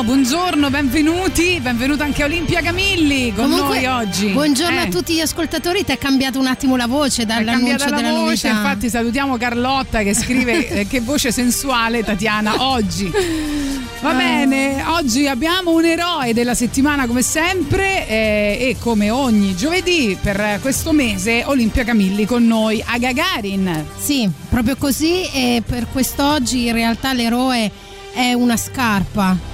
Buongiorno, buongiorno, benvenuti, benvenuta anche Olimpia Camilli con Comunque, noi oggi. Buongiorno Eh, a tutti gli ascoltatori, ti è cambiata un attimo la voce dall'annuncio cambiata della la voce, novità. infatti salutiamo Carlotta che scrive eh, che voce sensuale Tatiana oggi. Va Ah. bene, oggi abbiamo un eroe della settimana come sempre eh, e come ogni giovedì per questo mese Olimpia Camilli con noi a Gagarin. Sì, proprio così e per quest'oggi in realtà l'eroe è una scarpa.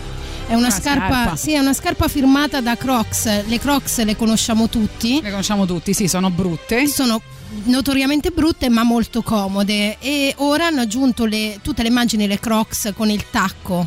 È una, Una scarpa, scarpa. sì, è una scarpa firmata da Crocs. Le Crocs le conosciamo tutti. Le conosciamo tutti, sì, sono brutte. Sono notoriamente brutte ma molto comode e ora hanno aggiunto le- tutte le immagini le Crocs con il tacco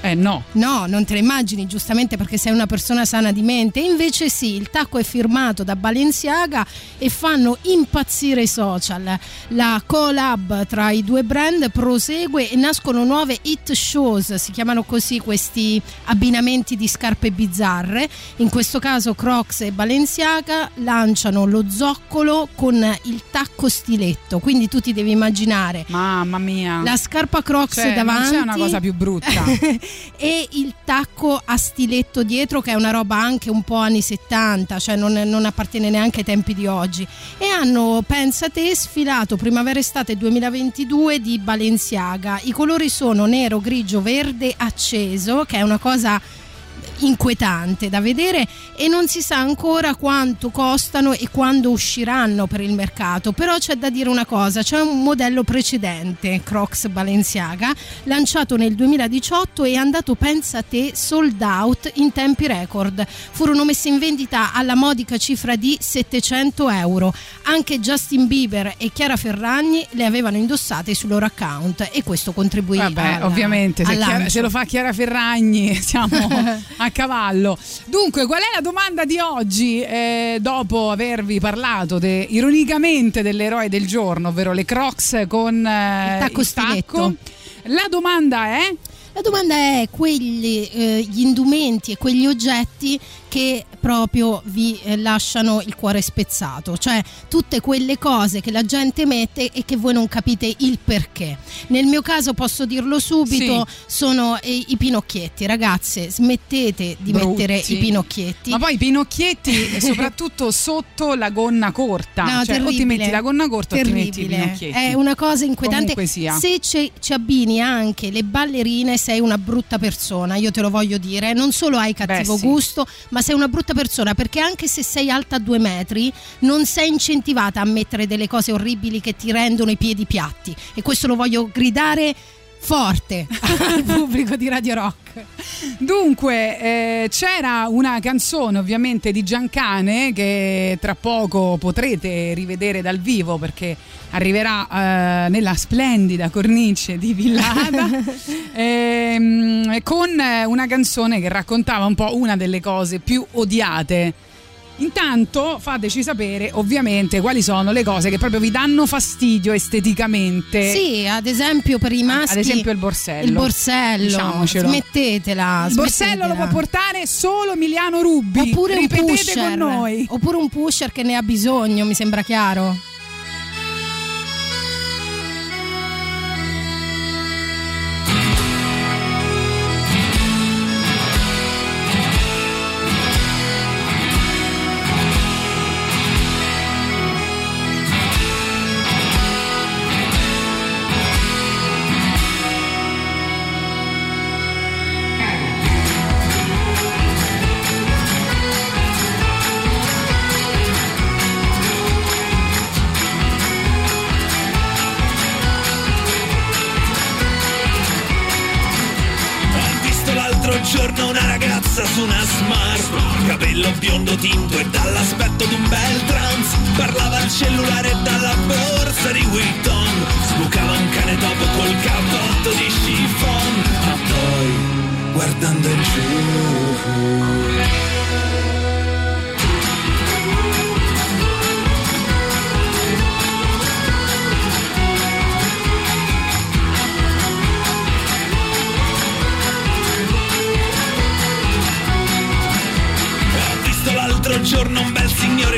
Eh no. No, non te le immagini giustamente perché sei una persona sana di mente. Invece sì, il tacco è firmato da Balenciaga e fanno impazzire i social. La collab tra i due brand prosegue e nascono nuove hit shows, si chiamano così questi abbinamenti di scarpe bizzarre. In questo caso Crocs e Balenciaga lanciano lo zoccolo con il tacco stiletto, quindi tu ti devi immaginare Mamma mia. la scarpa Crocs Cioè, davanti non c'è una cosa più brutta. e il tacco a stiletto dietro che è una roba anche un po' anni 70 cioè non, non appartiene neanche ai tempi di oggi. E hanno pensa te sfilato primavera estate 2022 di Balenciaga. I colori sono nero grigio verde acceso che è una cosa inquietante da vedere e non si sa ancora quanto costano e quando usciranno per il mercato. Però c'è da dire una cosa c'è un modello precedente Crocs Balenciaga lanciato nel 2018 e è andato pensa te sold out in tempi record. Furono messi in vendita alla modica cifra di 700 euro. Anche Justin Bieber e Chiara Ferragni le avevano indossate sul loro account e questo contribuì Vabbè, al- ovviamente se, Chiara- se lo fa Chiara Ferragni siamo a cavallo. Dunque, qual è la domanda di oggi? Eh, dopo avervi parlato de- ironicamente dell'eroe del giorno, ovvero le Crocs con eh, Il tacco stiletto. La domanda è: La domanda è quegli eh, gli indumenti e quegli oggetti che proprio vi eh, lasciano il cuore spezzato, cioè tutte quelle cose che la gente mette e che voi non capite il perché. Nel mio caso posso dirlo subito, sono eh, i pinocchietti, ragazze, smettete di Brutti. mettere i pinocchietti. Ma poi i pinocchietti, e soprattutto sotto la gonna corta. No, cioè, o ti terribile. metti la gonna corta o ti metti i Terribile. pinocchietti. È una cosa inquietante. Se ci, ci abbini anche le ballerine, sei una brutta persona. Io te lo voglio dire. Non solo hai cattivo Beh, sì. gusto, ma sei una brutta persona perché anche se sei alta due metri, non sei incentivata a mettere delle cose orribili che ti rendono i piedi piatti. E questo lo voglio gridare forte al pubblico di Radio Rock. Dunque, eh, c'era una canzone ovviamente di Giancane che tra poco potrete rivedere dal vivo perché arriverà eh, nella splendida cornice di Villada ehm, con una canzone che raccontava un po' una delle cose più odiate. Intanto fateci sapere ovviamente quali sono le cose che proprio vi danno fastidio esteticamente. Sì, ad esempio per i maschi. Ad esempio il borsello. Il borsello. Diciamocelo. Smettetela. Il borsello lo può portare solo Emiliano Rubbi. Oppure un Ripetete pusher. con noi. Oppure un pusher che ne ha bisogno, mi sembra chiaro.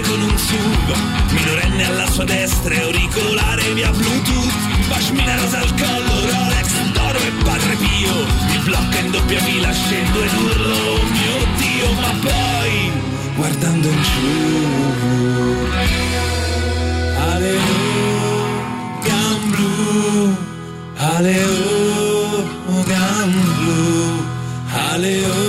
Con un SUV Minorenne alla sua destra, auricolare via Bluetooth. Pashmina rosa al collo, Rolex d'oro e Padre Pio. Mi blocca in doppia fila, scendo ed urlo, oh mio Dio Ma poi, guardando in giù gam blu gam blu Aleo,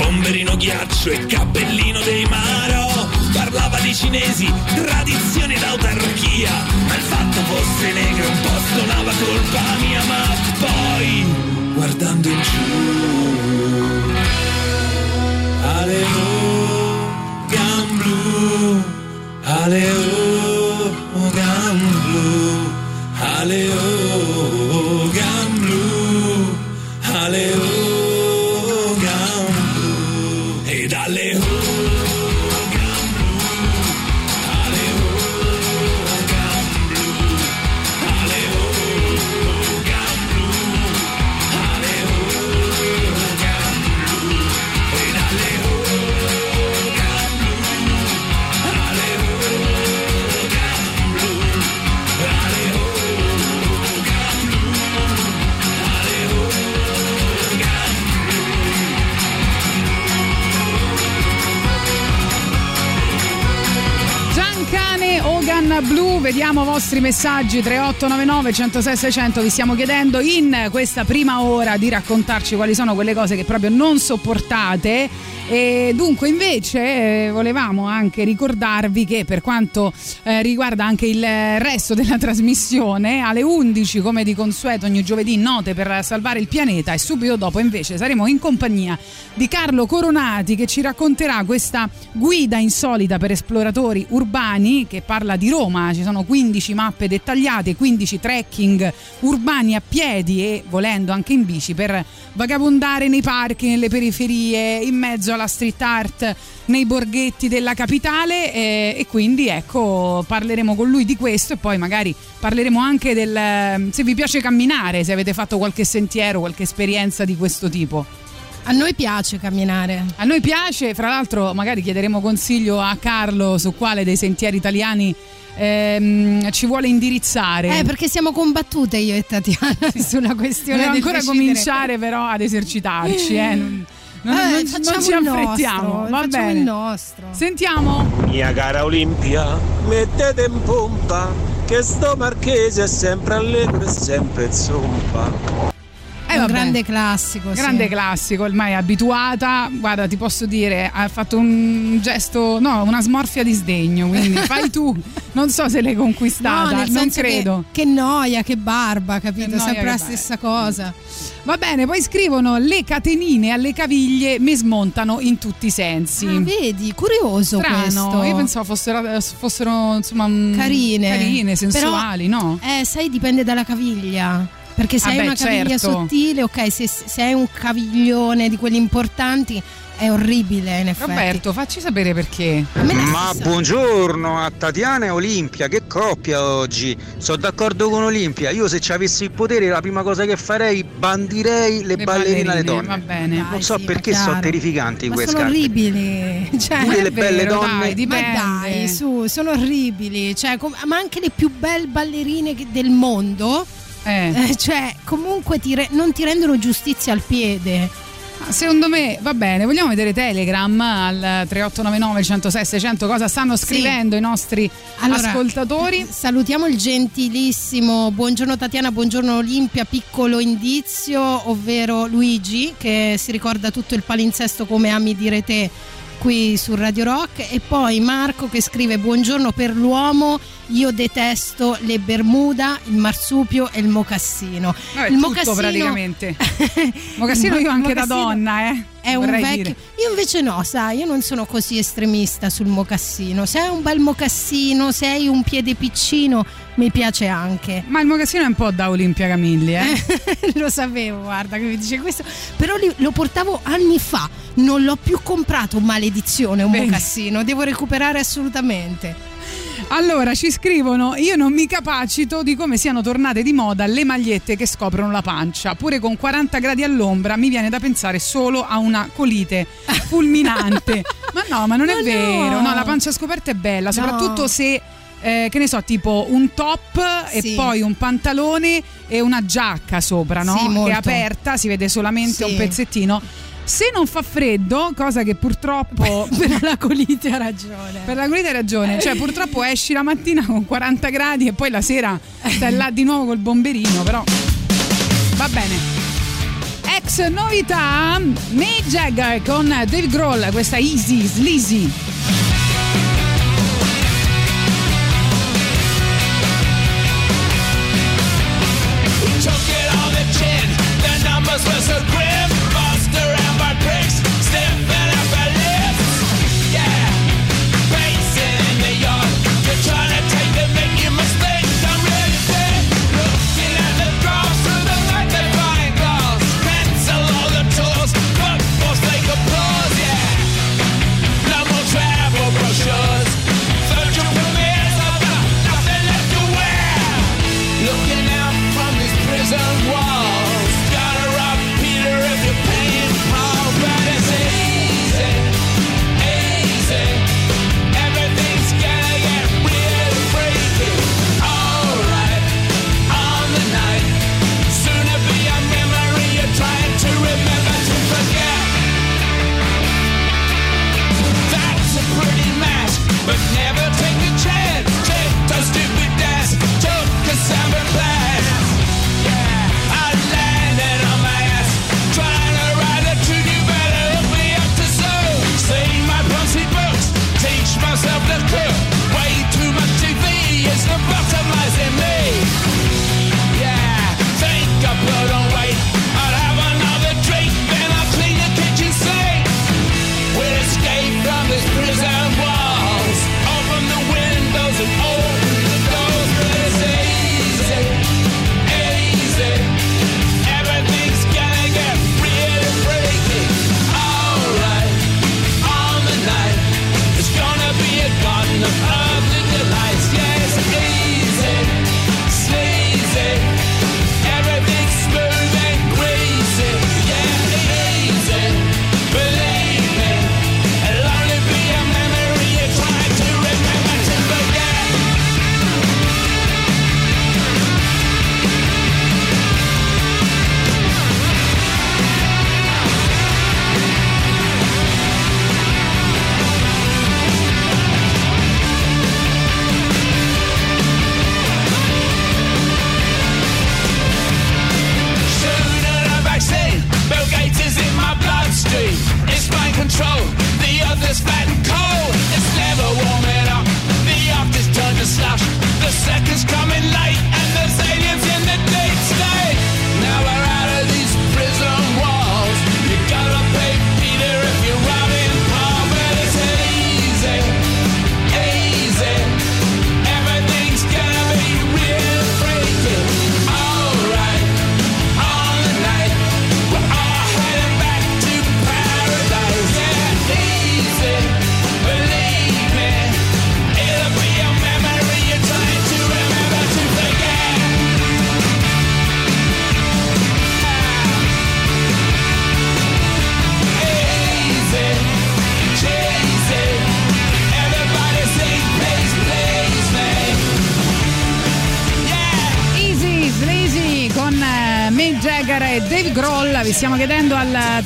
Bomberino ghiaccio e cappellino dei Maro. Parlava di cinesi, tradizione ed autarchia Ma il fatto fosse negro un po' stonava colpa mia Ma poi, guardando in giù Aleo, gam blu gam blu Aleo, Vediamo i vostri messaggi 3899 106 600, vi stiamo chiedendo in questa prima ora di raccontarci quali sono quelle cose che proprio non sopportate e dunque invece eh, volevamo anche ricordarvi che per quanto eh, riguarda anche il resto della trasmissione alle 11 come di consueto ogni giovedì note per salvare il pianeta e subito dopo invece saremo in compagnia di Carlo Coronati che ci racconterà questa guida insolita per esploratori urbani che parla di Roma, ci sono 15 mappe dettagliate, 15 trekking urbani a piedi e volendo anche in bici per vagabondare nei parchi, nelle periferie, in mezzo alla street art, nei borghetti della capitale eh, e quindi ecco parleremo con lui di questo e poi magari parleremo anche del se vi piace camminare, se avete fatto qualche sentiero, qualche esperienza di questo tipo. A noi piace camminare. A noi piace, fra l'altro magari chiederemo consiglio a Carlo su quale dei sentieri italiani ehm, ci vuole indirizzare. Eh, perché siamo combattute io e Tatiana sulla questione Dobbiamo del ancora decidere. cominciare però ad esercitarci, eh. Non, Eh, non- facciamo non ci il affrettiamo. nostro, Va bene. il nostro. Sentiamo. Mia cara Olimpia, mettete in pompa che sto marchese è sempre allegro e sempre zompa. Eh, È un vabbè. grande classico. sì. Grande classico, ormai abituata. Guarda, ti posso dire, ha fatto un gesto, no, una smorfia di sdegno. Quindi fai tu. Non so se l'hai conquistata, No, non senso che- credo. Che, noia, che barba, capito? Che Sempre la stessa cosa. Va bene, poi scrivono le catenine alle caviglie mi smontano in tutti i sensi. Ah, vedi, curioso Strano, questo. io pensavo fossero, fossero insomma mm, Carine. carine, sensuali, no? Eh, sai, dipende dalla caviglia. Perché se Ah hai beh, una caviglia certo. sottile, ok, se, se hai un caviglione di quelli importanti è orribile in effetti. Roberto, facci sapere perché. Ma buongiorno a Tatiana e Olimpia, che coppia oggi! Sono d'accordo con Olimpia, io se ci avessi il potere la prima cosa che farei bandirei le, Le ballerine alle donne. Va bene. Dai, non so sì, perché sono terrificanti Ma quei sono scarpe. orribili. Cioè, Pure le È belle vero, donne. dai. Ma dai, su, sono orribili. Cioè, com- ma anche le più belle ballerine del mondo, Eh. eh, cioè, comunque ti re- non ti rendono giustizia al piede. Secondo me va bene, vogliamo vedere Telegram al 3899 106 600 cosa stanno scrivendo i nostri Allora, ascoltatori. Salutiamo il gentilissimo buongiorno Tatiana, buongiorno Olimpia, piccolo indizio, ovvero Luigi che si ricorda tutto il palinsesto come ami dire te qui su Radio Rock e poi Marco che scrive buongiorno per l'uomo io detesto le bermuda, il marsupio e il mocassino. Vabbè, il tutto praticamente. mocassino io anche da donna, eh. È un vecchio. dire. Io invece no, sai, io non sono così estremista sul mocassino. Se hai un bel mocassino, se hai un piede piccino, mi piace anche. Ma il mocassino è un po' da Olimpia Camilli, eh. lo sapevo, guarda che mi dice questo. Però li- lo portavo anni fa, non l'ho più comprato, maledizione, un Bene. mocassino. Devo recuperare assolutamente. Allora ci scrivono: Io non mi capacito di come siano tornate di moda le magliette che scoprono la pancia. Pure con 40 gradi all'ombra mi viene da pensare solo a una colite fulminante. ma no, ma non Ma è no. vero. No, la pancia scoperta è bella, soprattutto se. Eh, che ne so, tipo un top Sì. e poi un pantalone e una giacca sopra, no? Sì, che è aperta, si vede solamente Sì. un pezzettino. Se non fa freddo, cosa che purtroppo per la colite ha ragione. per la colite hai ragione, cioè purtroppo esci la mattina con 40 gradi e poi la sera stai là di nuovo col bomberino, però va bene. Ex novità, Mick Jagger con Dave Grohl, questa Easy, Sleazy.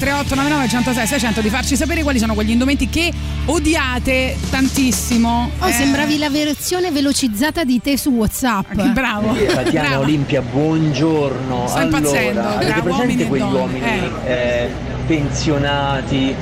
338 106 600 di farci sapere quali sono quegli indumenti che odiate tantissimo. Oh, eh. sembravi la versione velocizzata di te su WhatsApp. Ah, bravo. Eh, Tatiana bravo. Olimpia, buongiorno. Sto allora, impazzendo. Avete Tra presente quegli donne. uomini eh. Eh, pensionati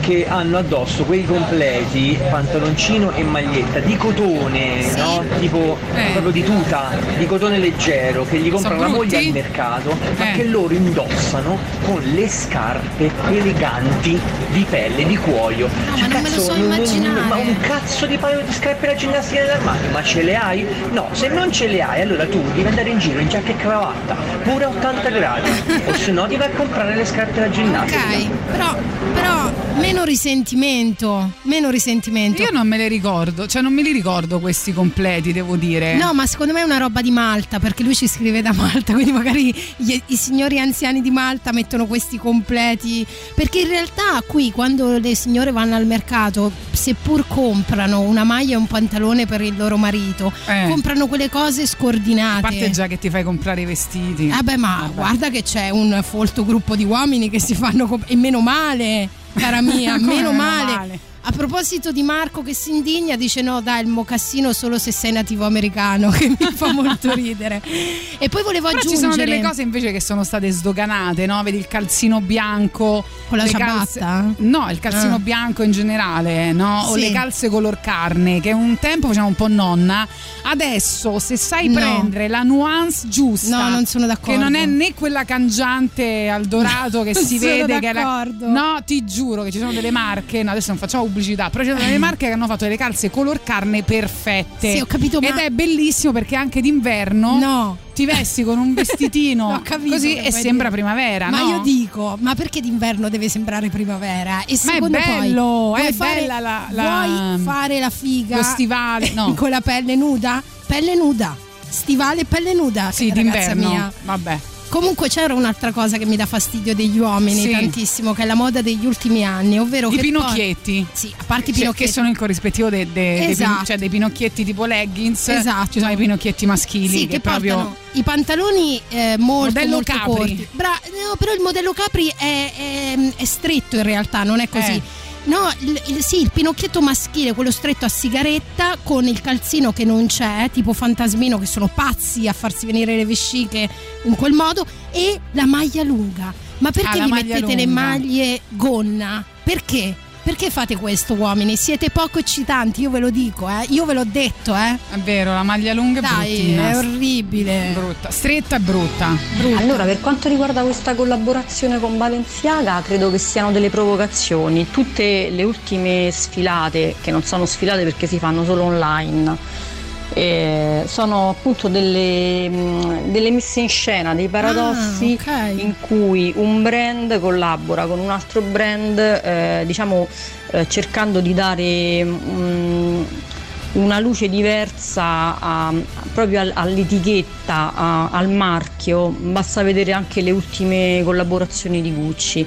che hanno addosso quei completi, pantaloncino e maglietta di cotone, sì. no? tipo eh. proprio di tuta, di cotone leggero, che gli comprano la moglie al mercato, eh. ma che loro indossano con le scarpe eleganti di pelle, di cuoio. ma Cioè, non me lo cazzo, so non- non- immaginare. ma un cazzo di paio di scarpe da ginnastica nell'armadio, ma ce le hai? No, se non ce le hai, allora tu devi andare in giro in giacca e cravatta, pure a 80 gradi, o se no ti vai a comprare le scarpe da ginnastica. Ok, però, però meno risentimento, meno risentimento. Io non me le ricordo, cioè non me li ricordo questi completi, devo dire. No, ma secondo me è una roba di Malta, perché lui ci scrive da Malta, quindi magari gli- i signori anziani di Malta mettono questi completi. Perché in realtà qui quando le signore vanno al mercato, seppur comprano una maglia e un pantalone per il loro marito, Eh. comprano quelle cose A scordinate. parte già che ti fai comprare i vestiti. Vabbè, ma Vabbè. guarda che c'è un folto gruppo di uomini che si fanno comp- e meno male, cara mia, meno male. male? A proposito di Marco che si indigna, dice no, dai, il mocassino solo se sei nativo americano, che mi fa molto ridere. E poi volevo Però ci aggiungere sono delle cose invece che sono state sdoganate, no? Vedi il calzino bianco con la ciabatta. calze- No, il calzino Ah. bianco in generale, no? O Sì. le calze color carne, che un tempo facevano un po' nonna. Adesso, se sai No. prendere la nuance giusta, No, non sono d'accordo. che non è né quella cangiante al dorato che Non si vede che è la- d'accordo. No, ti giuro che ci sono delle marche, no, adesso non facciamo pubblicità, però ci sono delle marche che hanno fatto delle calze color carne perfette. Sì, ho capito, ma- Ed è bellissimo perché anche d'inverno No. ti vesti con un vestitino Ho capito così e sembra dire. primavera, Ma no? io dico, ma perché d'inverno deve sembrare primavera? E Ma è bello, poi, è vuoi fare, bella la- la- vuoi fare la figa lo stivale, no. con la pelle nuda? Pelle nuda. Stivale e pelle nuda, Sì, d'inverno. mia. Vabbè. Comunque c'era un'altra cosa che mi dà fastidio degli uomini Sì. tantissimo, che è la moda degli ultimi anni, ovvero I pinocchietti. poi- sì, a parte i Cioè, pinocchietti. che sono il corrispettivo de- de- dei, Esatto. cioè dei pinocchietti tipo leggings. Esatto. Ci sono i pinocchietti maschili Sì, che, che, proprio i pantaloni eh, molto, Modello molto Capri. corti. Bra- no, però il modello Capri è, è- è stretto in realtà, non è così. Eh. No, il, il- sì, il pinocchietto maschile, quello stretto a sigaretta con il calzino che non c'è, tipo fantasmino che sono pazzi a farsi venire le vesciche in quel modo e la maglia lunga. Ma perché Ah, vi mettete le lunga. maglie gonna? Perché? Perché fate questo, uomini? Siete poco eccitanti, io ve lo dico, eh. Io ve l'ho detto, eh. è vero, la maglia lunga è Dai, bruttina. è orribile. brutta. Stretta e brutta. Allora, per quanto riguarda questa collaborazione con Balenciaga, credo che siano delle provocazioni. Tutte le ultime sfilate, che non sono sfilate perché si fanno solo online, eh, sono appunto delle, mh, delle messe in scena, dei paradossi Ah, ok. in cui un brand collabora con un altro brand, eh, diciamo eh, cercando di dare mm, una luce diversa a- proprio al- all'etichetta, a- al marchio. Basta vedere anche le ultime collaborazioni di Gucci.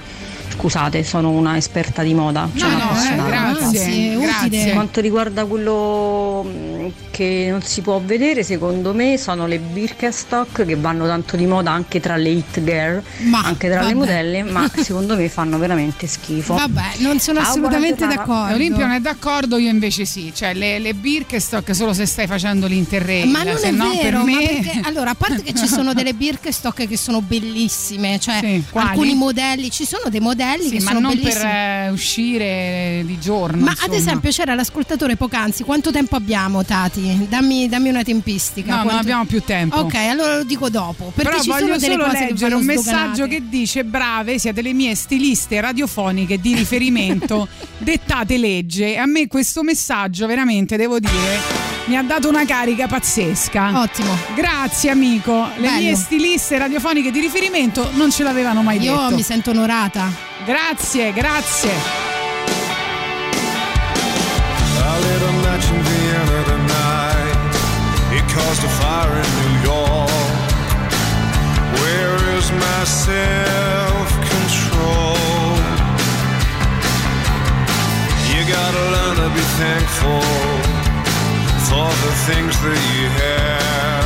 Scusate, sono una esperta di moda. No, cioè no, eh, grazie, grazie. Per quanto riguarda quello mh, che non si può vedere, secondo me sono le Birkenstock che vanno tanto di moda anche tra le hit girl, Ma, anche tra le vabbè. modelle, ma secondo me fanno veramente schifo. Vabbè, non sono Ciao, assolutamente d'accordo. Olimpia non è d'accordo, io invece sì. Cioè, le, le Birkenstock solo se stai facendo l'interrail. Ma non se è no, vero, per ma me... perché allora a parte che ci sono delle Birkenstock che sono bellissime, cioè Sì, alcuni modelli, ci sono dei modelli Sì, che ma sono non bellissimi. per eh, uscire di giorno. ma insomma. ad esempio c'era l'ascoltatore poc'anzi, quanto tempo abbiamo Tati? Dammi, dammi una tempistica. No, non Quanto- abbiamo più tempo. Ok, allora lo dico dopo. Perché Però ci voglio sono delle solo cose che leggere un messaggio che dice: Brave, siete le mie stiliste radiofoniche di riferimento, dettate legge. E a me questo messaggio, veramente, devo dire, mi ha dato una carica pazzesca. Ottimo. Grazie, amico. Le Bello. mie stiliste radiofoniche di riferimento non ce l'avevano mai Io detto. mi sento onorata. Grazie, grazie. A A fire in New York. Where is my self control? You gotta learn to be thankful for the things that you have.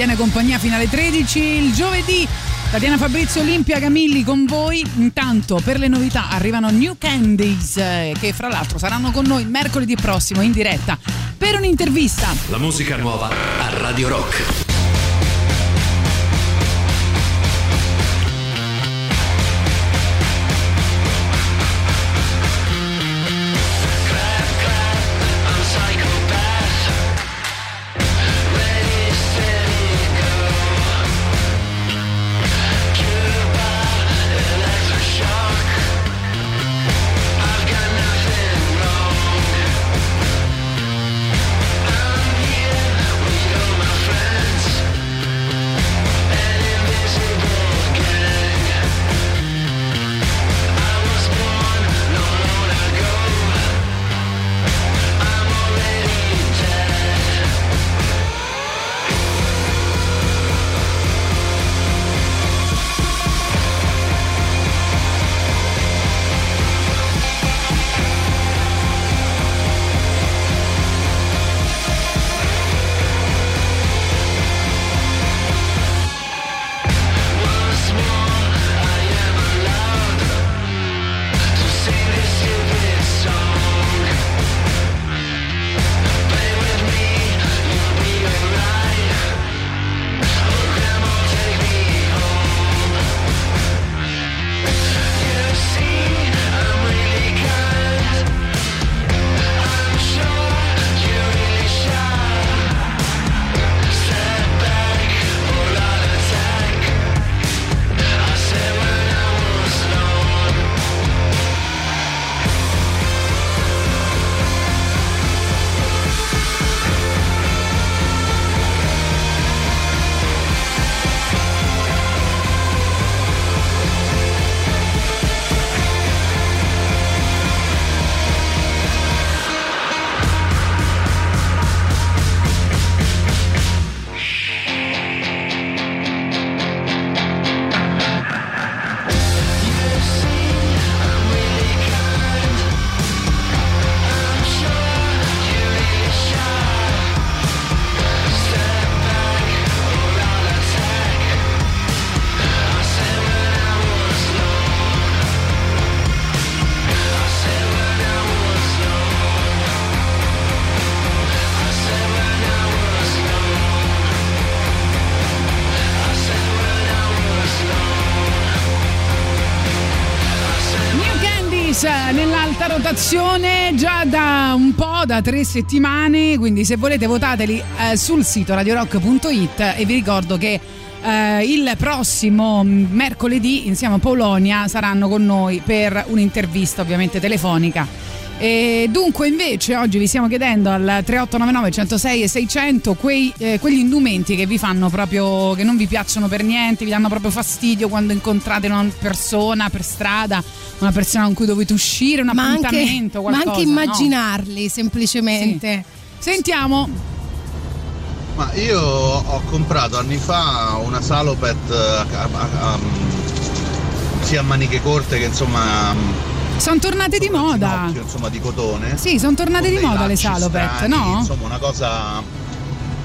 Tiene compagnia fino alle 13. Il giovedì Tatiana Fabrizio Olimpia Camilli con voi. Intanto per le novità arrivano New Candies eh, che fra l'altro saranno con noi mercoledì prossimo in diretta per un'intervista. La musica nuova a Radio Rock. Rotazione già da un po', da tre settimane, quindi se volete votateli eh, sul sito radiorock.it e vi ricordo che eh, il prossimo mercoledì insieme a Polonia saranno con noi per un'intervista ovviamente telefonica. E dunque invece oggi vi stiamo chiedendo al 3899 106 e 600 quei, eh, quegli indumenti che vi fanno proprio che non vi piacciono per niente, vi danno proprio fastidio quando incontrate una persona per strada, una persona con cui dovete uscire, un ma anche, appuntamento, ma qualcosa. anche no? immaginarli semplicemente. Sentiamo. Ma io ho comprato anni fa una Salopet eh, a- a- a- sia a maniche corte che insomma Sono tornate di moda. ginocchio, insomma di cotone. Sì, sono tornate di moda le lacci salopet, strani, no? Insomma, una cosa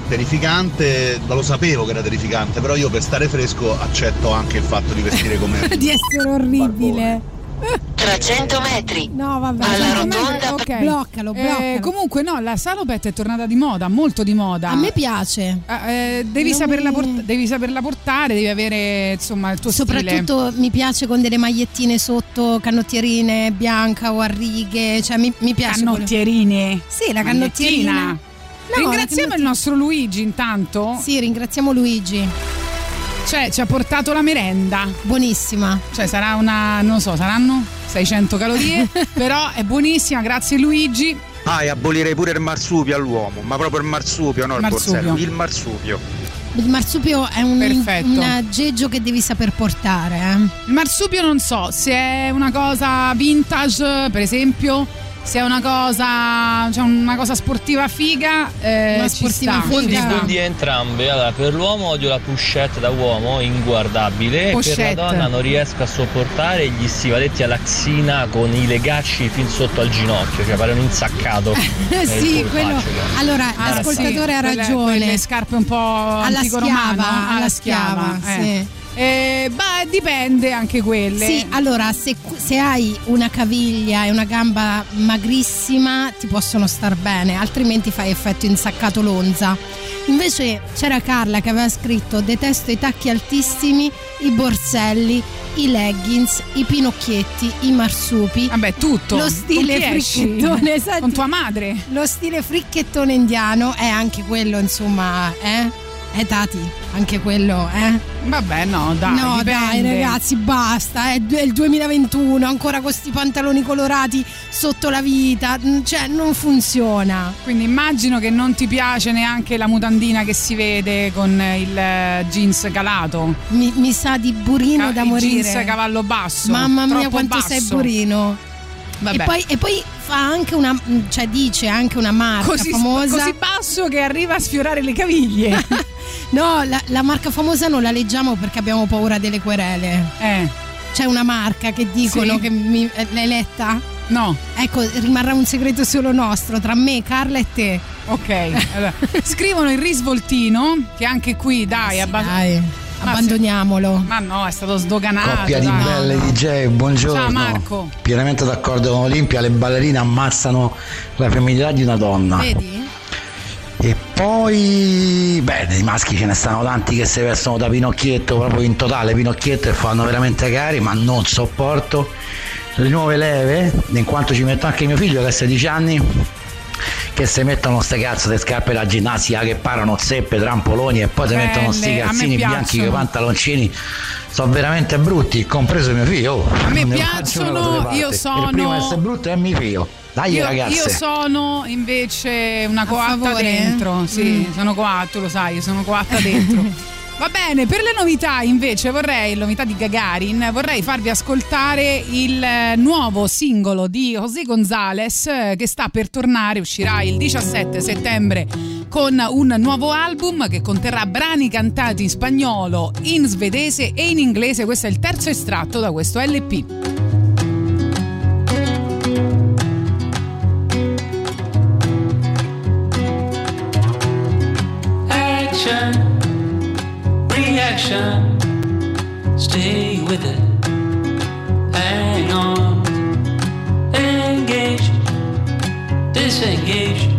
terrificante, ma lo sapevo che era terrificante, però io per stare fresco accetto anche il fatto di vestire come di essere orribile. Tra 100 metri. No, vabbè. Alla rotonda. Ok. Bloccalo, Eh, bloccalo. comunque no, la salopet è tornata di moda, molto di moda. A me piace. Eh, eh, devi, saperla mi- port- devi saperla portare, devi avere insomma il tuo stile. Soprattutto mi piace con delle magliettine sotto, canottierine bianca o a righe, cioè mi, mi piace. quello- Canottierine. Sì, la canottierina. No, Ringraziamo la il canottiera. nostro Luigi intanto. Sì, ringraziamo Luigi. Cioè, ci ha portato la merenda. Buonissima. Cioè, sarà una, non so, saranno 600 calorie, però è buonissima, grazie Luigi. Ah, e abolirei pure il marsupio all'uomo, ma proprio il marsupio, no il Marsupio. borsello, il marsupio. Il marsupio è un, Perfetto. un aggeggio che devi saper portare. eh. Il marsupio non so se è una cosa vintage, per esempio, se è una cosa, cioè una cosa sportiva figa, eh, Una ci sportiva sta. figa. ci Buondì, sta. buondì entrambe. Allora, per l'uomo odio la pushette da uomo, inguardabile. E per Pochette. la donna non riesco a sopportare gli stivaletti alla xina con i legacci fin sotto al ginocchio, cioè pare un insaccato. sì, quello. Allora, Ah, l'ascoltatore sì, ha quelle- ragione. quelle scarpe un po' Alla schiava, alla alla schiava, schiava, eh. sì. Eh, beh, dipende anche quelle. Sì, allora se, se hai una caviglia e una gamba magrissima ti possono star bene, altrimenti fai effetto insaccato lonza. Invece c'era Carla che aveva scritto detesto i tacchi altissimi, i borselli, i leggings, i pinocchietti, i marsupi. Vabbè, tutto. Lo stile fricchettone, senti, Con tua madre. Lo stile fricchettone indiano è anche quello, insomma, eh? Eh Tati, anche quello, eh? Vabbè, no, dai. no, dai, dipende. ragazzi, basta. È è il 2021, ancora con questi pantaloni colorati sotto la vita. mm, Cioè, non funziona. Quindi immagino che non ti piace neanche la mutandina che si vede con il eh, jeans calato. Mi, mi sa di burino Ca- da morire. jeans cavallo basso. Mamma mia, quanto basso. sei burino. E poi, e poi fa anche una. cioè, dice anche una marca così, famosa. così basso che arriva a sfiorare le caviglie. No, la, la marca famosa non la leggiamo perché abbiamo paura delle querele. eh, C'è una marca che dicono Sì. che mi, eh, l'hai letta? no. Ecco, rimarrà un segreto solo nostro tra me, Carla e te. Ok. allora, scrivono il risvoltino, che anche qui, dai, abba- Dai, Ma abbandoniamolo. Ma no, è stato sdoganato. Coppia di dai. belle DJ, buongiorno. Ciao, Marco. Pienamente d'accordo con Olimpia, le ballerine ammazzano la femminilità di una donna. Vedi? E poi, beh, dei maschi ce ne stanno tanti che si vestono da Pinocchietto, proprio in totale Pinocchietto e fanno veramente cari, ma non sopporto le nuove leve, in quanto ci metto anche mio figlio che ha 16 anni, che si mettono ste cazzo di scarpe da ginnastica che parano zeppe, trampoloni e poi si mettono sti a me calzini bianchi i pantaloncini. Sono veramente brutti, compreso mio figlio. oh. A me piacciono, io sono- Il primo a essere brutto è mio figlio. Dai Io, ragazze. io sono invece una coatta favore? dentro. Sì, Mm. sono coatta, tu lo sai, io sono coatta dentro. Va bene, per le novità invece vorrei, novità di Gagarin, vorrei farvi ascoltare il eh, nuovo singolo di José González eh, che sta per tornare, uscirà il 17 settembre con un nuovo album che conterrà brani cantati in spagnolo, in svedese e in inglese. Questo è il terzo estratto da questo LP. Stay with it. Hang on, engage, disengage,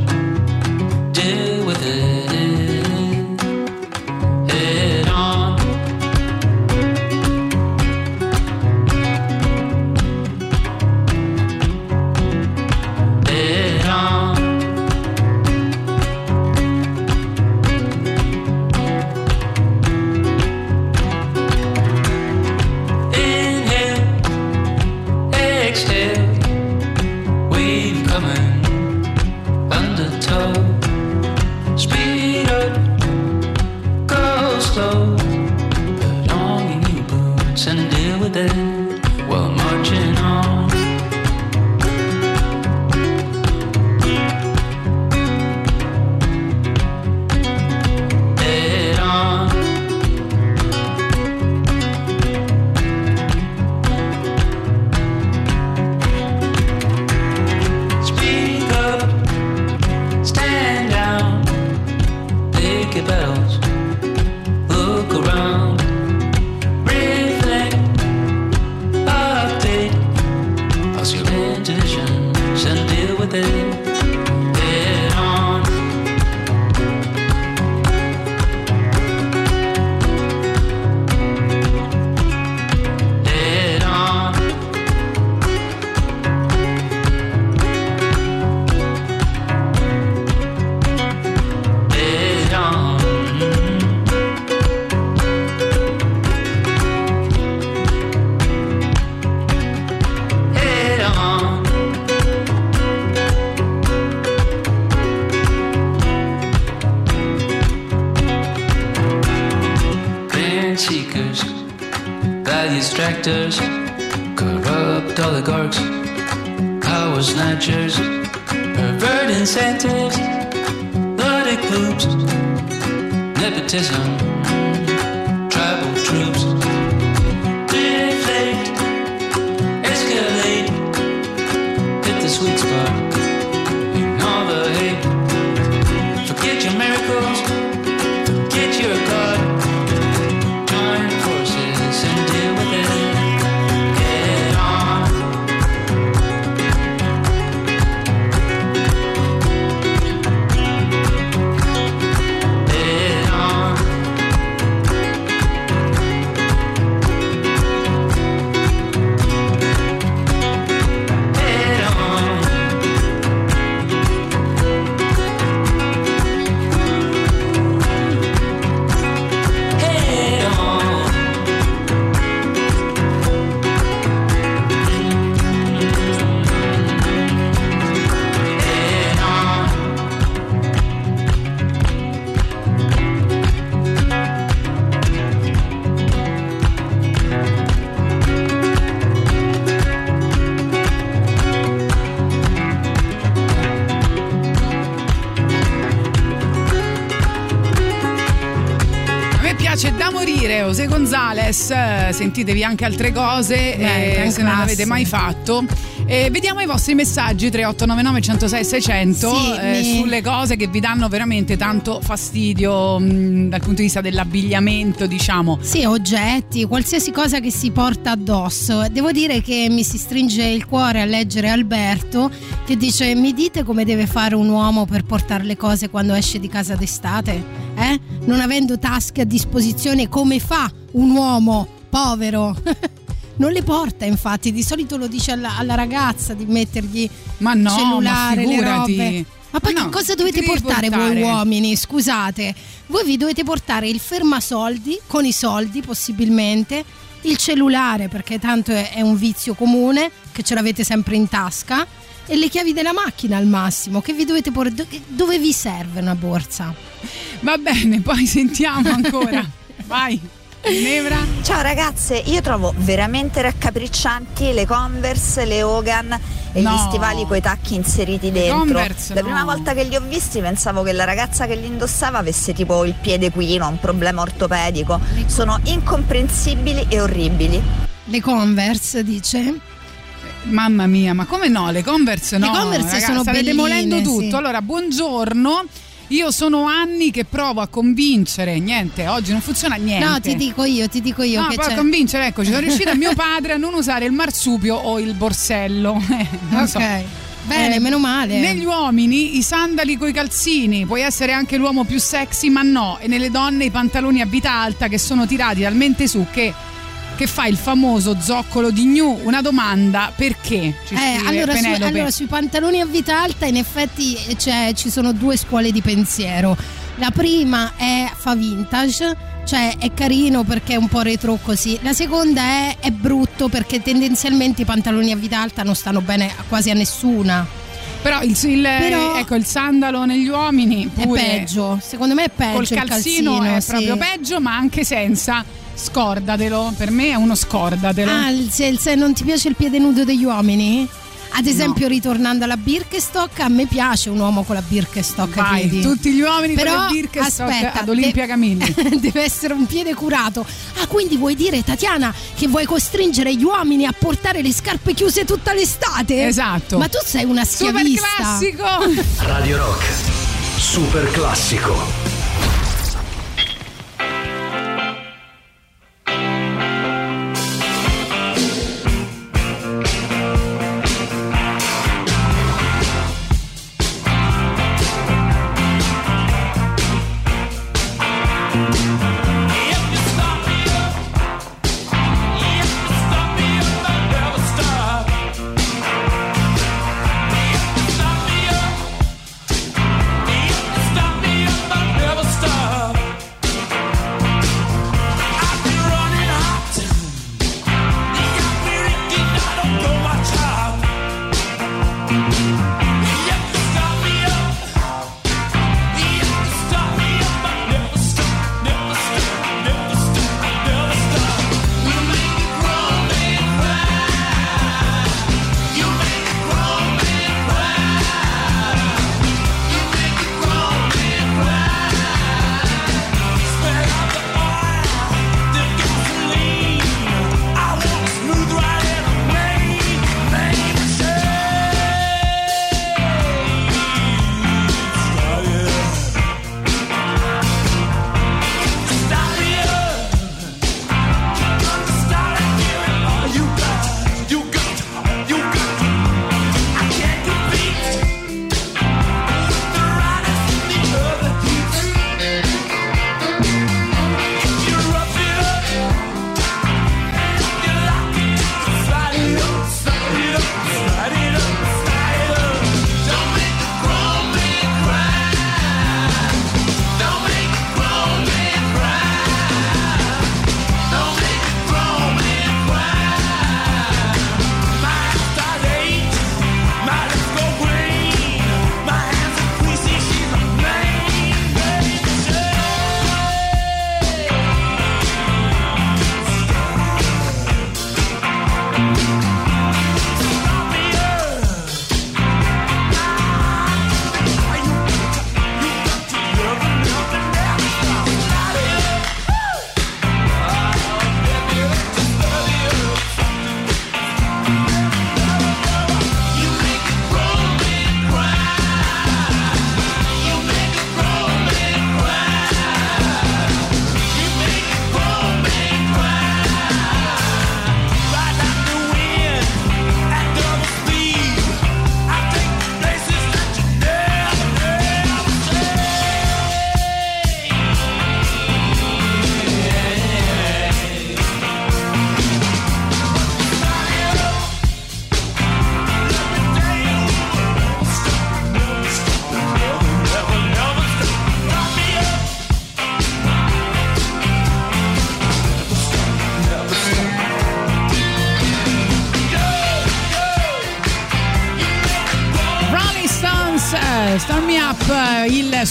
Eh, sentitevi anche altre cose Beh, eh, se non l'avete mai fatto. Eh, vediamo i vostri messaggi 3899 106 600 Sì, eh, mi- sulle cose che vi danno veramente tanto fastidio mh, dal punto di vista dell'abbigliamento, diciamo. Sì, oggetti, qualsiasi cosa che si porta addosso. Devo dire che mi si stringe il cuore a leggere Alberto che dice: Mi dite come deve fare un uomo per portare le cose quando esce di casa d'estate? Non avendo tasche a disposizione, come fa un uomo povero? Non le porta, infatti, di solito lo dice alla, alla ragazza di mettergli Ma no, cellulare, ma le figurati. robe. Ma poi Ma che no, cosa dovete devi portare, voi portare? uomini? Scusate, voi vi dovete portare il fermasoldi con i soldi possibilmente, il cellulare perché tanto è, è un vizio comune che ce l'avete sempre in tasca e le chiavi della macchina al massimo. Che vi dovete che- Dove vi serve una borsa? Va bene, poi sentiamo ancora. Vai. Ginevra. Ciao ragazze, io trovo veramente raccapriccianti le Converse, le Hogan e No. gli stivali coi tacchi inseriti dentro. Converse, La no. prima volta che li ho visti pensavo che la ragazza che li indossava avesse tipo il piede quino, un problema ortopedico. Sono incomprensibili e orribili. Le Converse dice. Mamma mia, ma come no? Le Converse no. Le Converse ragazzi, sono state belline, demolendo tutto. sì. Allora, buongiorno. Io sono anni che provo a convincere, niente, oggi non funziona niente. No, ti dico io, ti dico io No, poi a convincere, ecco, ci sono riuscita mio padre a non usare il marsupio o il borsello. Eh, non Ok. so. Bene, Eh, meno male. Negli uomini i sandali coi calzini, puoi essere anche l'uomo più sexy, ma no. E nelle donne i pantaloni a vita alta che sono tirati talmente su che, che fa il famoso zoccolo di gnu. Una domanda, perché? Ci Eh, allora, su- allora, sui pantaloni a vita alta in effetti c'è- ci sono due scuole di pensiero. La prima è fa vintage, cioè è carino perché è un po' retro così. La seconda è, è brutto perché tendenzialmente i pantaloni a vita alta non stanno bene a quasi a nessuna. Però il, il- Però- ecco, il sandalo negli uomini È peggio, secondo me è peggio. col il calzino, è sì. proprio peggio, ma anche senza. Scordatelo, per me è uno scordatelo. Ah, se, se non ti piace il piede nudo degli uomini? Ad esempio, ritornando alla Birkenstock, a me piace un uomo con la Birkenstock. ai Vai, piedi. tutti gli uomini con Però, le Birkenstock aspetta, ad Olimpia de- Camilli. deve essere un piede curato. Ah, quindi vuoi dire, Tatiana, che vuoi costringere gli uomini a portare le scarpe chiuse tutta l'estate? Esatto. Ma tu sei una Super schiavista. classico! Radio Rock. Super classico.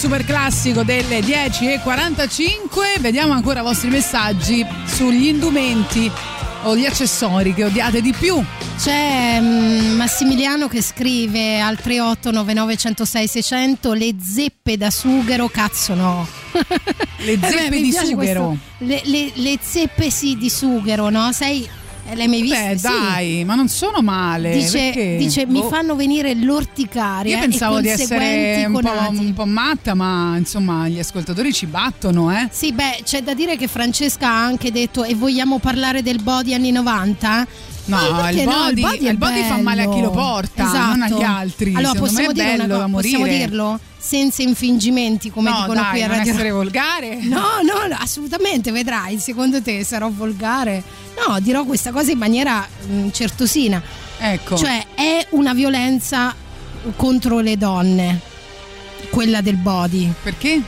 Super classico delle 10.45. Vediamo ancora i vostri messaggi sugli indumenti o gli accessori che odiate di più. C'è mm, Massimiliano che scrive al 3899 106 600 le zeppe da sughero, cazzo no. Le Eh beh, zeppe di sughero. questo. Le, le- le zeppe sì di sughero, no? Sei. Eh, L'hai mai viste? Beh, Sì. dai, ma non sono male. Dice, dice, mi Boh. fanno venire l'orticaria. Io pensavo di essere un po', un po' matta, ma insomma gli ascoltatori ci battono, eh. Sì, beh, c'è da dire che Francesca ha anche detto e vogliamo parlare del body anni 90? No, il no? body- è il body fa male a chi lo porta, Esatto. non agli altri. Allora, Secondo possiamo dire bello cosa, da morire. possiamo dirlo? Senza infingimenti, come No, dicono dai, qui a non Radio essere volgare. No, no, no, assolutamente, vedrai, secondo te sarò volgare? No, dirò questa cosa in maniera mh, certosina. Ecco. Cioè, è una violenza contro le donne, quella del body. Perché?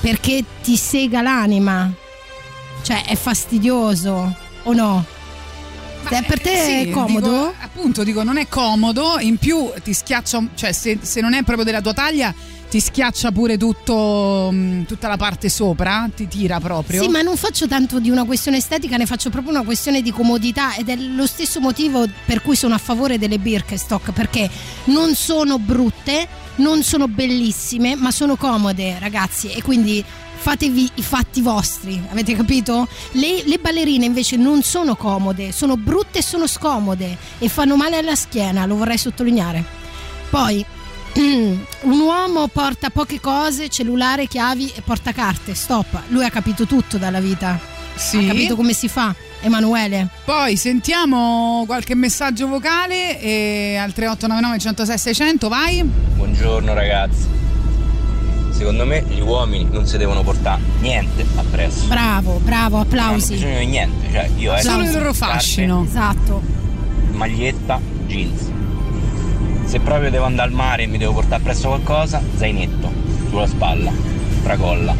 Perché ti sega l'anima. Cioè, è fastidioso o no? Eh, per te Sì, è comodo? dico, appunto, dico, non è comodo, in più ti schiaccia, cioè se, se non è proprio della tua taglia, ti schiaccia pure tutto, mh, tutta la parte sopra, ti tira proprio. Sì, ma non faccio tanto di una questione estetica, ne faccio proprio una questione di comodità ed è lo stesso motivo per cui sono a favore delle Birkenstock, perché non sono brutte, non sono bellissime, ma sono comode, ragazzi, e quindi fatevi i fatti vostri, avete capito? Le, le ballerine invece non sono comode, sono brutte e sono scomode e fanno male alla schiena, lo vorrei sottolineare. Poi un uomo porta poche cose, cellulare, chiavi e porta carte. Stop. Lui ha capito tutto dalla vita. Sì. Ha capito come si fa. Emanuele. Poi sentiamo qualche messaggio vocale e al 3899 106 600, vai. Buongiorno ragazzi. Secondo me gli uomini non si devono portare niente appresso. Bravo, bravo, Non hanno applausi. bisogno di niente. Cioè, io esco Solo il loro fascino. Esatto. Maglietta, jeans. Se proprio devo andare al mare e mi devo portare appresso qualcosa, zainetto sulla spalla, tracolla.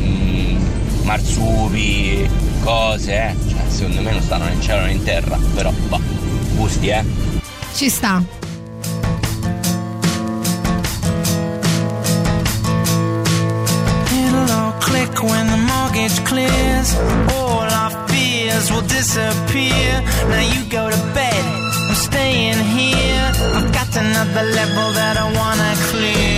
Mm, marsupi, cose, eh. Cioè, secondo me non stanno né in cielo né in terra. Però, bah, gusti, eh. Ci sta. Click when the mortgage clears. All our fears will disappear. Now you go to bed. I'm staying here. I've got another level that I wanna clear.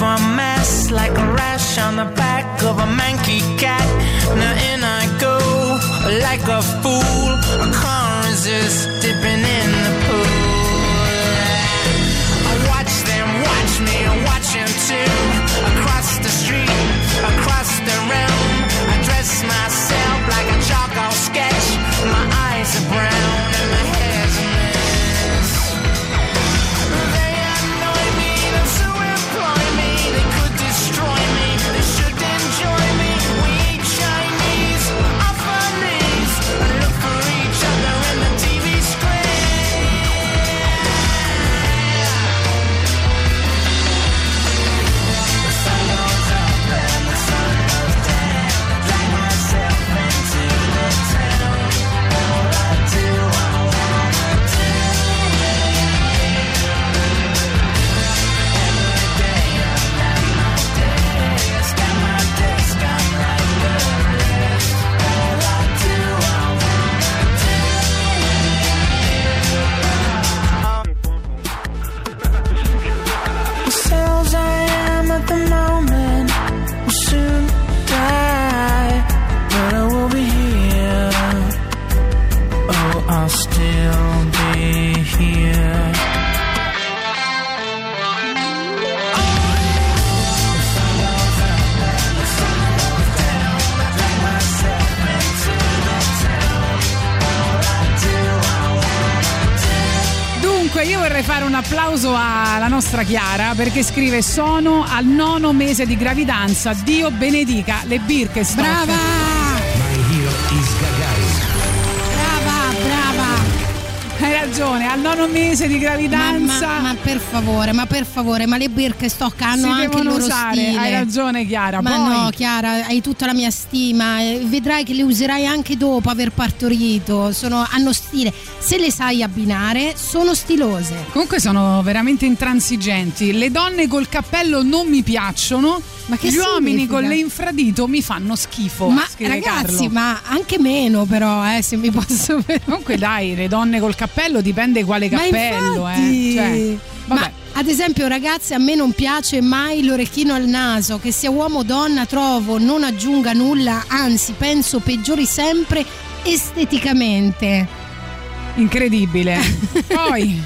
Move en like a rash on the back of a manky cat. Now in I go like a fool. I can't resist fare un applauso alla nostra Chiara perché scrive sono al nono mese di gravidanza, Dio benedica le Birkenstock. Brava! Ragione, al nono mese di gravidanza. Ma, ma- ma per favore, ma per favore, ma le Birkenstock hanno Si anche il loro usare, stile. hai ragione, Chiara, Ma poi- no, Chiara, hai tutta la mia stima. Vedrai che le userai anche dopo aver partorito. Sono- hanno stile. Se le sai abbinare, sono stilose. Comunque sono veramente intransigenti. Le donne col cappello non mi piacciono. Ma che Gli uomini con le infradito mi fanno schifo. Ma ragazzi, Carlo. ma anche meno, però, eh, se mi posso Comunque dai, le donne col cappello dipende quale Ma cappello, infatti, eh. Cioè, vabbè. ma ad esempio, ragazze, a me non piace mai l'orecchino al naso, che sia uomo o donna trovo non aggiunga nulla, anzi penso peggiori sempre esteticamente. Incredibile. Poi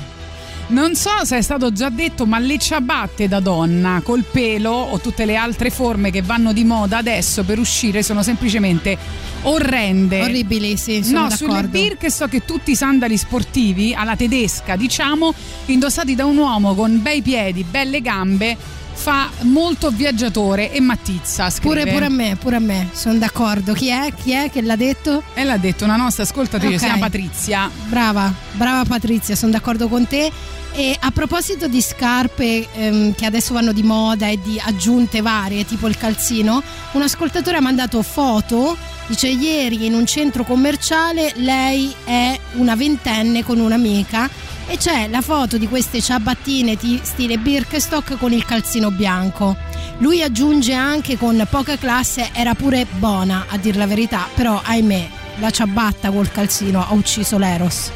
non so se è stato già detto, ma le ciabatte da donna col pelo o tutte le altre forme che vanno di moda adesso per uscire sono semplicemente orrende. Orribili, sì, sono no, sulle d'accordo. Birkenstock e tutti i sandali sportivi alla tedesca, diciamo, indossati da un uomo con bei piedi, belle gambe, fa molto viaggiatore e mattizza. Scrive. Pure, pure a me, pure a me, sono d'accordo. Chi è? Chi è che l'ha detto? E l'ha detto una nostra ascoltatrice, Ok. si chiama Patrizia. Brava, brava Patrizia, sono d'accordo con te. E a proposito di scarpe ehm, che adesso vanno di moda e di aggiunte varie, tipo il calzino, un ascoltatore ha mandato foto, dice ieri in un centro commerciale lei è una ventenne con un'amica e c'è la foto di queste ciabattine ti- stile Birkenstock con il calzino bianco. Lui aggiunge anche con poca classe era pure buona a dir la verità, però ahimè la ciabatta col calzino ha ucciso l'Eros.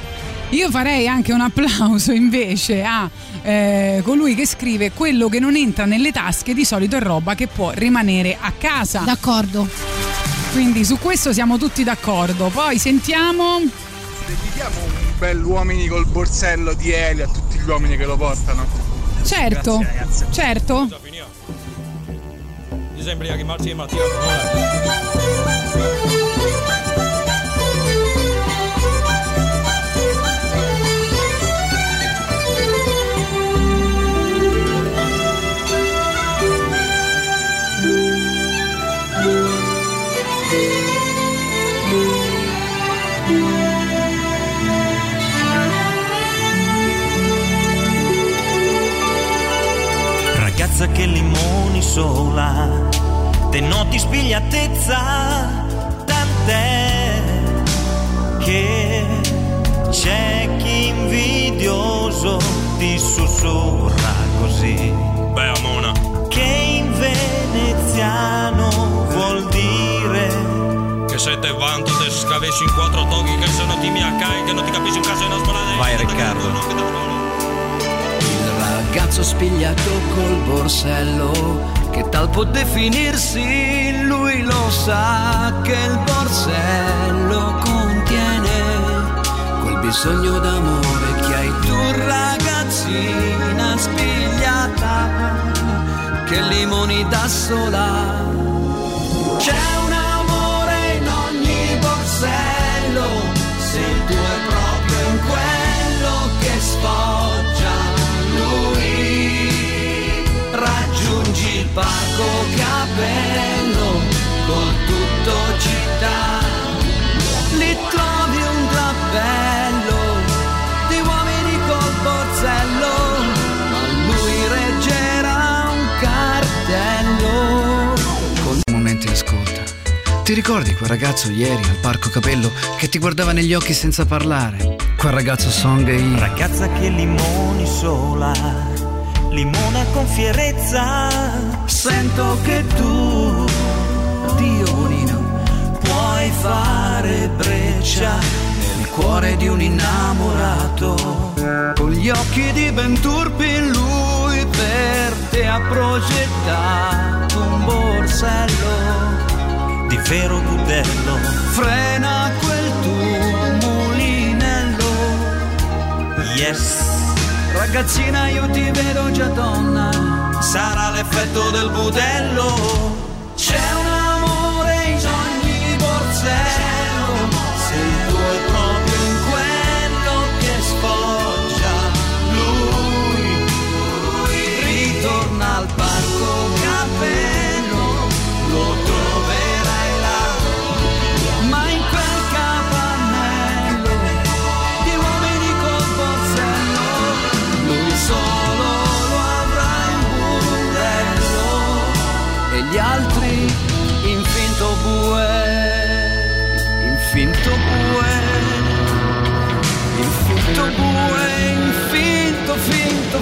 Io farei anche un applauso invece a eh, colui che scrive quello che non entra nelle tasche di solito è roba che può rimanere a casa. D'accordo. Quindi su questo siamo tutti d'accordo. Poi sentiamo. Dedichiamo un bel uomini col borsello di Eli a tutti gli uomini che lo portano. Certo, Grazie, certo. Mi sembra che Marti e Mattia Ragazza che limoni sola, te noti spigliatezza, tant'è che c'è chi invidioso ti sussurra così. Beh, Amona. Che in veneziano vuol dire Che se te vanto te scavesci in quattro toghi che se no ti mi accai che non ti capisci un caso in una spalata Vai Riccardo. Ragazzo spigliato col borsello, che tal può definirsi, lui lo sa che il borsello contiene quel bisogno d'amore che hai tu ragazzina spigliata, che limoni da sola. C'è un amore in ogni borsello, sei tu è proprio in quello che sfoggia parco capello con tutto città, lì trovi un drappello di uomini col borsello, ma lui reggerà un cartello con Un momento in ascolta. Ti ricordi quel ragazzo ieri al parco capello che ti guardava negli occhi senza parlare? Quel ragazzo song e Ragazza che limoni sola, limona con fierezza. Sento che tu, Dio bonino, puoi fare breccia nel cuore di un innamorato. Con gli occhi di ben turpi lui per te ha progettato un borsello. Di vero budello, Frena quel tuo mulinello. yes. Ragazzina io ti vedo già donna. Sarà l'effetto del budello. C'è un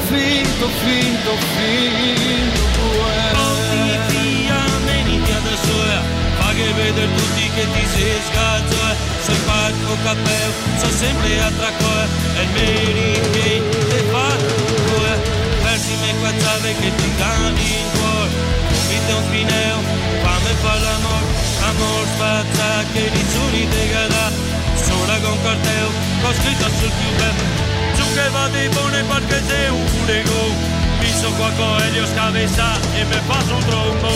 finto, finto, finto guerra. Ogni amenitia da soia, fa che vede tutti che ti sei scazzo, se fatto cappello, so sempre a tracoia, e il merito te fa è. persi me qua quazzave che ti cani in cuore, vite un fineo, fame per l'amor, amor spazza che di soli te gara, sola con carteo, ho scritto sul più bello. che vado in buone perché sei un lego mi so qua con cabeza e me paso un trombo oh,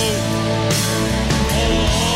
oh. oh.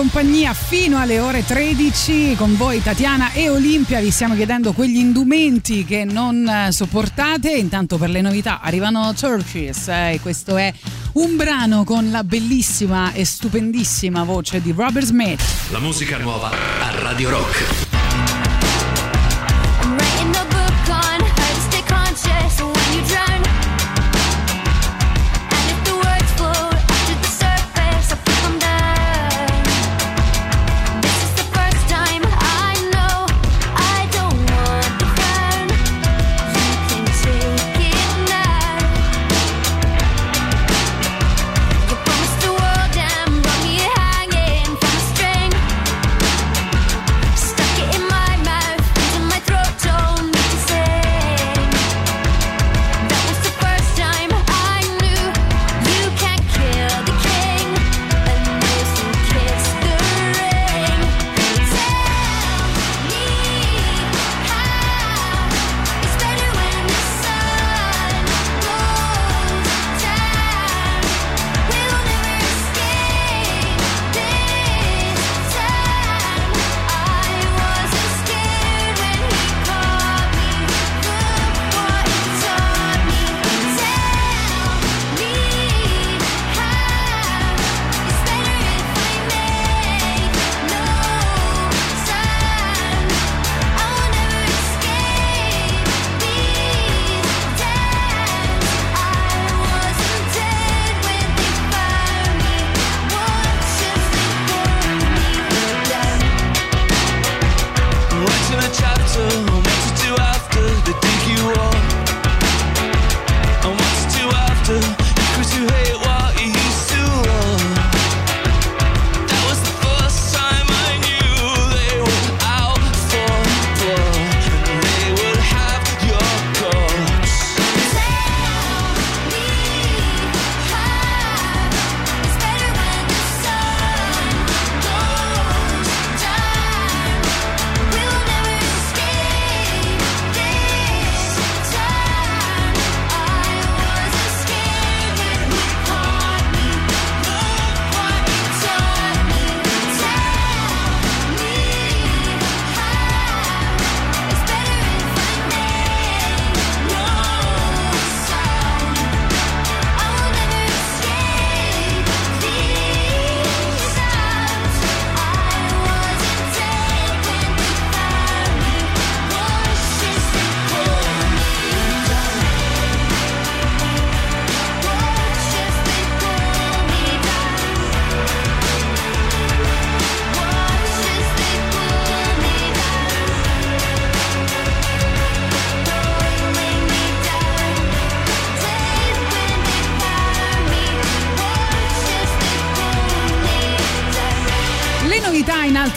compagnia fino alle ore 13 con voi Tatiana e Olimpia. Vi stiamo chiedendo quegli indumenti che non eh, sopportate. Intanto per le novità arrivano Churches eh, e questo è un brano con la bellissima e stupendissima voce di Robert Smith. La musica nuova a Radio Rock.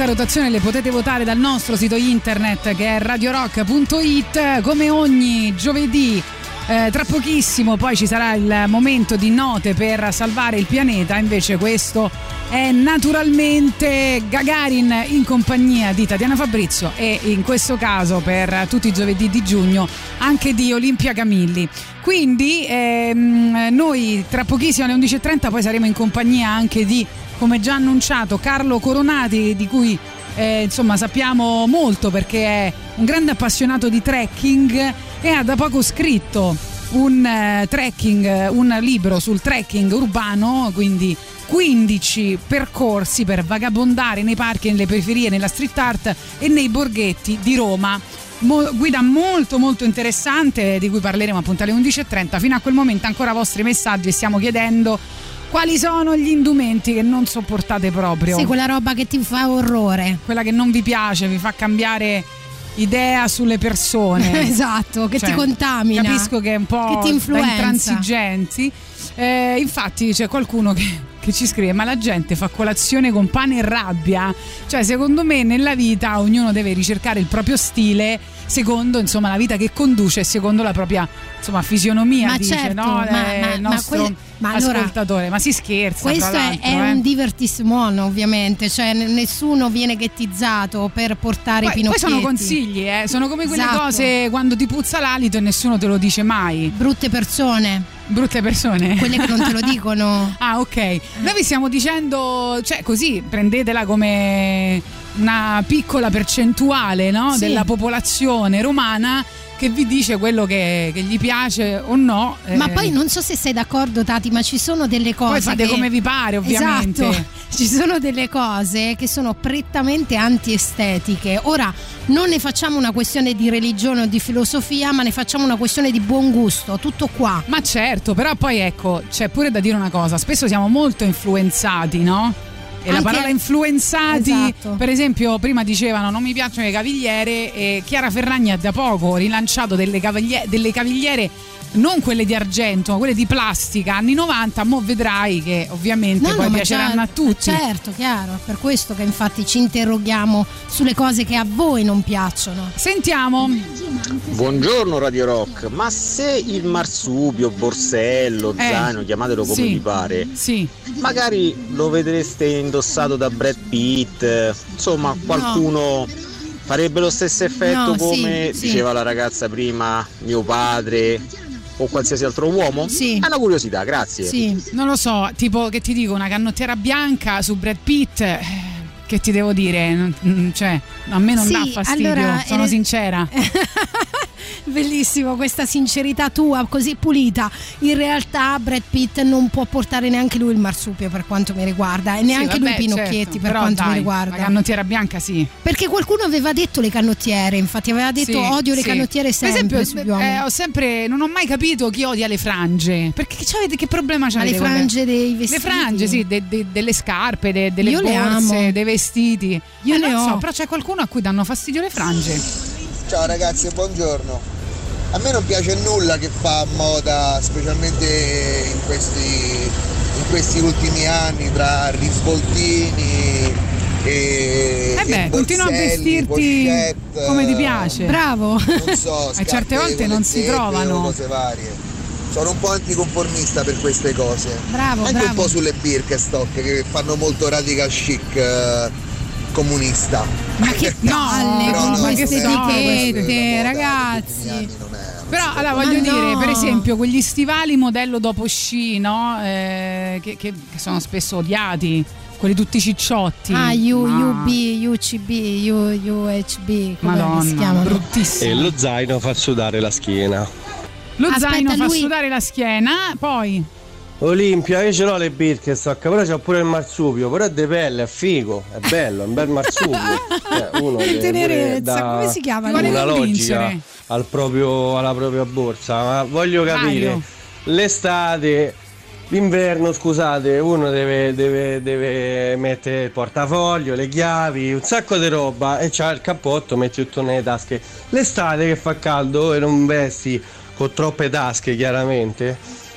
rock rotazione le potete votare dal nostro sito internet che è radiorock.it come ogni giovedì eh, tra pochissimo poi ci sarà il momento di note per salvare il pianeta, invece questo è naturalmente Gagarin in compagnia di Tatiana Fabrizio e in questo caso per tutti i giovedì di giugno anche di Olimpia Camilli. Quindi ehm, noi tra pochissimo alle 11.30 poi saremo in compagnia anche di come già annunciato, Carlo Coronati di cui eh, insomma sappiamo molto perché è un grande appassionato di trekking e ha da poco scritto un eh, trekking, un libro sul trekking urbano, quindi 15 percorsi per vagabondare nei parchi, nelle periferie, nella street art e nei borghetti di Roma. Mo- guida molto molto interessante di cui parleremo appunto alle 11.30 fino a quel momento ancora vostri messaggi stiamo chiedendo quali sono gli indumenti che non sopportate proprio? Sì, quella roba che ti fa orrore. quella che non vi piace vi fa cambiare idea sulle persone. Esatto, che Cioè, ti contamina. capisco che è un po' Che ti intransigenti. Eh, infatti c'è qualcuno che, che ci scrive ma la gente fa colazione con pane e rabbia? Cioè secondo me nella vita ognuno deve ricercare il proprio stile secondo insomma la vita che conduce e secondo la propria insomma fisionomia Ma dice certo, no? ma- ma- il ma nostro quelle- ma allora- ascoltatore ma si scherza Questo è, eh. un divertissement ovviamente, cioè nessuno viene ghettizzato per portare i Poi, poi pinocchietti. sono consigli, eh, sono come quelle Esatto. cose quando ti puzza l'alito e nessuno te lo dice mai. Brutte persone. Brutte persone. Quelle che non te lo dicono. ah, ok. Noi vi stiamo dicendo, cioè così, prendetela come una piccola percentuale no, Sì. della popolazione romana che vi dice quello che, che gli piace o no. Ma eh. poi non so se sei d'accordo Tati, ma ci sono delle cose Poi fate che- come vi pare, ovviamente. Esatto, ci sono delle cose che sono prettamente antiestetiche. Ora non ne facciamo una questione di religione o di filosofia, ma ne facciamo una questione di buon gusto, tutto qua. Ma certo, però poi ecco, c'è pure da dire una cosa, spesso siamo molto influenzati, no? E la parola influenzati, Esatto. per esempio, prima dicevano non mi piacciono le cavigliere e Chiara Ferragni ha da poco rilanciato delle, caviglie- delle cavigliere non quelle di argento, ma quelle di plastica anni 90, mo vedrai che ovviamente No, poi no, piaceranno a tutti. Certo, chiaro, è per questo che infatti ci interroghiamo sulle cose che a voi non piacciono. Sentiamo. Buongiorno Radio Rock, ma se il marsupio, borsello, Eh, zaino, chiamatelo come sì, vi pare, sì. magari lo vedreste indossato da Brad Pitt, insomma qualcuno farebbe lo stesso effetto No, come sì, sì. diceva la ragazza prima, mio padre o qualsiasi altro uomo? Sì. È una curiosità, grazie. Sì, non lo so, tipo che ti dico una canottiera bianca su Brad Pitt. eh, Che ti devo dire? Mm, Cioè, a me non Sì, dà fastidio, allora, sono eh, sincera. Bellissimo questa sincerità tua, così pulita. In realtà Brad Pitt non può portare neanche lui il marsupio per quanto mi riguarda e neanche Sì, lui vabbè, i pinocchietti certo, per quanto mi dai, riguarda. La canottiera bianca sì. Perché qualcuno aveva detto le canottiere, infatti aveva detto Sì, odio le sì. canottiere Per sempre esempio, sugli uomini. eh, ho sempre, non ho mai capito chi odia le frange. Perché che, problema c'avete? le frange dei vestiti? Le frange, sì, de- de- delle scarpe, de- delle Io le borse, dei vestiti. Io Eh, ne non ho. so, però c'è qualcuno a cui danno fastidio le frange. Ciao ragazzi, buongiorno. A me non piace nulla che fa moda, specialmente in questi, in questi ultimi anni, tra risvoltini e. Eh beh, e continua a vestirti pochette, come ti piace. Bravo. Non so, E certe scarpe volte non si trovano. cose varie. Sono un po' anticonformista per queste cose. Bravo, Anche un bravo. po' sulle Birkenstock che fanno molto radical chic eh, comunista. Ma che palle Però con no, queste non è- etichette, ragazzi. Però allora voglio no. dire, per esempio, quegli stivali modello dopo sci, no? Eh, che, che- che sono spesso odiati, quelli tutti cicciotti. Ah, U, Ma- UB, UCB, U, UHB, come Madonna, si chiamano? bruttissimo. E lo zaino fa sudare la schiena. Lo Aspetta, zaino fa lui- sudare la schiena, poi Olimpia, io ce l'ho le Birkenstock, però c'ho pure il marsupio, però è di pelle, è figo, è bello, è un bel marsupio. Eh, uno pure Tenerezza, come si chiama? Ti vuole Una logica al proprio- alla propria borsa, ma voglio capire, Mario. l'estate, l'inverno scusate, uno deve, deve- deve mettere il portafoglio, le chiavi, un sacco di roba e c'ha il cappotto, metti tutto nelle tasche. L'estate che fa caldo e non vesti con troppe tasche chiaramente.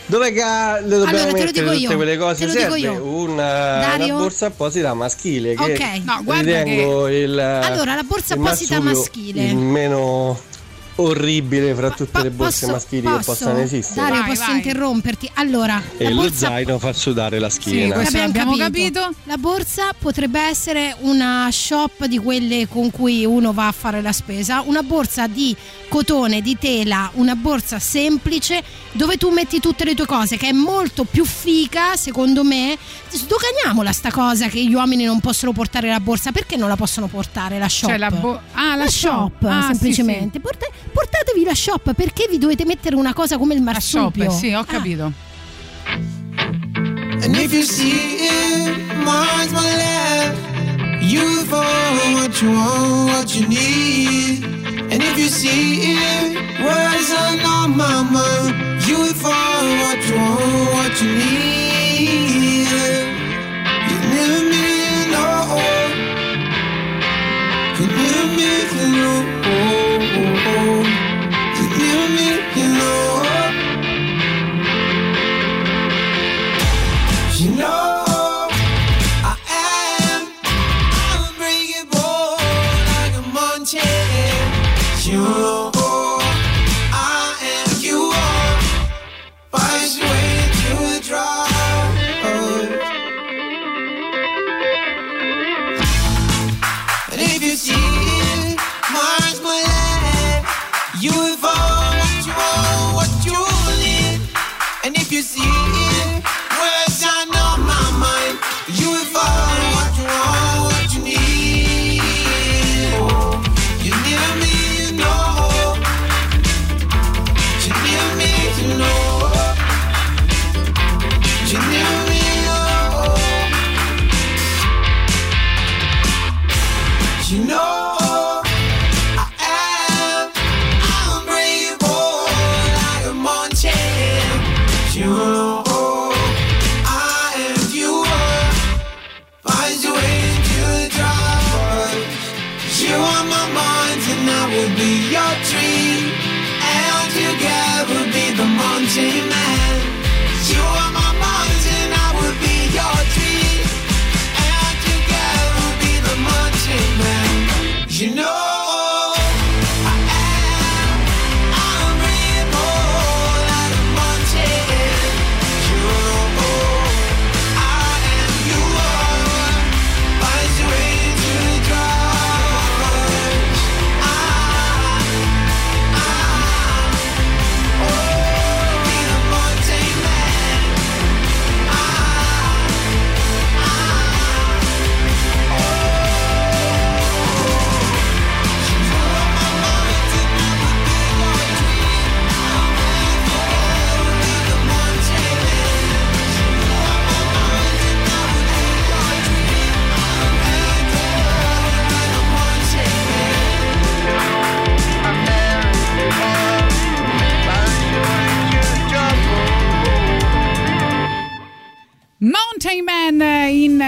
Dove ca- le dobbiamo Allora, te lo mettere dico tutte io, quelle cose? Serve io. una, una borsa apposita maschile che Ok. No, guarda ritengo il Allora, la borsa apposita maschile. il meno orribile fra tutte le borse Posso- maschili che posso? possano esistere. Dario, posso interromperti? Allora, E la lo borsa zaino fa sudare la schiena. l'abbiamo capito. La borsa potrebbe essere una shop di quelle con cui uno va a fare la spesa, una borsa di cotone, di tela, una borsa semplice dove tu metti tutte le tue cose, che è molto più fica, secondo me. Sdoganiamola sta cosa che gli uomini non possono portare la borsa, perché non la possono portare la shop? Cioè, la bo- ah, la shop. Ah, sì, semplicemente. Porta- portatevi la shop, perché vi dovete mettere una cosa come il marsupio? Shop, sì, ho Ah. capito. And if you see it, mine's my left. You for what you want, what you need. And if you see it, words are not my mind. You for what you want, what you need. You never mean no. You never mean no.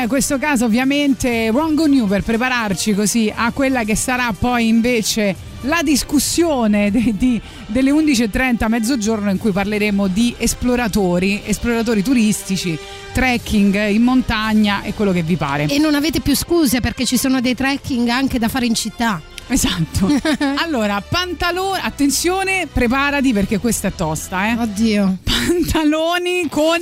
Questo caso ovviamente Wrong on You per prepararci così a quella che sarà poi invece la discussione de- di- delle 11.30 a mezzogiorno in cui parleremo di esploratori, esploratori turistici, trekking in montagna e quello che vi pare. E non avete più scuse perché ci sono dei trekking anche da fare in città. Esatto. allora, pantaloni, attenzione, preparati perché questa è tosta, eh. Oddio. Pantaloni con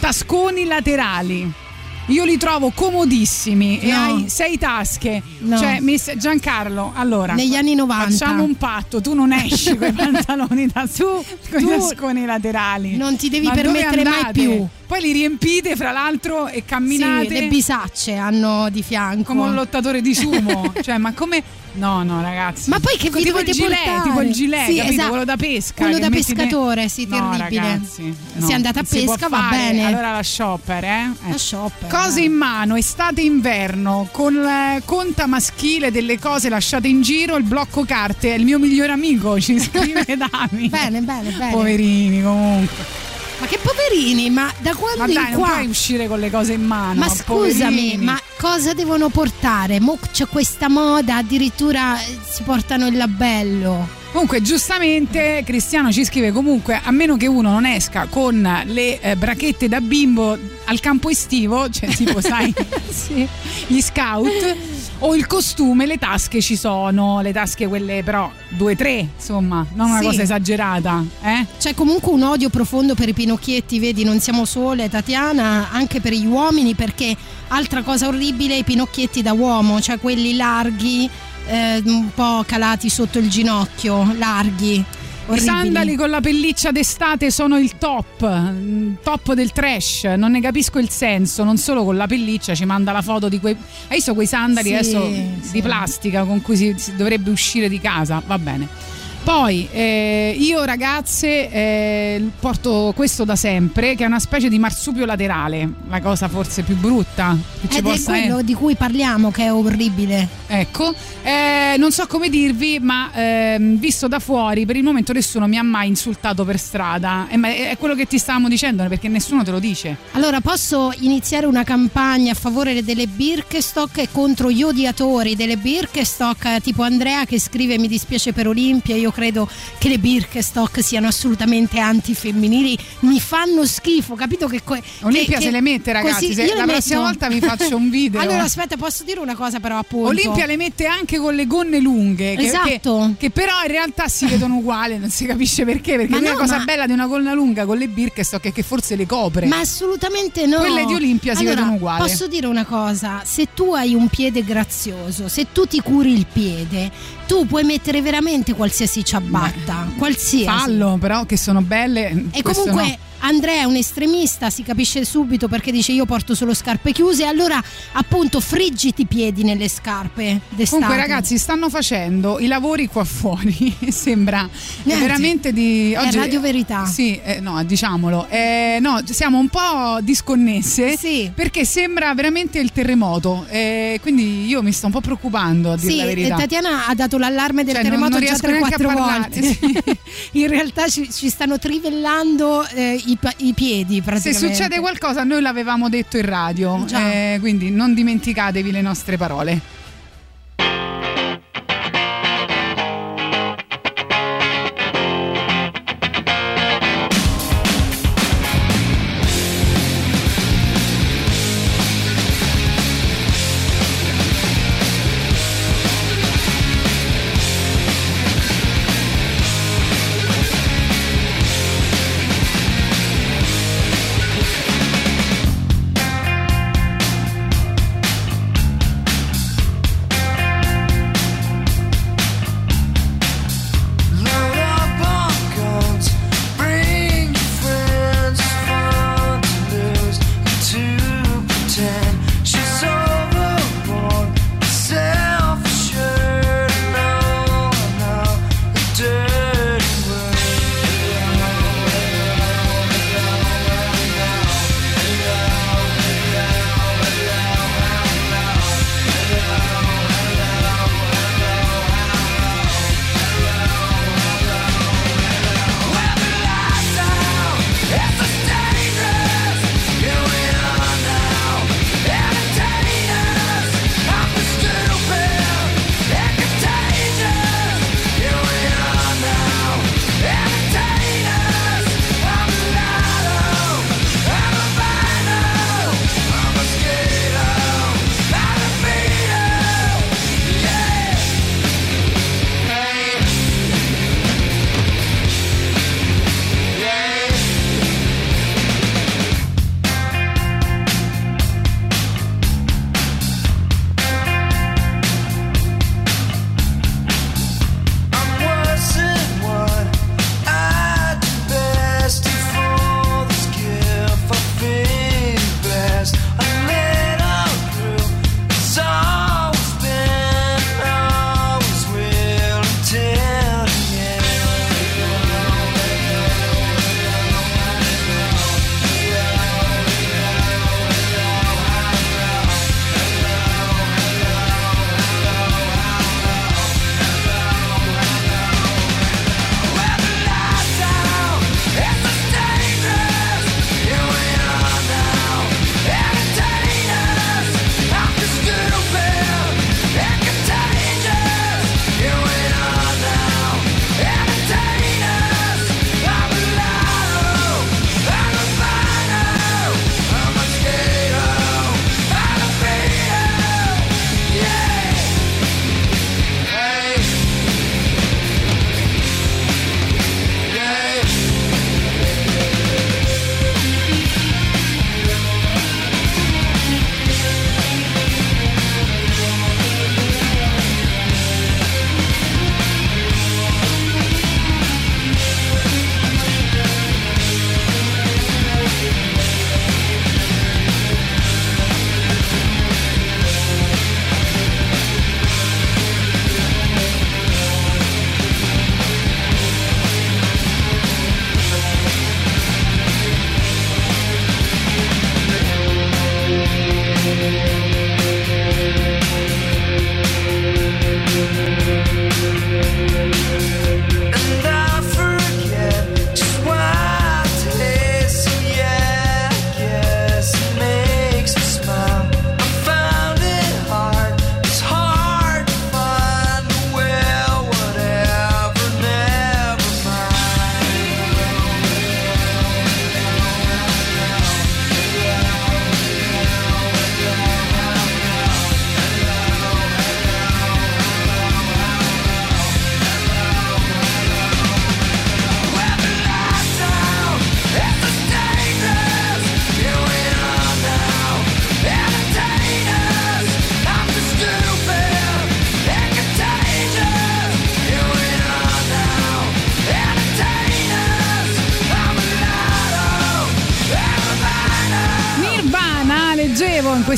tasconi laterali. Io li trovo comodissimi e No. hai sei tasche. No. Cioè, miss Giancarlo, allora. Negli anni 90. Facciamo un patto, tu non esci con i pantaloni da su, con i tasconi laterali. non ti devi Ma permettere mai più. Poi li riempite fra l'altro e camminate Sì, le bisacce hanno di fianco. come un lottatore di sumo. cioè, ma come No, no, ragazzi. Ma poi che vi tipo il dovete gilet, portare? tipo il gilet, Sì, capito? esatto. Quello da pesca. Quello da pescatore, sì, No, terribile. ragazzi, no, Sei andata a si pesca, va fare. bene. Allora la shopper, eh? Eh. La shopper. Cose in mano, estate inverno, con il conta maschile delle cose lasciate in giro, il blocco carte è il mio migliore amico, ci scrive Dami. Bene, bene, bene. Poverini comunque. Ma che poverini, ma da quando Ma in dai, non qua? puoi uscire con le cose in mano. Ma scusami, poverini. ma cosa devono portare? Mo c'è questa moda, addirittura eh, si portano il labello. Comunque, giustamente, Cristiano ci scrive comunque, a meno che uno non esca con le eh, brachette da bimbo al campo estivo, cioè tipo, sai, gli scout, o il costume, le tasche ci sono, le tasche quelle però due tre, insomma, non una Sì. cosa esagerata, eh? C'è comunque un odio profondo per i pinocchietti, vedi, non siamo sole, Tatiana, anche per gli uomini, perché altra cosa orribile, i pinocchietti da uomo, cioè quelli larghi, eh, un po' calati sotto il ginocchio, larghi. I sandali con la pelliccia d'estate sono il top, mm, top del trash, non ne capisco il senso, non solo con la pelliccia ci manda la foto di quei... Hai visto quei sandali Sì, adesso sì. di plastica con cui si, si dovrebbe uscire di casa, va bene. Poi eh, io ragazze eh, porto questo da sempre che è una specie di marsupio laterale, la cosa forse più brutta che ci Ed è possa quello essere. di cui parliamo che è orribile. Ecco, eh, non so come dirvi, ma ehm, visto da fuori, per il momento nessuno mi ha mai insultato per strada. Eh, ma è quello che ti stavamo dicendo, perché nessuno te lo dice. Allora, posso iniziare una campagna a favore delle Birkenstock e contro gli odiatori delle Birkenstock, eh, tipo Andrea che scrive mi dispiace per Olimpia, io credo che le Birkenstock siano assolutamente antifemminili, mi fanno schifo, capito che... co- Olimpia che- se le mette, che- ragazzi, così- se- la prossima volta vi faccio un video. allora, aspetta, posso dire una cosa però appunto. Olimpia le mette anche con le gonne lunghe, che, Esatto. che, che però in realtà si vedono uguali, non si capisce perché. Perché no, cosa ma- bella di una gonna lunga con le Birkenstock è che forse le copre. Ma assolutamente no. Quelle di Olimpia si Allora, vedono uguali. Posso dire una cosa? Se tu hai un piede grazioso, se tu ti curi il piede, tu puoi mettere veramente qualsiasi ciabatta, qualsiasi. Fallo, però, che sono belle. E comunque no. Andrea è un estremista, si capisce subito perché dice io porto solo scarpe chiuse, allora appunto friggiti i piedi nelle scarpe d'estate. Comunque ragazzi stanno facendo i lavori qua fuori, sembra Niente. veramente di... È Radio Verità. Sì, eh, no, diciamolo. Eh, no, siamo un po' disconnesse perché sembra veramente il terremoto. eh, quindi io mi sto un po' preoccupando a dire Sì, la verità. Tatiana ha dato l'allarme del Cioè, non- terremoto non già neanche a 3-4 parlare, volte. In realtà ci, ci stanno trivellando eh, i, pa- i piedi Se praticamente. succede qualcosa noi l'avevamo detto in radio, eh, quindi non dimenticatevi le nostre parole.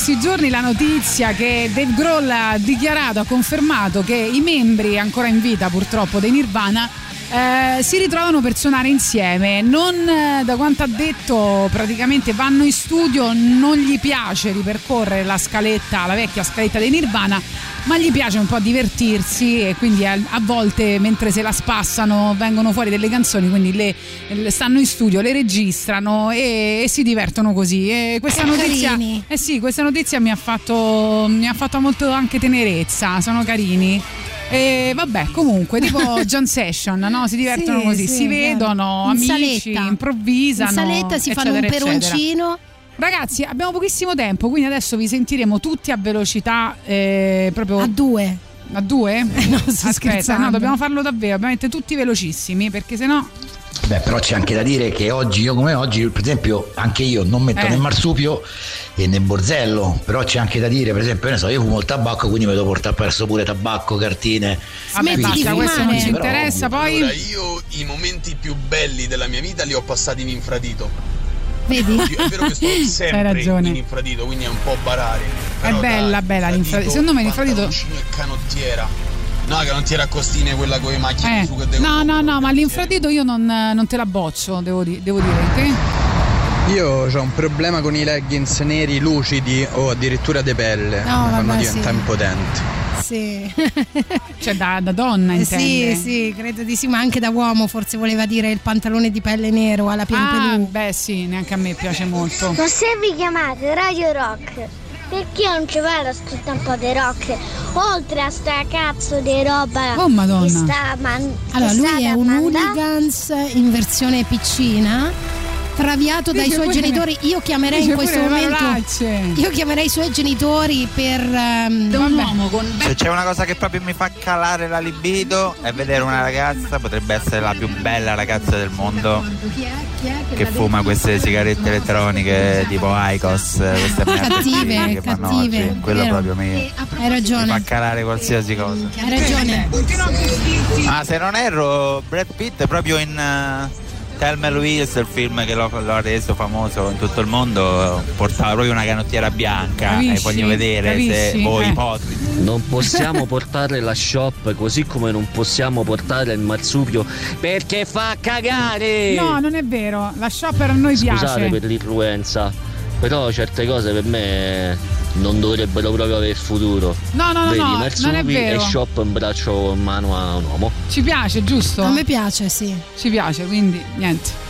Questi giorni la notizia che Dave Grohl ha dichiarato, ha confermato che i membri ancora in vita purtroppo dei Nirvana eh, si ritrovano per suonare insieme. Non, eh, da quanto ha detto, praticamente vanno in studio, non gli piace ripercorrere la scaletta, la vecchia scaletta dei Nirvana, ma gli piace un po' divertirsi e quindi a, a volte mentre se la spassano vengono fuori delle canzoni, quindi le, le stanno in studio, le registrano e, e si divertono così. E questa notizia, eh sì, questa notizia mi ha fatto, mi ha fatto molto anche tenerezza, sono carini. E vabbè, comunque, tipo John Session, no? Si divertono Sì, così, sì, si vedono, in amici, saletta. improvvisano. In saletta si fanno un eccetera, eccetera. Ragazzi, abbiamo pochissimo tempo, quindi adesso vi sentiremo tutti a velocità eh, proprio A due. a due? No, sto Aspetta, scherzando. no, dobbiamo farlo davvero, dobbiamo mettere tutti velocissimi perché sennò Beh, però c'è anche da dire che oggi, io come oggi, per esempio, anche io non metto Eh. né marsupio e né borzello, però c'è anche da dire, per esempio, io ne so, io fumo il tabacco, quindi mi devo portare perso pure tabacco, cartine. Vabbè, Quindi basta, questo non ci interessa. ovvio. Poi Allora, io i momenti più belli della mia vita li ho passati in infradito. Vedi? È vero che sto sempre ragione. in infradito, quindi è un po' barare. è bella, bella l'infradito. Secondo me l'infradito e canottiera. No, canottiera a costine, quella con le macchine Eh, su che devo no, no, no, ma l'infradito io non, non te la boccio, devo, di- devo dire. Te? Io ho un problema con i leggings neri lucidi o addirittura de pelle. No, mi fanno diventare sì. impotenti. Sì. Cioè da, da donna Eh sì, intende? sì, credo di sì, ma anche da uomo forse voleva dire il pantalone di pelle nero alla Ah, piempelù. beh sì, neanche a me piace molto. Ma se vi chiamate Radio Rock, perché non ci vado a ascoltare un po' di rock? Oltre a sta cazzo di roba Oh, Madonna. che sta man- Allora, che lui è un mandare. hooligans in versione piccina, traviato dai Dice suoi genitori. Io chiamerei in questo momento. Io chiamerei i suoi genitori per. Da un uomo con Se c'è una cosa che proprio mi fa calare la libido è vedere una ragazza, potrebbe essere la più bella ragazza del mondo, che fuma queste sigarette elettroniche tipo Icos, queste Cattive, che fanno cattive, oggi. Quello vero. proprio mi, Hai mi fa ragione. calare qualsiasi cosa. Hai ragione. Ma se non erro, Brad Pitt è proprio in uh, Tell Me Louise, il film che lo, lo ha reso famoso in tutto il mondo, portava proprio una canottiera bianca Capisci? e voglio vedere se Capisci? voi Eh. ipocriti. Non possiamo portare la shop così come non possiamo portare il marsupio perché fa cagare. No, non è vero, la shopper a noi Scusate piace. per l'influenza, però certe cose per me non dovrebbero proprio avere futuro. No, no, no, Vedi, no, non è vero. e shop in braccio in mano a un uomo. Ci piace, giusto? A me piace, sì. Ci piace, quindi niente.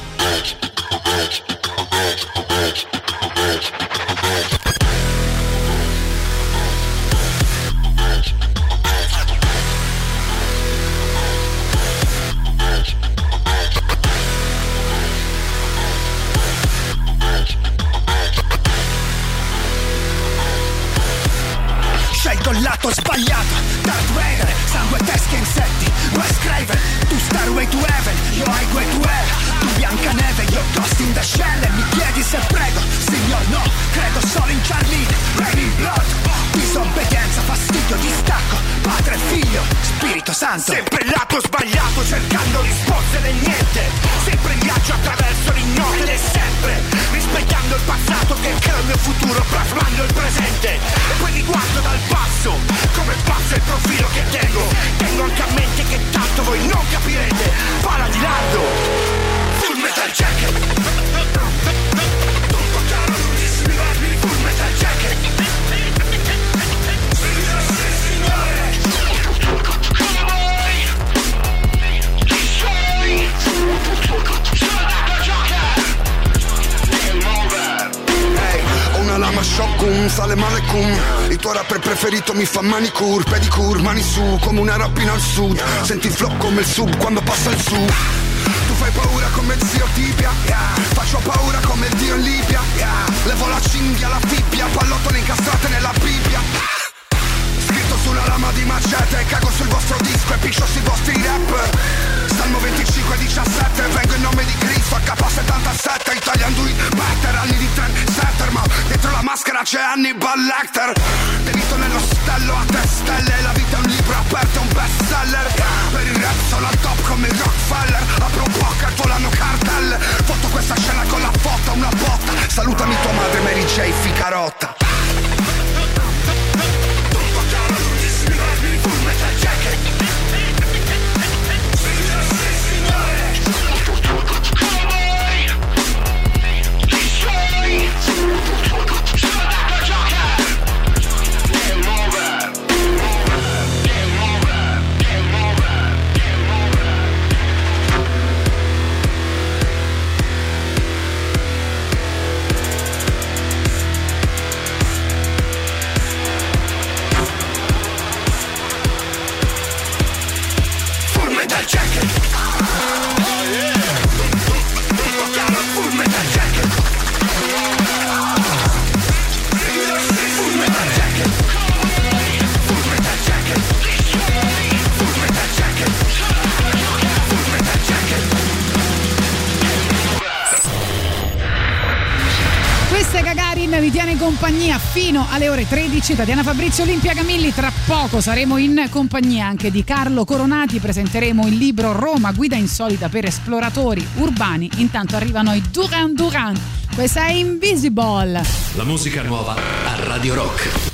Lato sbagliato. Darth Vader, sangue, tesche, insetti Wes Craven, tu Starway to Heaven Io Highway to Hell. Tu Biancaneve, io Ghost in the Shell. E mi chiedi se prego, signor no Credo solo in Charlie, Raining Blood Disobbedienza, fastidio, distacco. Padre e figlio, Spirito Santo. Sempre il lato sbagliato cercando risposte del niente. Sempre in viaggio attraverso l'ignoto e sempre. Rispettando il passato che crea il mio futuro Plasmando il presente. E poi mi guardo dal basso Come passa il profilo che tengo Tengo anche a mente che tanto voi non capirete. Pala di lardo. Full metal jacket sale malekum Il tuo rapper preferito mi fa manicure, pedicure Mani su, come una rapina al sud Senti il flow come il sub quando passa il su Tu fai paura come zio Tibia. Faccio paura come il dio in Libia. Levo la cinghia, la fibbia Pallottole incastrate nella Bibbia Lama di macete Cago sul vostro disco e piscio sui vostri rap. Salmo 25 17 Vengo in nome di Cristo AK77 Italian do it better Anni di trend setter Ma dietro la maschera c'è Hannibal Lecter. Delitto nello stello a te stelle La vita è un libro aperto, è un bestseller Per il rap sono al top come il Rockefeller Apro bocca, volano cartel. Foto questa scena con la foto, una botta. Salutami tua madre Mary J. Ficarotta vi tiene compagnia fino alle ore 13. Tatiana Fabrizio Olimpia Camilli. Tra poco saremo in compagnia anche di Carlo Coronati. Presenteremo il libro Roma, guida insolita per esploratori urbani. Intanto arrivano i Duran Duran. Questa è Invisible. La musica nuova a Radio Rock.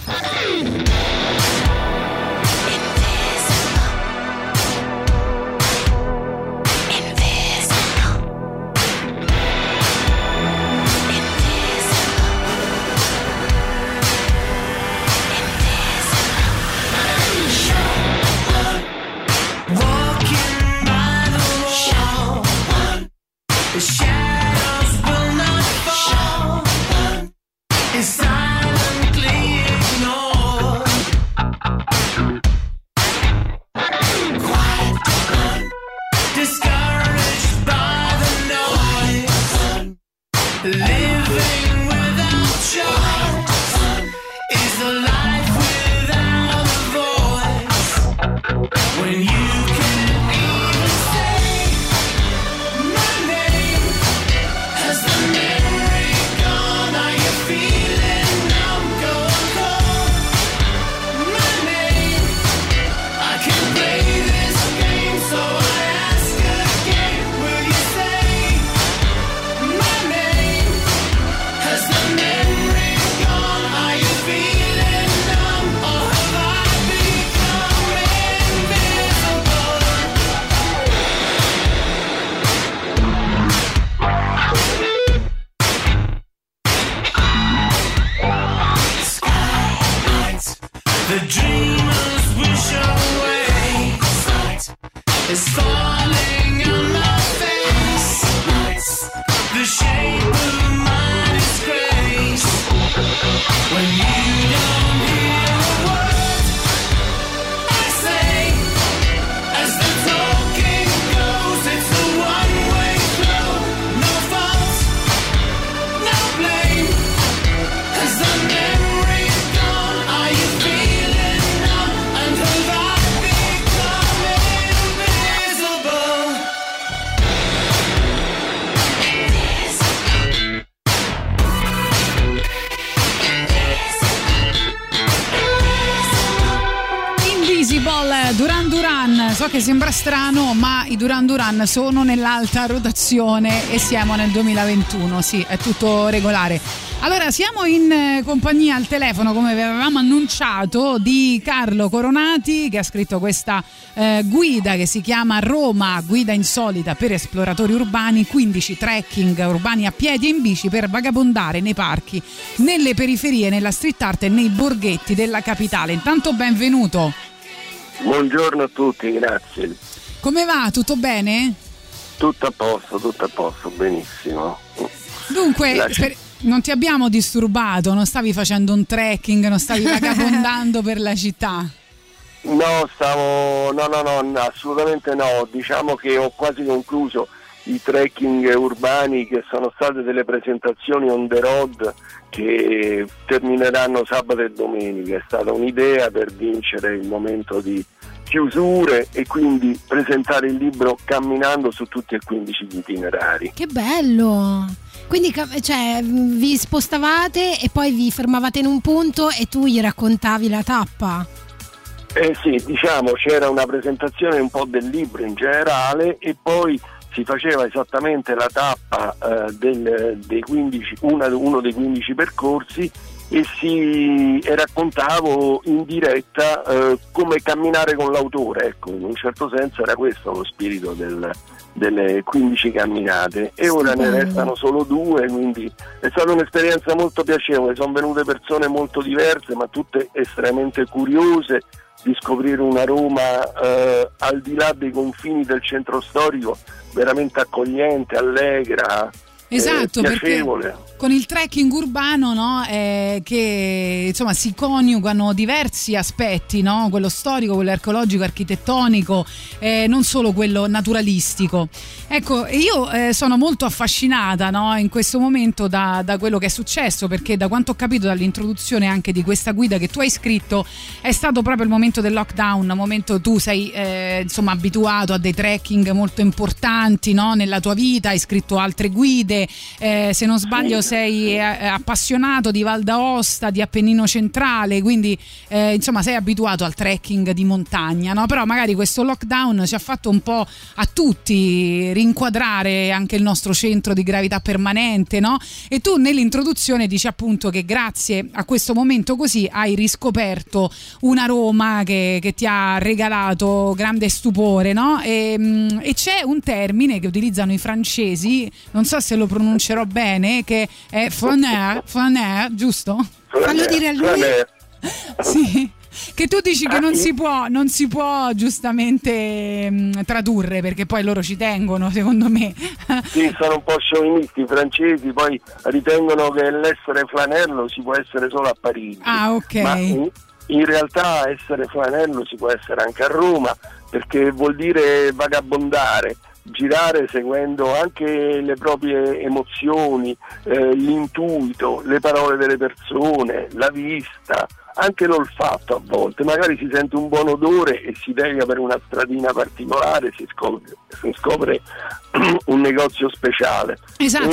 Duran sono nell'alta rotazione e siamo nel 2021. Sì, è tutto regolare. Allora, siamo in eh, compagnia al telefono, come avevamo annunciato, di Carlo Coronati che ha scritto questa eh, guida che si chiama Roma, guida insolita per esploratori urbani, 15 trekking urbani a piedi e in bici per vagabondare nei parchi, nelle periferie, nella street art e nei borghetti della capitale. Intanto benvenuto. Buongiorno a tutti, grazie. Come va? Tutto bene? Tutto a posto, tutto a posto, benissimo. Dunque, La- sper- non ti abbiamo disturbato, non stavi facendo un trekking, non stavi vagabondando per la città. No, stavo. No, no, no, assolutamente no. Diciamo che ho quasi concluso i trekking urbani che sono state delle presentazioni on the road che termineranno sabato e domenica. È stata un'idea per vincere il momento di chiusure e quindi presentare il libro camminando su tutti e 15 gli itinerari. Che bello! Quindi cioè, vi spostavate e poi vi fermavate in un punto e tu gli raccontavi la tappa. Eh sì, diciamo c'era una presentazione un po' del libro in generale e poi si faceva esattamente la tappa eh, del- dei 15, una- uno dei 15 percorsi e, si, e raccontavo in diretta eh, come camminare con l'autore, ecco, in un certo senso era questo lo spirito del- delle 15 camminate e ora ne restano solo due, quindi è stata un'esperienza molto piacevole, sono venute persone molto diverse ma tutte estremamente curiose di scoprire una Roma eh, al di là dei confini del centro storico veramente accogliente, allegra, Esatto, perché piacevole. con il trekking urbano no, eh, che insomma si coniugano diversi aspetti, no? quello storico, quello archeologico, architettonico, eh, non solo quello naturalistico. Ecco, io eh, sono molto affascinata no, in questo momento da, da quello che è successo, perché da quanto ho capito dall'introduzione anche di questa guida che tu hai scritto, è stato proprio il momento del lockdown, momento tu sei eh, insomma abituato a dei trekking molto importanti no, nella tua vita, hai scritto altre guide eh, se non sbaglio, sei eh, appassionato di Val d'Aosta, di Appennino Centrale, quindi eh, insomma sei abituato al trekking di montagna, no? Però magari questo lockdown ci ha fatto un po' a tutti rinquadrare anche il nostro centro di gravità permanente, no? E tu nell'introduzione dici appunto che grazie a questo momento così hai riscoperto una Roma che, che ti ha regalato grande stupore, no? E, mm, e c'è un termine che utilizzano i francesi, non so se lo pronuncerò bene, che è flaner, flaner, giusto? Fallo dire a lui. Sì. Che tu dici che non si può, non si può giustamente mm, tradurre perché poi loro ci tengono, secondo me. Sì, sono un po' sciovinisti i francesi, poi ritengono che l'essere flanello si può essere solo a Parigi. Ah, ok. Ma in, in realtà essere flanello si può essere anche a Roma perché vuol dire vagabondare, girare seguendo anche le proprie emozioni, eh, l'intuito, le parole delle persone, la vista, anche l'olfatto a volte. Magari si sente un buon odore e si deviga per una stradina particolare, si scopre, si scopre un negozio speciale. Esatto.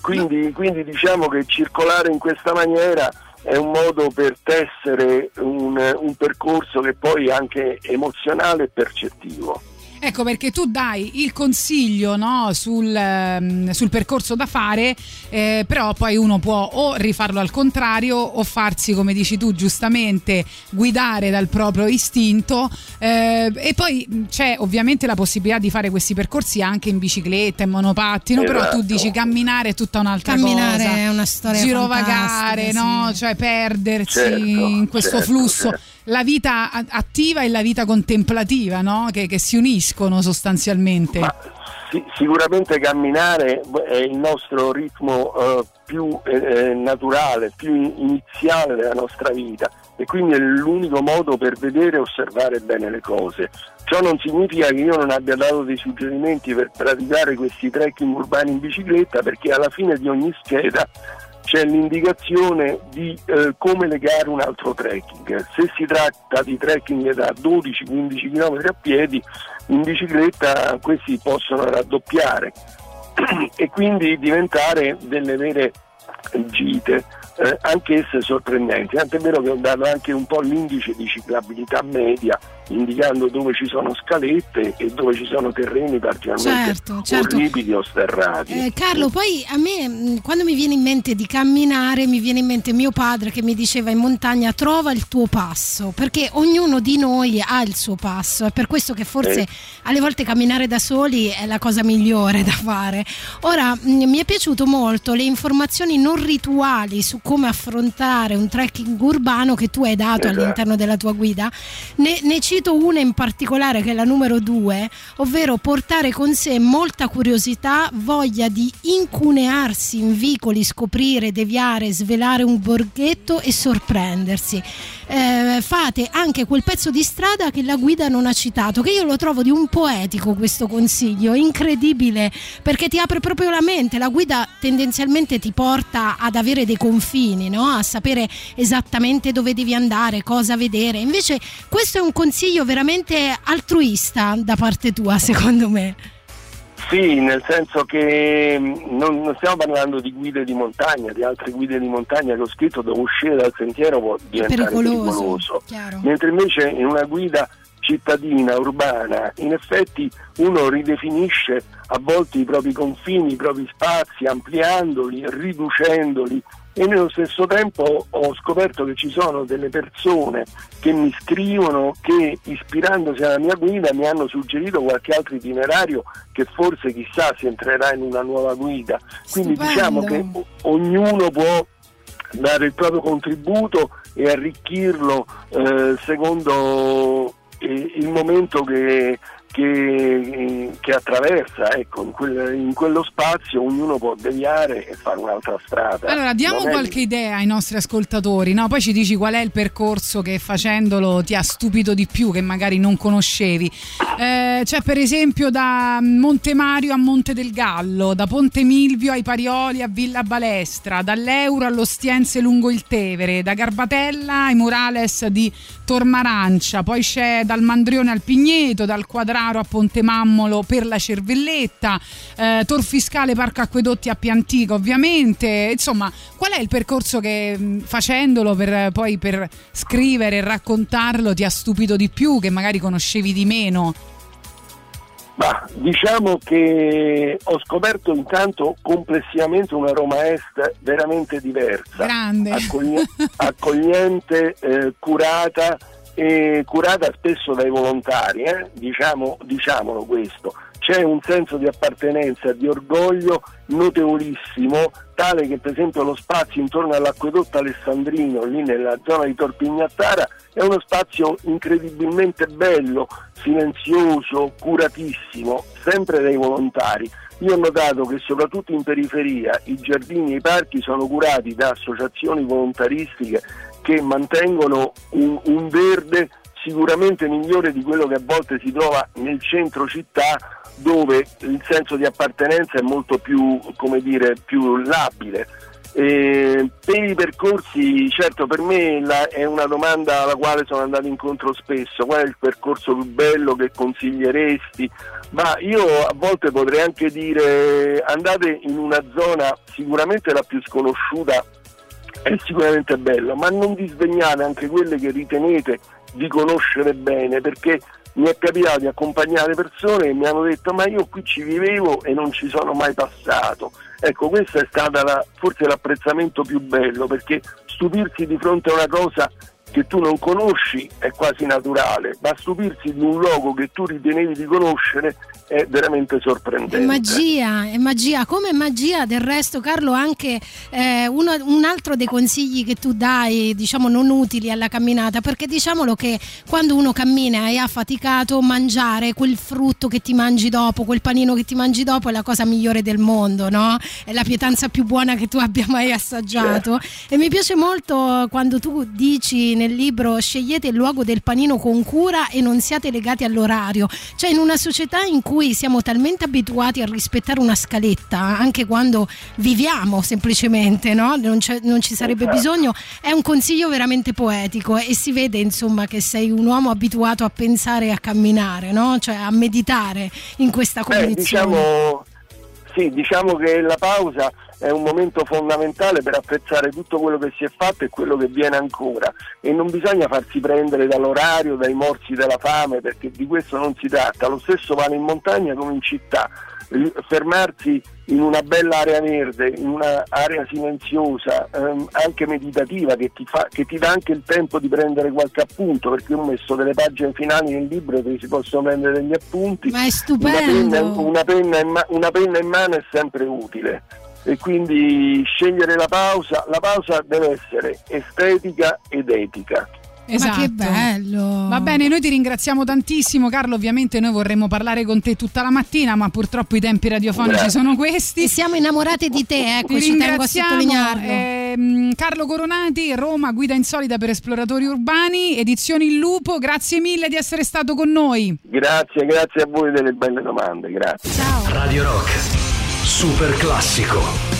Quindi, quindi diciamo che circolare in questa maniera è un modo per tessere un, un percorso che poi è anche emozionale e percettivo. Ecco perché tu dai il consiglio no, sul, ehm, sul percorso da fare, eh, però poi uno può o rifarlo al contrario o farsi, come dici tu giustamente, guidare dal proprio istinto eh, e poi c'è ovviamente la possibilità di fare questi percorsi anche in bicicletta, in monopattino, però tu Esatto. dici camminare è tutta un'altra Camminare cosa. è una storia Girovagare, no? sì. cioè perdersi Certo, in questo certo, flusso. certo. La vita attiva e la vita contemplativa, no? che, che si uniscono sostanzialmente. Sì, sicuramente camminare è il nostro ritmo eh, più eh, eh, naturale, più in- iniziale della nostra vita e quindi è l'unico modo per vedere e osservare bene le cose. Ciò non significa che io non abbia dato dei suggerimenti per praticare questi trekking urbani in bicicletta perché alla fine di ogni scheda c'è l'indicazione di eh, come legare un altro trekking. Se si tratta di trekking da 12-15 km a piedi, in bicicletta questi possono raddoppiare e quindi diventare delle vere gite, eh, anch'esse sorprendenti. Tant'è vero che ho dato anche un po' l'indice di ciclabilità media, indicando dove ci sono scalette e dove ci sono terreni particolarmente Certo, certo. orribili o sterrati. Eh, Carlo, poi a me mh, quando mi viene in mente di camminare, mi viene in mente mio padre che mi diceva in montagna trova il tuo passo, perché ognuno di noi ha il suo passo, è per questo che forse Eh. alle volte camminare da soli è la cosa migliore da fare. Ora, mh, mi è piaciuto molto le informazioni non rituali su come affrontare un trekking urbano che tu hai dato Esatto. all'interno della tua guida. Ne, ne cito una in particolare che è la numero due, ovvero portare con sé molta curiosità, voglia di incunearsi in vicoli, scoprire, deviare, svelare un borghetto e sorprendersi. Eh, fate anche quel pezzo di strada che la guida non ha citato, che io lo trovo di un poetico questo consiglio, incredibile, perché ti apre proprio la mente. La guida tendenzialmente ti porta ad avere dei confini, no? a sapere esattamente dove devi andare, cosa vedere. Invece questo è un consiglio veramente altruista da parte tua, secondo me. Sì, nel senso che mh, non, non stiamo parlando di guide di montagna, di altre guide di montagna che ho scritto dove uscire dal sentiero può diventare pericoloso, pericoloso. Mentre invece in una guida cittadina, urbana, in effetti uno ridefinisce a volte i propri confini, i propri spazi, ampliandoli, riducendoli e nello stesso tempo ho scoperto che ci sono delle persone che mi scrivono che ispirandosi alla mia guida mi hanno suggerito qualche altro itinerario che forse chissà si entrerà in una nuova guida. Quindi Stupendo. diciamo che ognuno può dare il proprio contributo e arricchirlo eh, secondo eh, il momento che, che- che attraversa. Ecco, in, quel- in quello spazio ognuno può deviare e fare un'altra strada. Allora, diamo Non è- qualche idea ai nostri ascoltatori, no? poi ci dici qual è il percorso che facendolo ti ha stupito di più, che magari non conoscevi. Eh, c'è per esempio da Monte Mario a Monte del Gallo, da Ponte Milvio ai Parioli a Villa Balestra, dall'Euro all'Ostiense lungo il Tevere, da Garbatella ai Murales di Tormarancia, poi c'è dal Mandrione al Pigneto, dal Quadrato Pesaro a Ponte Mammolo per la Cervelletta, eh, Tor Fiscale Parco Acquedotti a Piantica ovviamente, insomma qual è il percorso che mh, facendolo per, poi per scrivere e raccontarlo ti ha stupito di più, che magari conoscevi di meno? Ma diciamo che ho scoperto intanto complessivamente una Roma Est veramente diversa, Grande. accoglie- accogliente, eh, curata e curata spesso dai volontari, eh? diciamo, diciamolo questo. C'è un senso di appartenenza, di orgoglio notevolissimo, tale che per esempio lo spazio intorno all'acquedotto alessandrino, lì nella zona di Torpignattara, è uno spazio incredibilmente bello, silenzioso, curatissimo, sempre dai volontari. Io ho notato che soprattutto in periferia i giardini e i parchi sono curati da associazioni volontaristiche che mantengono un, un verde sicuramente migliore di quello che a volte si trova nel centro città dove il senso di appartenenza è molto più, come dire, più labile. E per i percorsi, certo per me la- è una domanda alla quale sono andato incontro spesso, qual è il percorso più bello che consiglieresti? Ma io a volte potrei anche dire andate in una zona sicuramente la più sconosciuta è sicuramente bello, ma non vi svegliate anche quelle che ritenete di conoscere bene, perché mi è capitato di accompagnare persone che mi hanno detto ma io qui ci vivevo e non ci sono mai passato. Ecco, questo è stato forse l'apprezzamento più bello, perché stupirsi di fronte a una cosa che tu non conosci è quasi naturale, ma stupirsi di un luogo che tu ritenevi di conoscere è veramente sorprendente. È magia, è magia, come magia del resto Carlo anche eh, uno- un altro dei consigli che tu dai, diciamo non utili alla camminata, perché diciamolo che quando uno cammina e ha faticato, mangiare quel frutto che ti mangi dopo, quel panino che ti mangi dopo è la cosa migliore del mondo, no? È la pietanza più buona che tu abbia mai assaggiato. E mi piace molto quando tu dici nel libro scegliete il luogo del panino con cura e non siate legati all'orario. Cioè in una società in cui siamo talmente abituati a rispettare una scaletta, anche quando viviamo semplicemente, no? non, non ci sarebbe bisogno, è un consiglio veramente poetico e si vede insomma che sei un uomo abituato a pensare e a camminare, no? cioè a meditare in questa Beh, condizione. diciamo, sì, diciamo che la pausa è un momento fondamentale per apprezzare tutto quello che si è fatto e quello che viene ancora. E non bisogna farsi prendere dall'orario, dai morsi della fame perché di questo non si tratta, lo stesso vale in montagna come in città, fermarsi in una bella area verde, in un'area silenziosa, ehm, anche meditativa che ti, fa- che ti dà anche il tempo di prendere qualche appunto perché io ho messo delle pagine finali nel libro dove si possono prendere degli appunti. Ma è una stupendo. penna, una penna in ma- una penna in mano è sempre utile e quindi scegliere la pausa, la pausa deve essere estetica ed etica. Esatto. Ma che bello! Va bene, noi ti ringraziamo tantissimo Carlo, ovviamente noi vorremmo parlare con te tutta la mattina, ma purtroppo i tempi radiofonici Grazie. sono questi. E siamo innamorate di te, ecco, Ti ci tengo a ringraziamo. sottolinearlo. Ehm, Carlo Coronati, Roma, guida insolita per esploratori urbani, edizioni Il Lupo, grazie mille di essere stato con noi. Grazie, grazie a voi delle belle domande, grazie. Radio Rock. Super classico.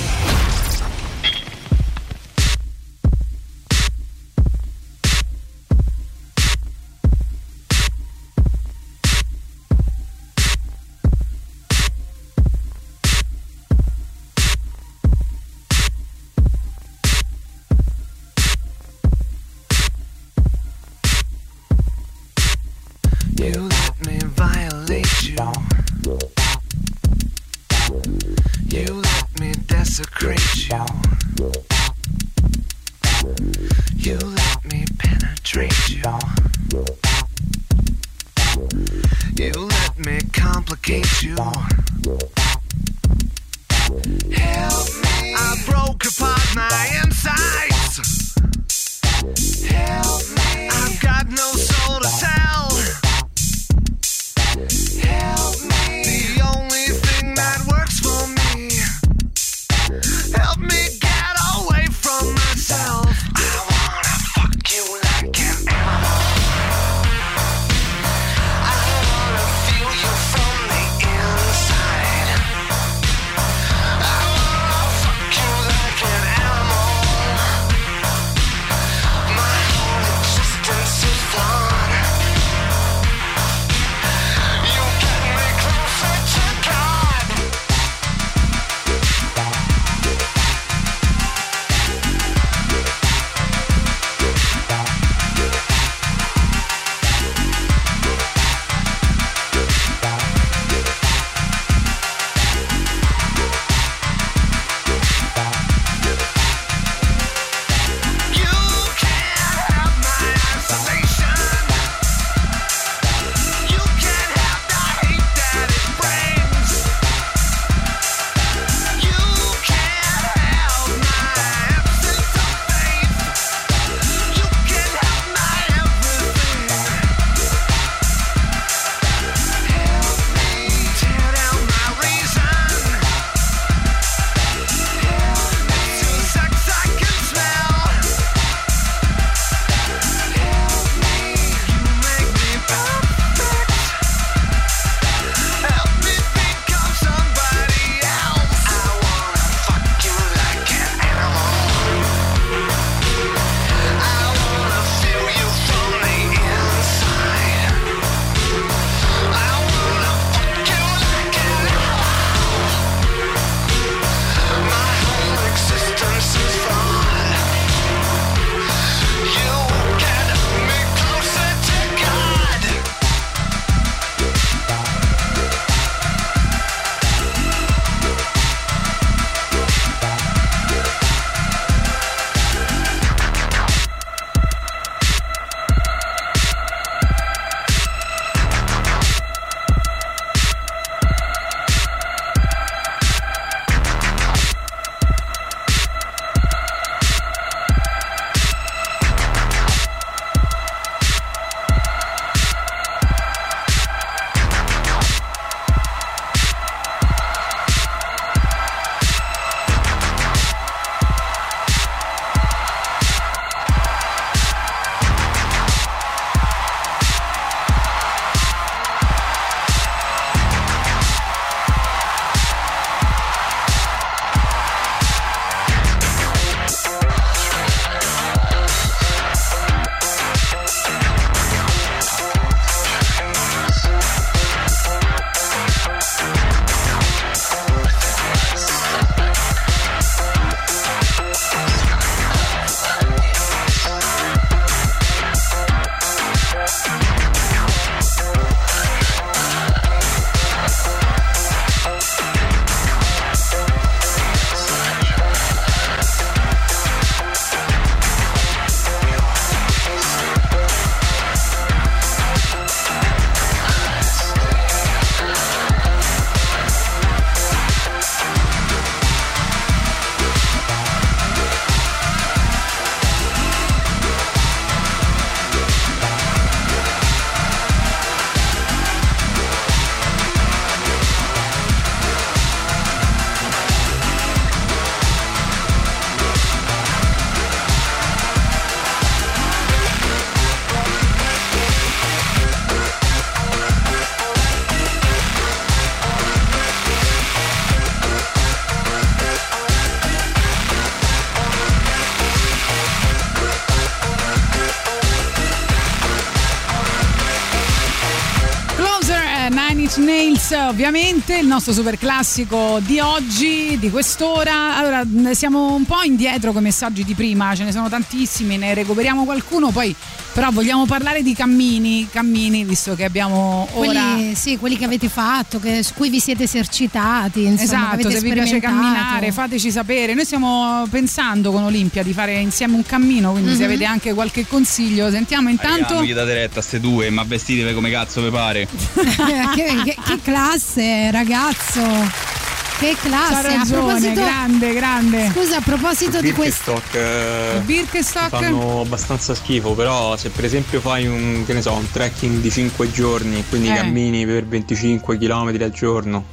Hills, ovviamente, il nostro super classico di oggi, di quest'ora. Allora, siamo un po' indietro con i messaggi di prima, ce ne sono tantissimi, ne recuperiamo qualcuno, poi però vogliamo parlare di cammini, cammini, visto che abbiamo ora Quelli, sì, quelli che avete fatto, che- su cui vi siete esercitati. Insomma, Esatto, avete se vi piace camminare fateci sapere. Noi stiamo pensando con Olimpia di fare insieme un cammino, quindi se Mhm. avete anche qualche consiglio, sentiamo intanto. non gli date retta a ste due, ma vestitevi come cazzo vi pare. che, che- che classe, ragazzo! Che classe! C'ha a ragione, proposito, grande, grande. Scusa, a proposito di questo. Birkenstock, eh, Birkenstock? fanno abbastanza schifo, però se per esempio fai un, che ne so, un trekking di 5 giorni, quindi Eh. cammini per 25 km al giorno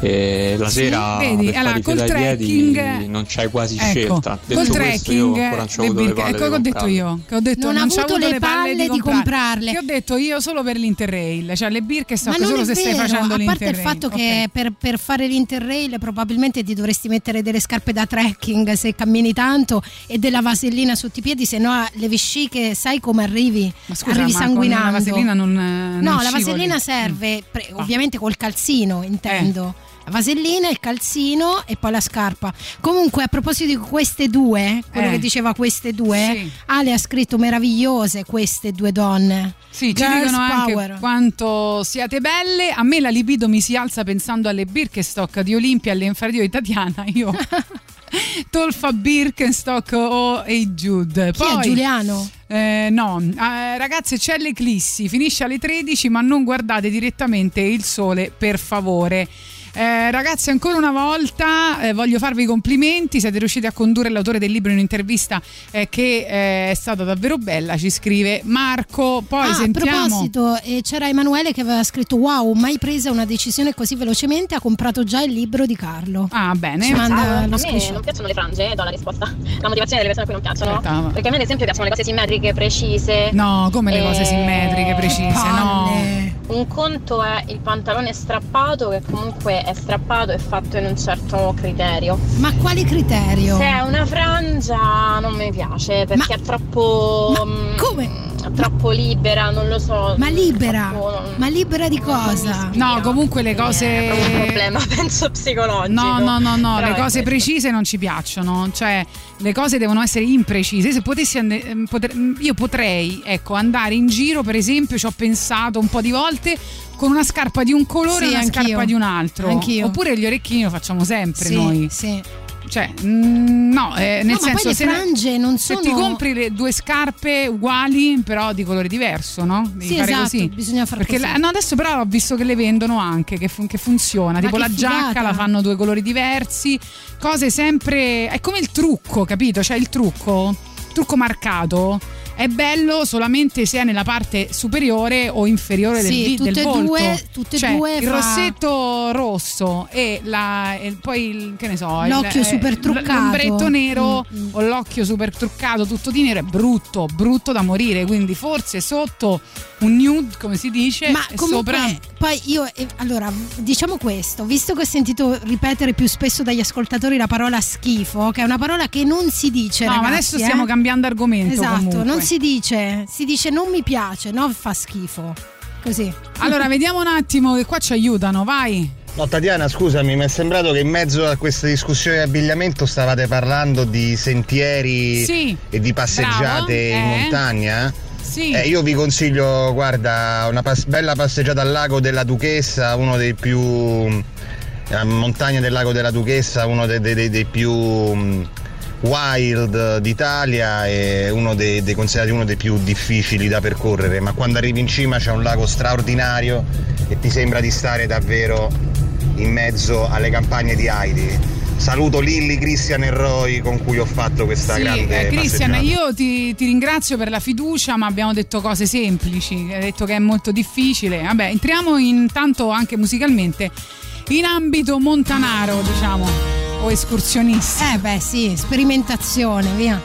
e la Sì, sera vedi, per allora, col trecking- non c'hai quasi Ecco, scelta. Detto col trekking, birche- palle ecco che ho di detto io, che ho detto Non ha non c'ho avuto avuto le palle di comprarle. comprarle. Che ho detto io solo per l'Interrail, cioè le Ma non solo è se stai vero, facendo a parte il l'Interrail. fatto che per, per fare l'Interrail probabilmente ti dovresti mettere delle scarpe da trekking se cammini tanto e della vasellina sotto i piedi, se no le vesciche sai come arrivi? Ma scusa, arrivi ma con sanguinando. la vasellina non, eh, No, non la scivoli. vasellina serve pre- Ah. ovviamente col calzino, intendo. Eh. Vasellina, il calzino e poi la scarpa. Comunque, a proposito di queste due, quello Eh. che diceva queste due, Sì. Ale ha scritto meravigliose queste due donne. Sì, ci Girls dicono anche power. quanto siate belle. A me la libido mi si alza pensando alle Birkenstock di Olimpia alle infradito di Tatiana. Io Tolfa Birkenstock o Hey Jude. Chi è Giuliano? Eh, no, Eh, ragazze c'è l'eclissi, finisce alle 13 ma non guardate direttamente il sole per favore. Eh, ragazzi, ancora una volta eh, voglio farvi i complimenti. Siete riusciti a condurre l'autore del libro in un'intervista eh, che eh, è stata davvero bella. Ci scrive Marco. Poi Ah, a sentiamo. proposito, eh, c'era Emanuele che aveva scritto: Wow, mai presa una decisione così velocemente. Ha comprato già il libro di Carlo. Ah, bene. Ci manda a lo me screenshot. non piacciono le frange, do la risposta. La motivazione delle persone a cui non piacciono. Aspetta, ma- Perché a me, ad esempio, piacciono le cose simmetriche, precise. No, come le cose Eh, simmetriche, precise, no. Un conto è il pantalone strappato, che comunque è strappato e fatto in un certo criterio. Ma quale criterio? Se è una frangia non mi piace perché è troppo. mm, come? Troppo libera, non lo so. Ma libera? Troppo- Ma libera di cosa? No, comunque le cose. È un problema, penso, psicologico. No, no, no, no, Però le è cose questo. precise non ci piacciono, cioè le cose devono essere imprecise. Se potessi and- ehm, potre- io potrei, ecco, andare in giro, per esempio, ci ho pensato un po' di volte con una scarpa di un colore Sì, e una anch'io. scarpa di un altro. Anch'io. Oppure gli orecchini lo facciamo sempre Sì, noi. sì. Cioè, mm, no, eh, nel No, senso le se frange non se sono- ti compri le due scarpe uguali, però di colore diverso, no? Devi Sì, fare esatto, così. bisogna fare Perché così. la- no, adesso però ho visto che le vendono anche, che, fun- che funziona. Ma tipo che la giacca figata. la fanno due colori diversi, cose sempre. È come il trucco, capito? Cioè il trucco, trucco marcato. È bello solamente se è nella parte superiore o inferiore del, Sì, del e volto. due- tutte e Cioè, due il fa- rossetto rosso e, la- e poi il, che ne so, il- L'occhio eh, super truccato. L'ombretto nero Mm, o l'occhio super truccato tutto di nero è brutto, brutto da morire. Quindi forse sotto un nude, come si dice, Ma comunque, sopra. poi io, eh, allora, diciamo questo, visto che ho sentito ripetere più spesso dagli ascoltatori la parola schifo, che è una parola che non si dice, No, ma ragazzi, adesso stiamo eh. cambiando argomento. Esatto, comunque. non si dice, si dice non mi piace, no fa schifo. Così. Allora, vediamo un attimo che qua ci aiutano, vai. No, Tatiana, scusami, mi è sembrato che in mezzo a questa discussione di abbigliamento stavate parlando di sentieri Sì, e di passeggiate bravo, in eh. montagna. Sì. Eh, io vi consiglio, guarda, una pas- bella passeggiata al lago della Duchessa, uno dei più. la montagna del lago della Duchessa, uno dei, dei- dei- dei più mm, wild d'Italia e uno dei, dei- considerati uno dei più difficili da percorrere, ma quando arrivi in cima c'è un lago straordinario e ti sembra di stare davvero in mezzo alle campagne di Heidi. Saluto Lilly, Christian e Roy con cui ho fatto questa Sì, grande eh, passeggiata. io ti, ti ringrazio per la fiducia, ma abbiamo detto cose semplici. Hai detto che è molto difficile. Vabbè, entriamo intanto anche musicalmente in ambito montanaro, diciamo, o escursionisti. Eh beh sì, sperimentazione, via.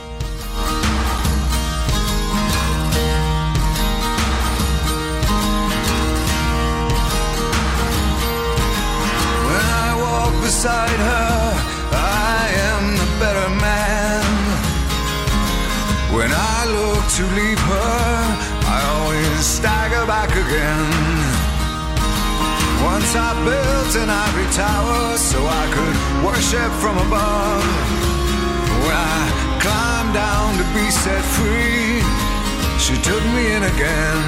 When I walk beside her, I am the better man. When I look to leave her, I always stagger back again. Once I built an ivory tower so I could worship from above. When I climbed down to be set free, she took me in again.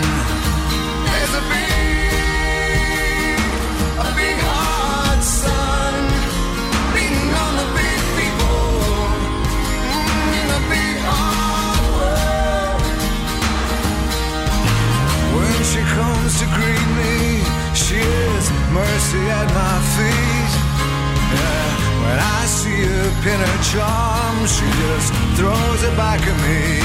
There's a big, a big hot sun beating on the big people mm, in the big hard world. When she comes to greet me, she is mercy at my feet. Yeah, when I see her pin her charm, she just throws it back at me.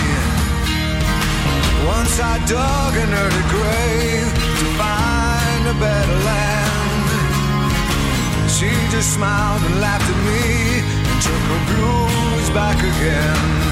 Once I dug an early grave to find a better land. She just smiled and laughed at me and took her blues back again.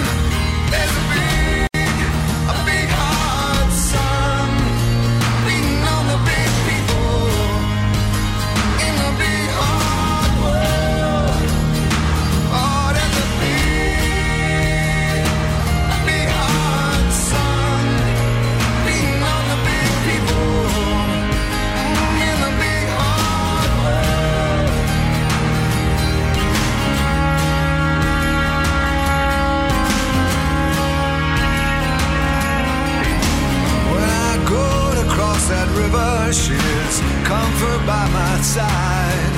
River, she's comfort by my side.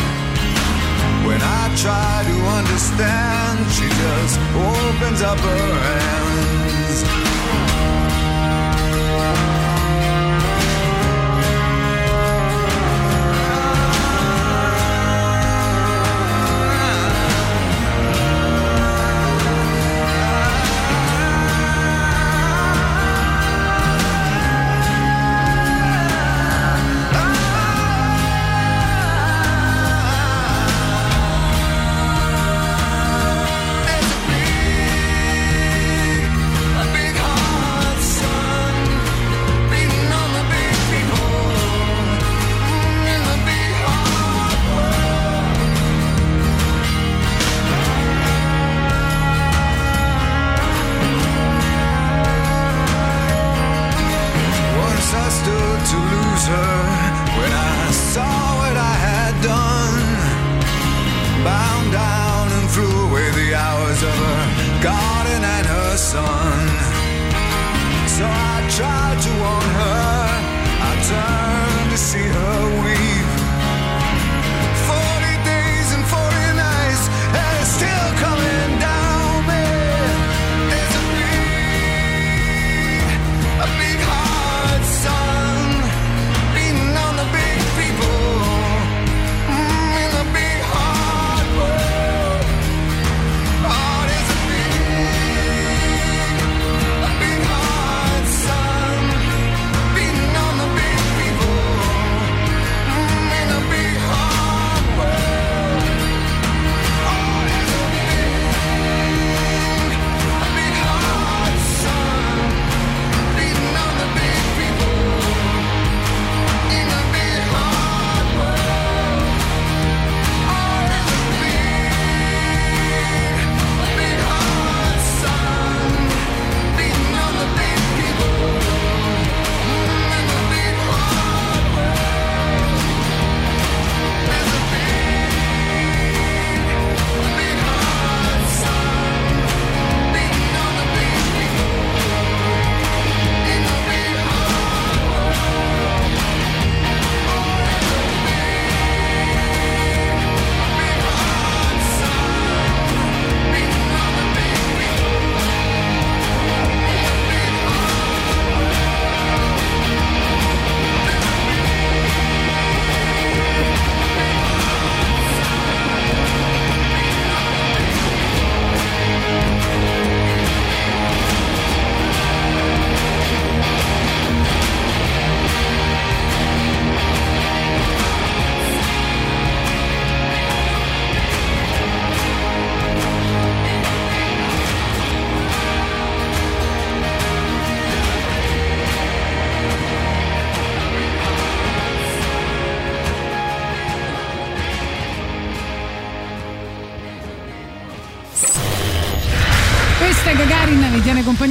When I try to understand, she just opens up her hands.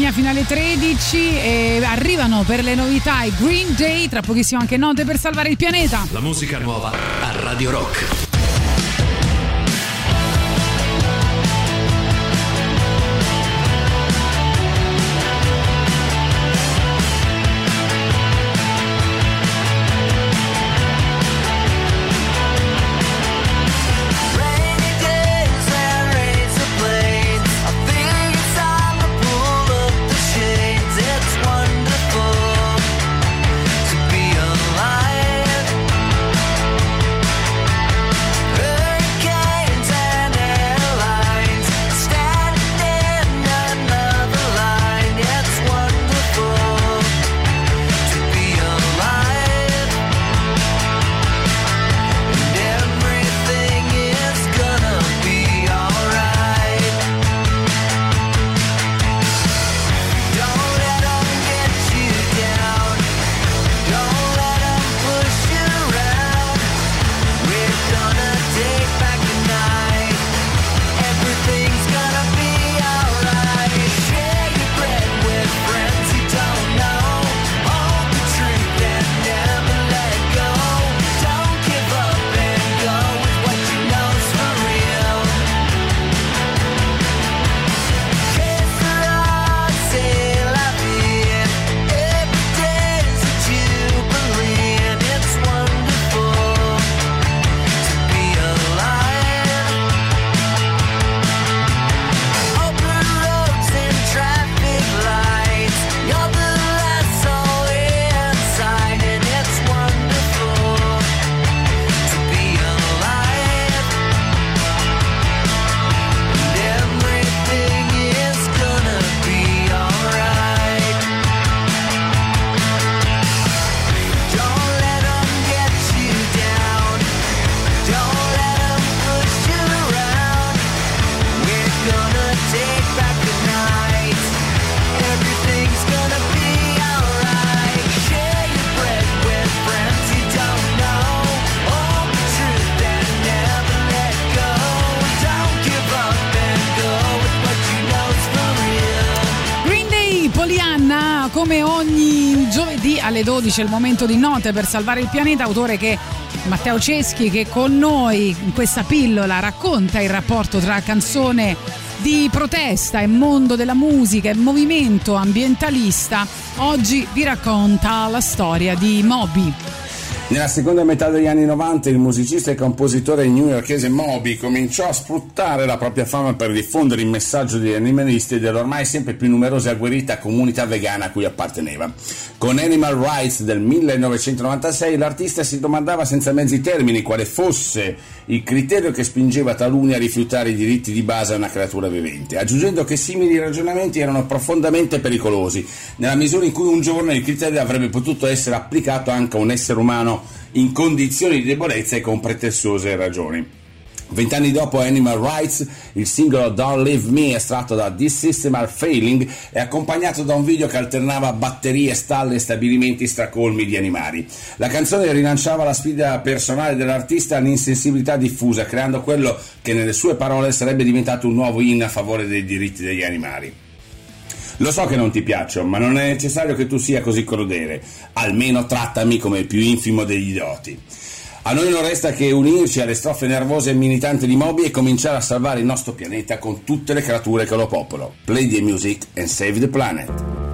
Fino alle 13 e arrivano per le novità i Green Day, tra pochissimo anche note per salvare il pianeta. La musica nuova a Radio Rock. Alle 12 è il momento di note per salvare il pianeta, autore che Matteo Ceschi che con noi in questa pillola racconta il rapporto tra canzone di protesta e mondo della musica e movimento ambientalista, oggi vi racconta la storia di Moby. Nella seconda metà degli anni 90 il musicista e compositore newyorkese Moby cominciò a sfruttare la propria fama per diffondere il messaggio degli animalisti e dell'ormai sempre più numerosa e agguerrita comunità vegana a cui apparteneva. Con Animal Rights del 1996 l'artista si domandava senza mezzi termini quale fosse il criterio che spingeva taluni a rifiutare i diritti di base a una creatura vivente, aggiungendo che simili ragionamenti erano profondamente pericolosi, nella misura in cui un giorno il criterio avrebbe potuto essere applicato anche a un essere umano in condizioni di debolezza e con pretestuose ragioni. Vent'anni dopo Animal Rights, il singolo Don't Leave Me, estratto da This System Are Failing, è accompagnato da un video che alternava batterie, stalle e stabilimenti stracolmi di animali. La canzone rilanciava la sfida personale dell'artista all'insensibilità diffusa, creando quello che nelle sue parole sarebbe diventato un nuovo in a favore dei diritti degli animali. Lo so che non ti piaccio, ma non è necessario che tu sia così crudele. Almeno trattami come il più infimo degli idioti. A noi non resta che unirci alle strofe nervose e militanti di Moby e cominciare a salvare il nostro pianeta con tutte le creature che lo popolano. Play the music and save the planet.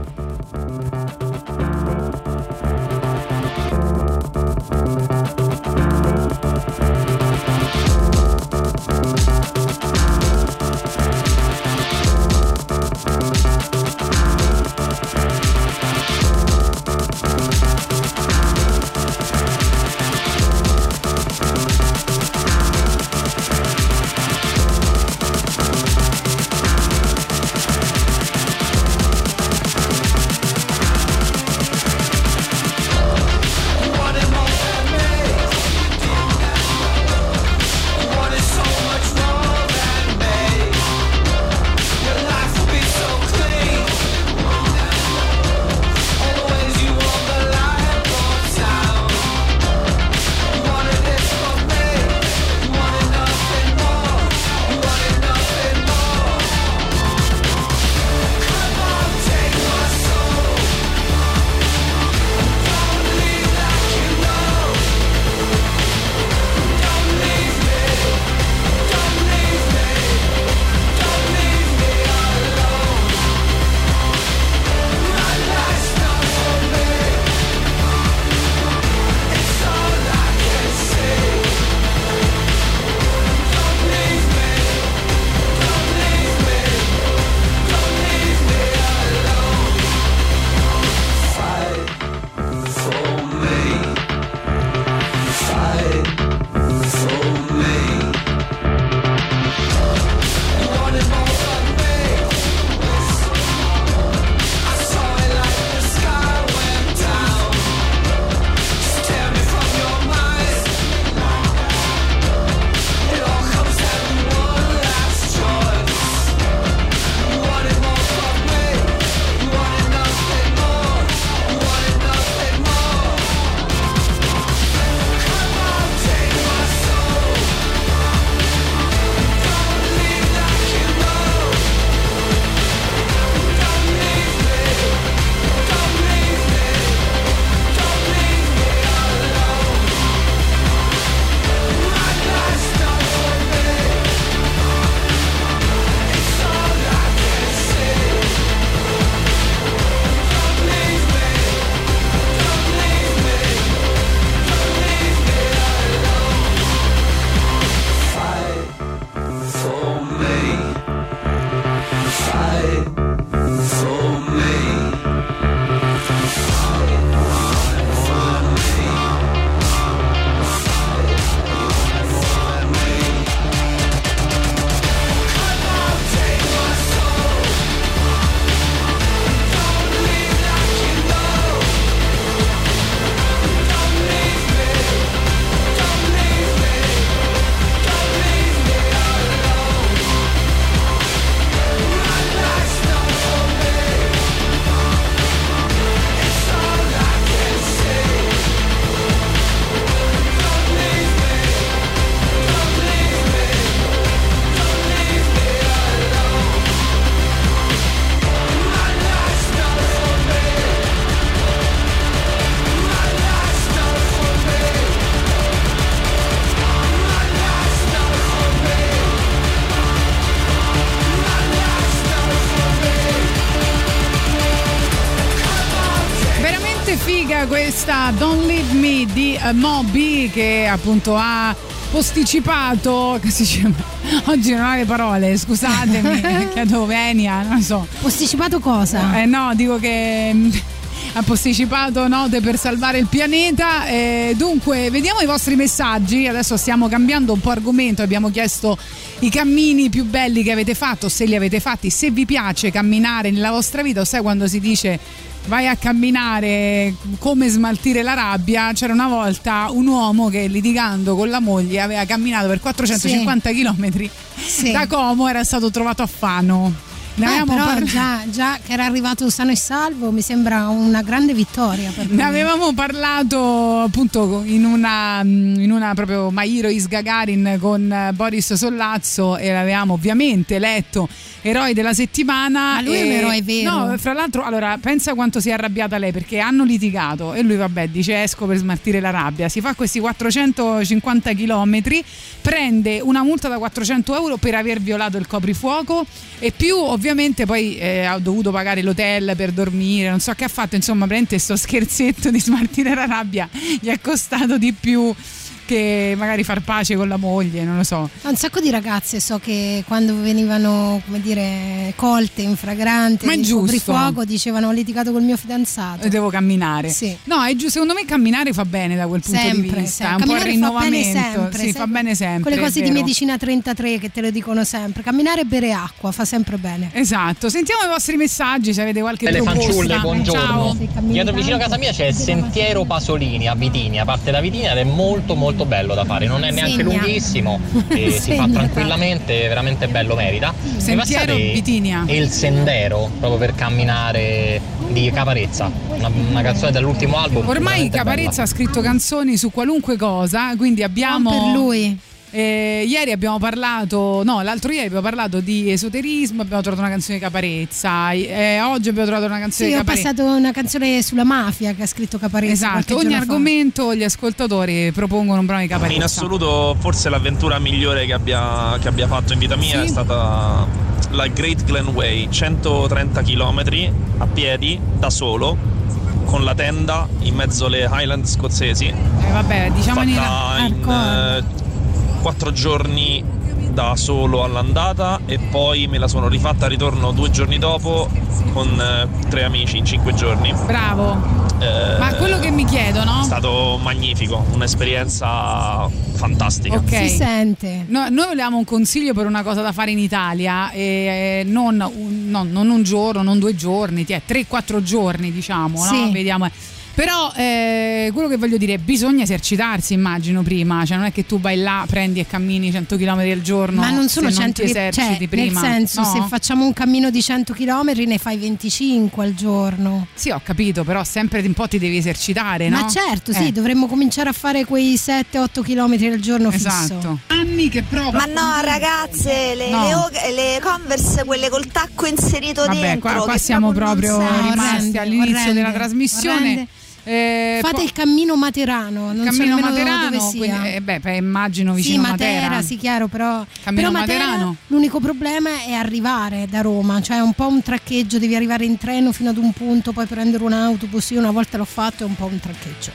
Moby che appunto ha posticipato che si dice, oggi non ha le parole scusatemi chiedo venia non so posticipato cosa? eh no dico che mm, ha posticipato note per salvare il pianeta. Eh, dunque, vediamo i vostri messaggi. Adesso stiamo cambiando un po' argomento. Abbiamo chiesto i cammini più belli che avete fatto, se li avete fatti, se vi piace camminare nella vostra vita, o sai quando si dice vai a camminare come smaltire la rabbia. C'era una volta un uomo che litigando con la moglie aveva camminato per 450 Sì. km Sì. da Como, era stato trovato a Fano. Ne Beh, avevamo però parla- già, già che era arrivato sano e salvo mi sembra una grande vittoria per Ne avevamo parlato appunto in una, in una proprio My Hero is Gagarin con Boris Sollazzo e l'avevamo ovviamente letto Eroi della settimana. Ma lui è un e- eroe vero. No, fra l'altro, allora pensa quanto si è arrabbiata lei perché hanno litigato e lui, vabbè, dice esco per smaltire la rabbia. Si fa questi 450 km, prende una multa da 400 euro per aver violato il coprifuoco e più ovviamente poi eh, ha dovuto pagare l'hotel per dormire, non so che ha fatto, insomma, prende sto scherzetto di smaltire la rabbia gli è costato di più che magari far pace con la moglie, non lo so. Un sacco di ragazze so che quando venivano, come dire, colte in fragrante di giusto. coprifuoco dicevano ho litigato col mio fidanzato. E devo camminare. Sì. No, è giusto, secondo me camminare fa bene da quel punto di Sempre, vista, sempre. è un po' il Camminare fa bene rinnovamento. sempre, sì, fa bene sempre. Quelle cose di medicina 33 che te lo dicono sempre. Camminare e bere acqua fa sempre bene. Esatto, sentiamo i vostri messaggi se avete qualche Belle proposta. fanciulle, buongiorno. Ciao. Dietro vicino a casa mia c'è il sentiero Pasolini a Vitinia, parte da Vitinia ed è molto molto bello da fare, non è neanche Segna. lunghissimo, e si fa tranquillamente, veramente bello, merita. Sentiero passate Vitinia. Il sendero proprio per camminare di Caparezza, una, una canzone dell'ultimo album. Ormai Caparezza bella. ha scritto canzoni su qualunque cosa, quindi abbiamo. per lui. Eh, ieri abbiamo parlato, no, l'altro ieri abbiamo parlato di esoterismo, abbiamo trovato una canzone di Caparezza, eh, oggi abbiamo trovato una canzone Sì, di ho Caparezza. passato una canzone sulla mafia che ha scritto Caparezza. Esatto, ogni giorno fa. argomento gli ascoltatori propongono un brano di Caparezza. In assoluto forse l'avventura migliore che abbia, che abbia fatto in vita mia Sì? è stata la Great Glen Way, 130 km a piedi da solo con la tenda in mezzo alle Highland scozzesi. Eh, vabbè, diciamo in fatta in quattro giorni da solo all'andata e poi me la sono rifatta al ritorno due giorni dopo con eh, tre amici in cinque giorni. Bravo. Eh, Ma quello che mi chiedono. È stato magnifico, un'esperienza fantastica. Ok. Si sente. No, noi volevamo un consiglio per una cosa da fare in Italia, e, eh, non, un, no, non un giorno, non due giorni, 3-4 giorni diciamo, no? Sì. Vediamo. Però eh, quello che voglio dire, bisogna esercitarsi, immagino, prima. Cioè, non è che tu vai là, prendi e cammini 100 km al giorno. Ma non sono se 100 ti km, eserciti cioè, prima. nel senso, no? se facciamo un cammino di 100 km ne fai 25 al giorno. Sì, ho capito, però sempre un po' ti devi esercitare, no? Ma certo, sì, Eh. dovremmo cominciare a fare quei 7-8 km al giorno Esatto. fisso. Anni che prova. Ma no, ragazze, le, No. le o- le Converse, quelle col tacco inserito Vabbè, dentro. qua, qua che siamo proprio rimasti all'inizio orrende, della trasmissione. orrende. Eh, Fate poi- il cammino materano, non so Cammino nemmeno Materano, dove sia. quindi, eh, beh, immagino sì, vicino a Matera, Matera. sì, chiaro, però, Cammino però Matera, Materano. l'unico problema è arrivare da Roma, cioè è un po' un traccheggio, devi arrivare in treno fino ad un punto, poi prendere un autobus, io una volta l'ho fatto, è un po' un traccheggio.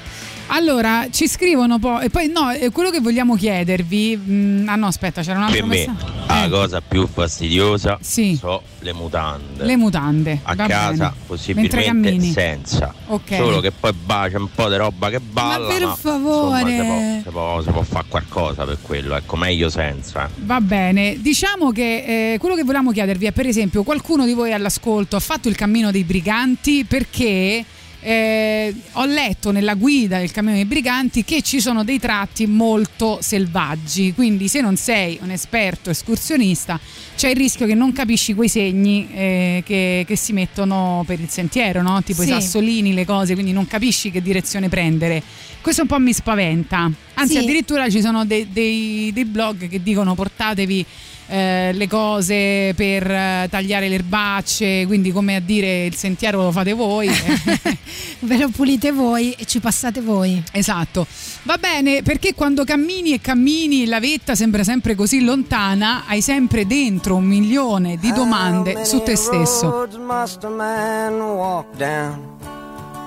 Allora, ci scrivono poi, e poi no, eh, quello che vogliamo chiedervi, mh, ah no, aspetta, c'era un altro Per me messaggio. la cosa più fastidiosa Sì. sono le mutande. Le mutande. a casa bene. Possibilmente senza. Ok. Solo che poi bacia un po' di roba che balla. per ma, favore. insomma, si può, può- può fare qualcosa per quello, ecco, meglio senza. Va bene, diciamo che eh, quello che volevamo chiedervi è per esempio qualcuno di voi all'ascolto ha fatto il cammino dei briganti perché eh, ho letto nella guida del cammino dei briganti che ci sono dei tratti molto selvaggi, quindi se non sei un esperto escursionista c'è il rischio che non capisci quei segni eh, che, che si mettono per il sentiero, no? tipo Sì. i sassolini, le cose, quindi non capisci che direzione prendere. Questo un po' mi spaventa. Anzi, Sì. addirittura ci sono dei, dei- dei blog che dicono portatevi eh, le cose per eh, tagliare le erbacce, quindi come a dire il sentiero lo fate voi. Ve lo pulite voi e ci passate voi. esatto. Va bene, perché quando cammini e cammini la vetta sembra sempre così lontana, hai sempre dentro un milione di domande su te stesso.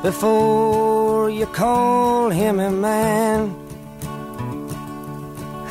before you call him a man.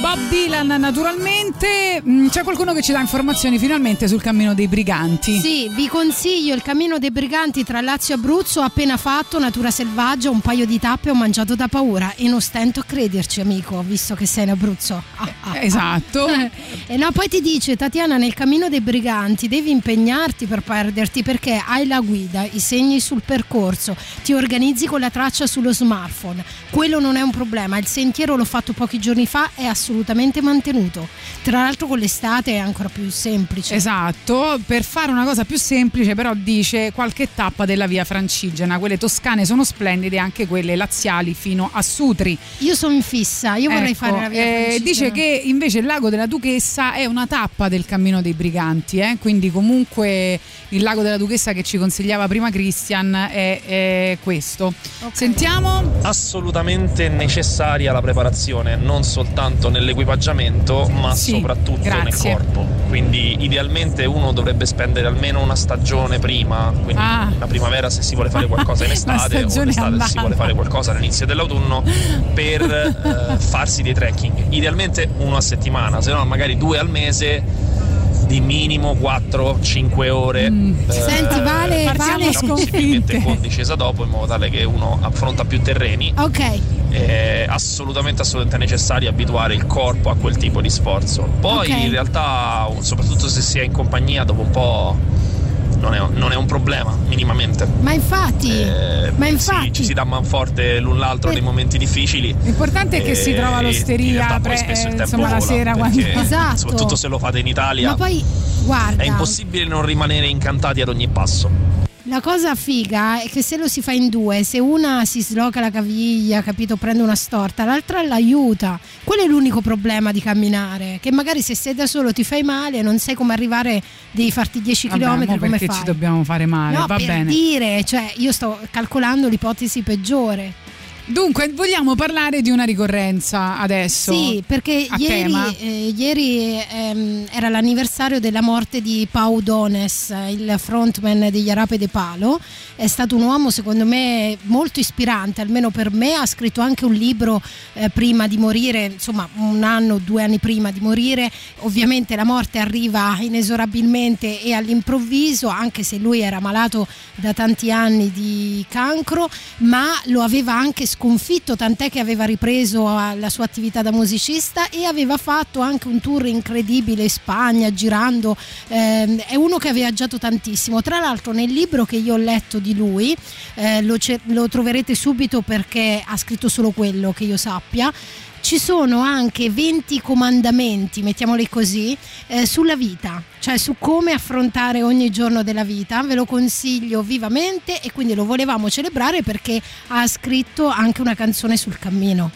Bob Dylan naturalmente, Mm, c'è qualcuno che ci dà informazioni finalmente sul cammino dei briganti. Sì, vi consiglio il cammino dei briganti tra Lazio e Abruzzo, appena fatto, natura selvaggia, un paio di tappe ho mangiato da paura e non stento a crederci amico, visto che sei in Abruzzo. Ah, ah, Esatto. ah. E no, poi ti dice Tatiana nel cammino dei briganti devi impegnarti per perderti perché hai la guida, i segni sul percorso, ti organizzi con la traccia sullo smartphone. Quello non è un problema, il sentiero l'ho fatto pochi giorni fa, è assolutamente mantenuto. Tra l'altro con l'estate è ancora più semplice. Esatto, per fare una cosa più semplice però dice qualche tappa della via francigena, quelle toscane sono splendide, anche quelle laziali fino a Sutri. Io sono in fissa, io vorrei Ecco, fare la via eh, francigena. dice che invece il lago della Duchessa è una tappa del cammino dei briganti, eh? quindi comunque il lago della Duchessa che ci consigliava prima Christian è, è questo. Sentiamo. Assolutamente necessaria la preparazione, non soltanto nell'equipaggiamento, ma Sì, soprattutto nel grazie. corpo. Quindi idealmente uno dovrebbe spendere almeno una stagione prima, quindi Ah. la primavera se si vuole fare qualcosa in estate o stagione l'estate se si vuole fare qualcosa all'inizio dell'autunno per eh, farsi dei trekking. Idealmente uno a settimana, se no magari due al mese di minimo 4-5 ore. Mm. eh, Senti, Vale, Vale, possibilmente con discesa dopo in modo tale che uno affronta più terreni Ok, è assolutamente assolutamente necessario abituare il corpo a quel tipo di sforzo poi Ok. in realtà soprattutto se si è in compagnia dopo un po' non è, non è un problema minimamente ma infatti, Eh, ma sì, infatti. ci si dà manforte l'un l'altro nei momenti difficili L'importante è che si Eh, trova in l'osteria, pre- spesso il tempo insomma la vola, sera quando... Esatto. soprattutto se lo fate in Italia Ma poi, guarda, è impossibile non rimanere incantati ad ogni passo la cosa figa è che se lo si fa in due, se una si sloca la caviglia, capito, prende una storta, l'altra l'aiuta. Quello è l'unico problema di camminare, che magari se sei da solo ti fai male, non sai come arrivare, devi farti 10 Vabbè, km, come perché fai? ci dobbiamo fare male? No, Va per bene. dire, cioè io sto calcolando l'ipotesi peggiore. Dunque, vogliamo parlare di una ricorrenza adesso? Sì, perché ieri, eh, ieri, ehm, era l'anniversario della morte di Pau Dones, il frontman degli Arape de Palo. È stato un uomo, secondo me, molto ispirante, almeno per me. Ha scritto anche un libro eh, prima di morire, insomma, un anno, due anni prima di morire. Ovviamente la morte arriva inesorabilmente e all'improvviso, anche se lui era malato da tanti anni di cancro, ma lo aveva anche sconfitto, tant'è che aveva ripreso eh, la sua attività da musicista e aveva fatto anche un tour incredibile in Spagna, girando. Ehm, è uno che ha viaggiato tantissimo. Tra l'altro nel libro che io ho letto di lui, eh, lo, lo troverete subito perché ha scritto solo quello che io sappia. Ci sono anche 20 comandamenti, mettiamoli così, eh, sulla vita, cioè su come affrontare ogni giorno della vita. Ve lo consiglio vivamente e quindi lo volevamo celebrare perché ha scritto anche una canzone sul cammino.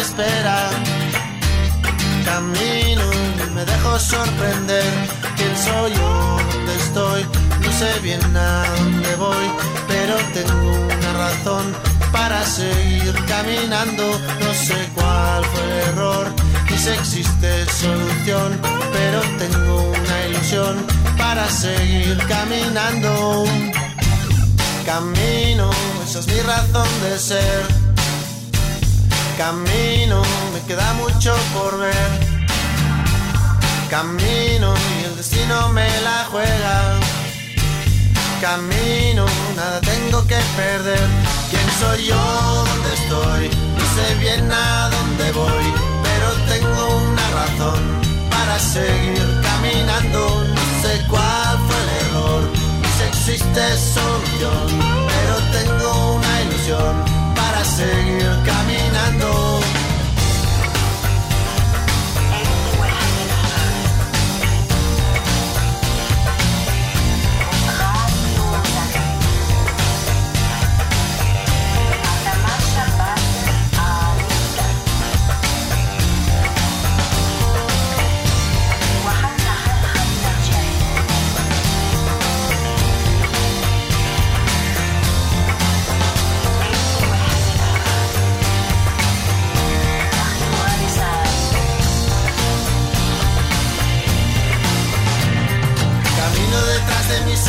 Espera. Camino, me dejo sorprender. ¿Quién soy yo? ¿Dónde estoy? No sé bien a dónde voy, pero tengo una razón para seguir caminando. No sé cuál fue el error, ni si existe solución, pero tengo una ilusión para seguir caminando. Camino, esa es mi razón de ser. Camino, me queda mucho por ver. Camino y el destino me la juega. Camino, nada tengo que perder. ¿Quién soy yo? ¿Dónde estoy? No sé bien a dónde voy, pero tengo una razón para seguir caminando. No sé cuál fue el error, ni si existe solución, pero tengo una ilusión seguir caminando.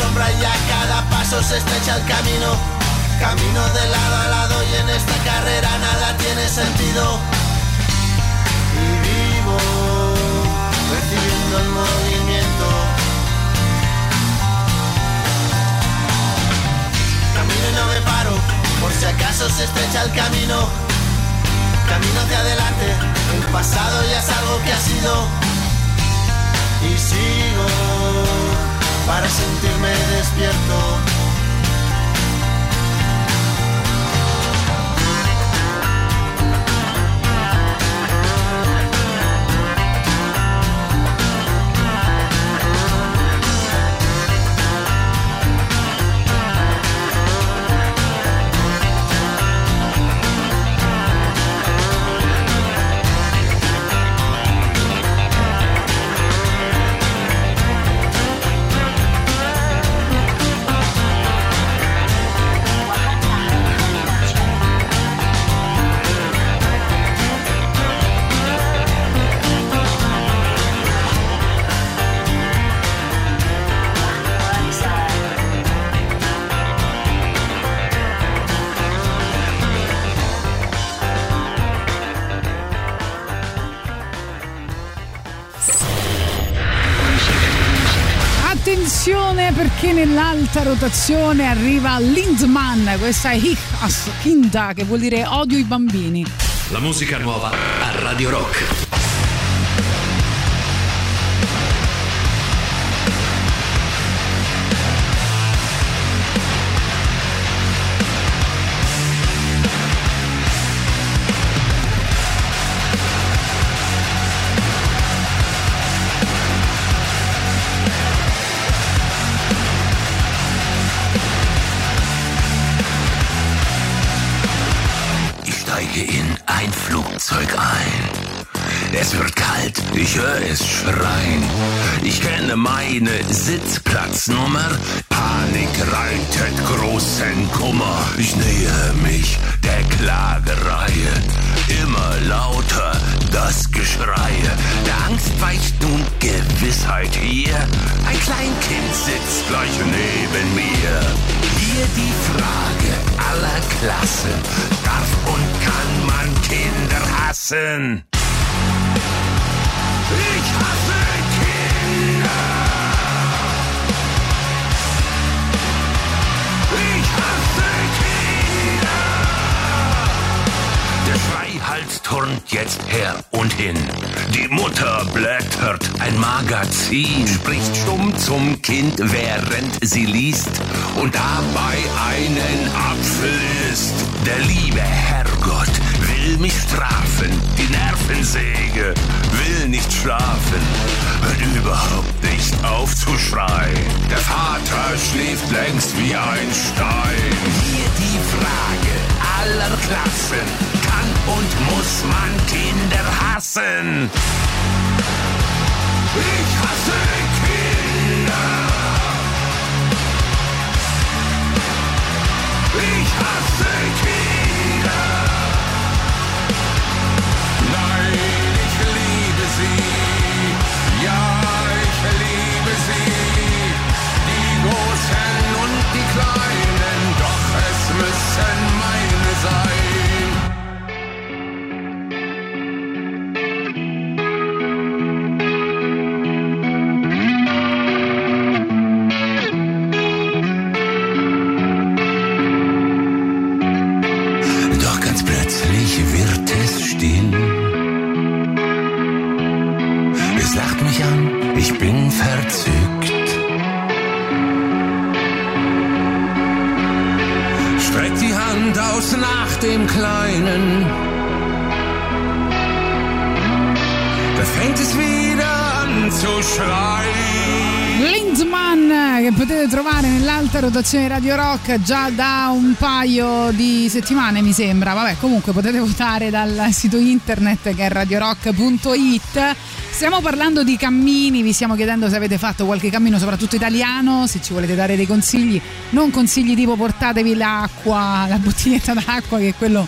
Sombra y a cada paso se estrecha el camino. Camino de lado a lado y en esta carrera nada tiene sentido. Y vivo recibiendo el movimiento. Camino y no me paro, por si acaso se estrecha el camino. Camino hacia adelante, el pasado ya es algo que ha sido y sigo para sentirme despierto. Perché nell'alta rotazione arriva Lindman, questa è Ich as Kinder che vuol dire odio i bambini. La musica nuova a Radio Rock. Kenne meine Sitzplatznummer. Panik reitet großen Kummer. Ich nähe mich der Klagereihe. Immer lauter das Geschreie. Der Angst weicht nun Gewissheit hier. Ein Kleinkind sitzt gleich neben mir. Hier die Frage aller Klassen. Darf und kann man Kinder hassen? Jetzt her und hin. Die Mutter blättert ein Magazin, spricht stumm zum Kind, während sie liest und dabei einen Apfel isst. Der liebe Herrgott will mich strafen, die Nervensäge will nicht schlafen, hört überhaupt nicht auf zu schreien. Der Vater schläft längst wie ein Stein. Hier die Frage aller Klassen, und muss man Kinder hassen? Ich hasse Kinder. Ich hasse Kinder. Nein, ich liebe sie. Ja, ich liebe sie. Die Großen und die Kleinen, doch es müssen meine sein. Nell'alta rotazione Radio Rock già da un paio di settimane mi sembra. Vabbè comunque potete votare dal sito internet che è radiorock.it stiamo parlando di cammini vi stiamo chiedendo se avete fatto qualche cammino soprattutto italiano se ci volete dare dei consigli. Non consigli tipo portatevi l'acqua la bottiglietta d'acqua che quello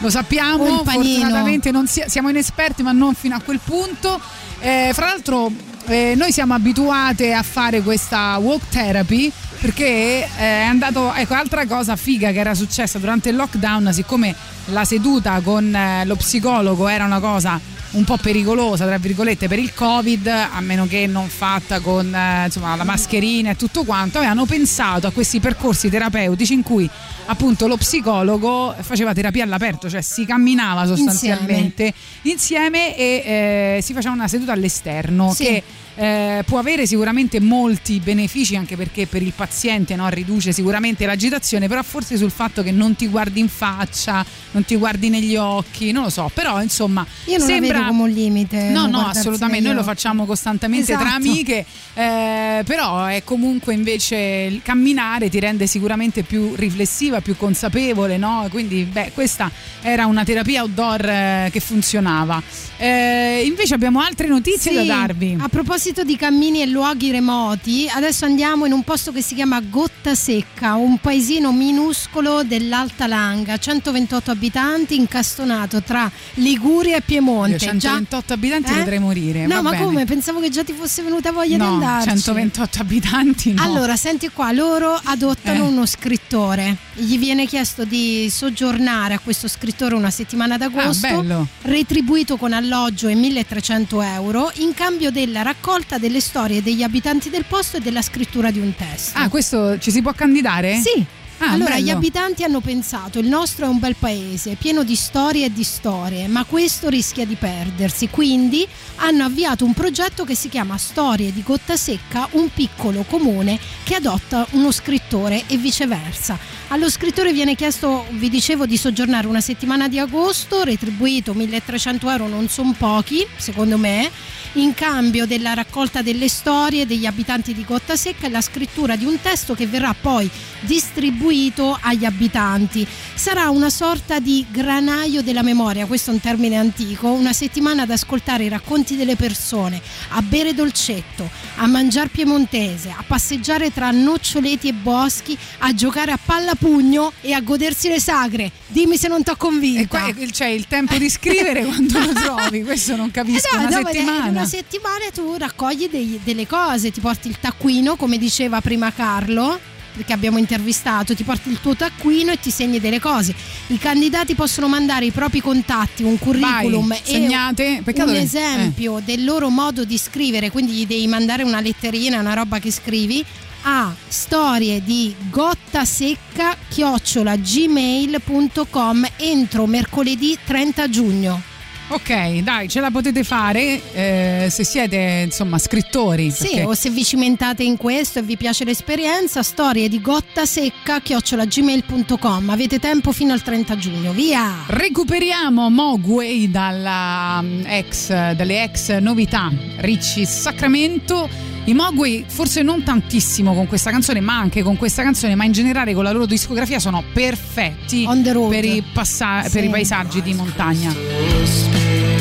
lo sappiamo. Fortunatamente non si- siamo inesperti ma non fino a quel punto. Eh, fra l'altro eh, noi siamo abituate a fare questa walk therapy perché eh, è andato ecco altra cosa figa che era successa durante il lockdown siccome la seduta con eh, lo psicologo era una cosa un po' pericolosa tra virgolette per il covid a meno che non fatta con eh, insomma la mascherina e tutto quanto avevano pensato a questi percorsi terapeutici in cui appunto lo psicologo faceva terapia all'aperto cioè si camminava sostanzialmente insieme, e eh, si faceva una seduta all'esterno Sì. che eh, può avere sicuramente molti benefici anche perché per il paziente no, riduce sicuramente l'agitazione però forse sul fatto che non ti guardi in faccia non ti guardi negli occhi non lo so però insomma Io non sembra come un limite. No, no, assolutamente, noi lo facciamo costantemente tra Esatto. amiche, eh, però è comunque invece il camminare ti rende sicuramente più riflessiva, più consapevole, no? Quindi beh, questa era una terapia outdoor eh, che funzionava. Eh, invece abbiamo altre notizie Sì, da darvi. A proposito di cammini e luoghi remoti, adesso andiamo in un posto che si chiama Gotta Secca, un paesino minuscolo dell'Alta Langa, 128 abitanti, incastonato tra Liguria e Piemonte. Io 128 abitanti Eh? potrei morire. No, ma bene. come? Pensavo che già ti fosse venuta voglia di No, andarci. 128 abitanti no. Allora, senti qua, loro adottano Eh. uno scrittore. Gli viene chiesto di soggiornare a questo scrittore una settimana d'agosto, Ah, bello. retribuito con alloggio e 1300 euro, in cambio della raccolta delle storie degli abitanti del posto e della scrittura di un testo. Ah, questo ci si può candidare? Sì. Ah, allora, bello. gli abitanti hanno pensato: il nostro è un bel paese, pieno di storie e di storie, ma questo rischia di perdersi. Quindi hanno avviato un progetto che si chiama Storie di Gotta Secca, un piccolo comune che adotta uno scrittore e viceversa. Allo scrittore viene chiesto, vi dicevo, di soggiornare una settimana di agosto, retribuito 1300 euro, non sono pochi, secondo me, in cambio della raccolta delle storie degli abitanti di Gotta Secca e la scrittura di un testo che verrà poi distribuito agli abitanti. Sarà una sorta di granaio della memoria, questo è un termine antico, una settimana ad ascoltare i racconti delle persone, a bere dolcetto, a mangiare piemontese, a passeggiare tra noccioleti e boschi, a giocare a palla pugno e a godersi le sagre. Dimmi se non t'ho convinta. E qua c'è il tempo di scrivere quando lo trovi, questo non capisco. Eh no, una settimana. Una settimana tu raccogli dei- delle cose, ti porti il taccuino, come diceva prima Carlo che abbiamo intervistato, ti porti il tuo taccuino e ti segni delle cose. I candidati possono mandare i propri contatti, un curriculum Vai, e segnate. Peccato un che- esempio del loro modo di scrivere, quindi gli devi mandare una letterina, una roba che scrivi a storie di gottasecca chiocciola gmail.com entro mercoledì 30 giugno. Ok, dai, ce la potete fare eh, se siete insomma scrittori. Sì, perché- o se vi cimentate in questo e vi piace l'esperienza, storie di gottasecca chiocciolagmail.com. Avete tempo fino al 30 giugno. Via! Recuperiamo Mogwai dalla ex, dalle ex novità Ricci Sacramento. I Mogwai forse non tantissimo con questa canzone, ma anche con questa canzone, ma in generale con la loro discografia sono perfetti per i, passa- Sì. per i paesaggi di montagna.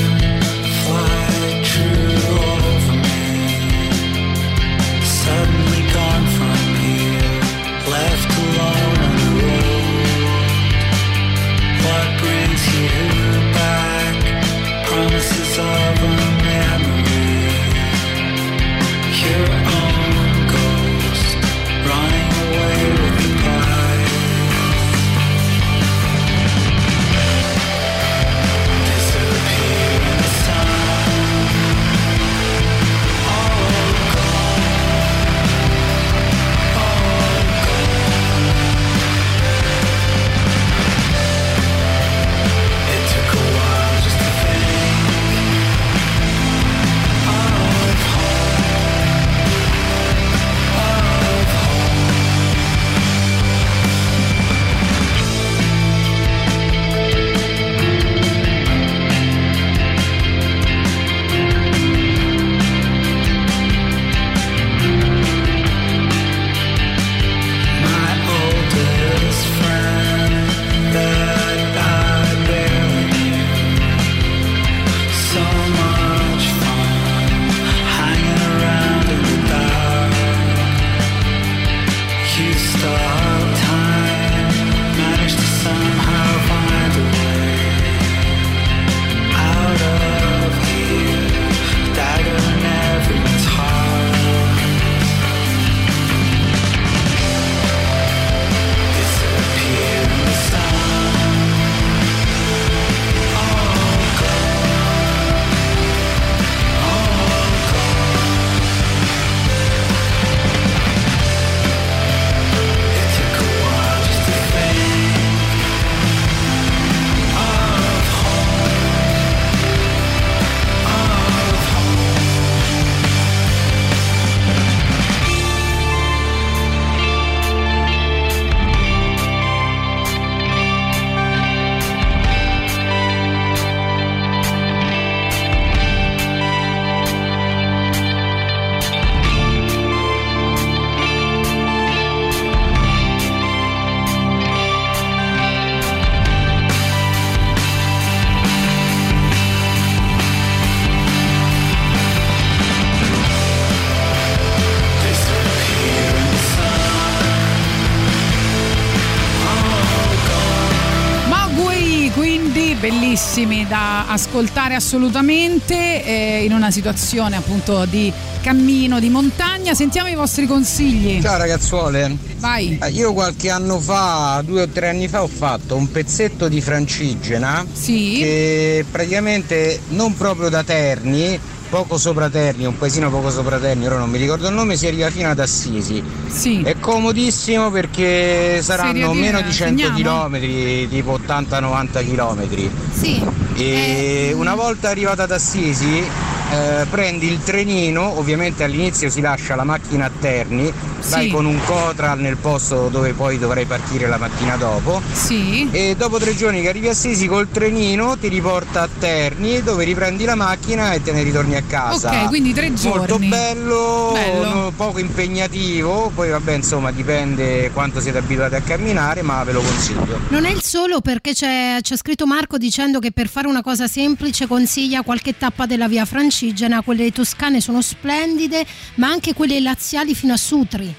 Bellissimi da ascoltare assolutamente eh, in una situazione appunto di cammino di montagna. Sentiamo i vostri consigli. Ciao ragazzuole. Vai. Eh, Io qualche anno fa, due o tre anni fa, ho fatto un pezzetto di Francigena che praticamente non proprio da Terni, poco sopra Terni, un paesino poco sopra Terni, ora non mi ricordo il nome, si arriva fino ad Assisi. Sì. È comodissimo perché saranno meno di 100 segniamo? km, tipo 80-90 km. Sì. E una volta arrivata ad Assisi eh, prendi il trenino, ovviamente all'inizio si lascia la macchina a Terni, Sì. vai con un Cotral nel posto dove poi dovrai partire la mattina dopo. Sì. E dopo tre giorni che arrivi a Sisi col trenino ti riporta a Terni dove riprendi la macchina e te ne ritorni a casa. Ok, quindi tre Molto giorni. bello, Bello. no- poco impegnativo, poi vabbè insomma dipende quanto siete abituati a camminare, ma ve lo consiglio. Non è il solo perché c'è, c'è scritto Marco dicendo che per fare una cosa semplice consiglia qualche tappa della via Francigena, quelle toscane sono splendide, ma anche quelle laziali fino a Sutri.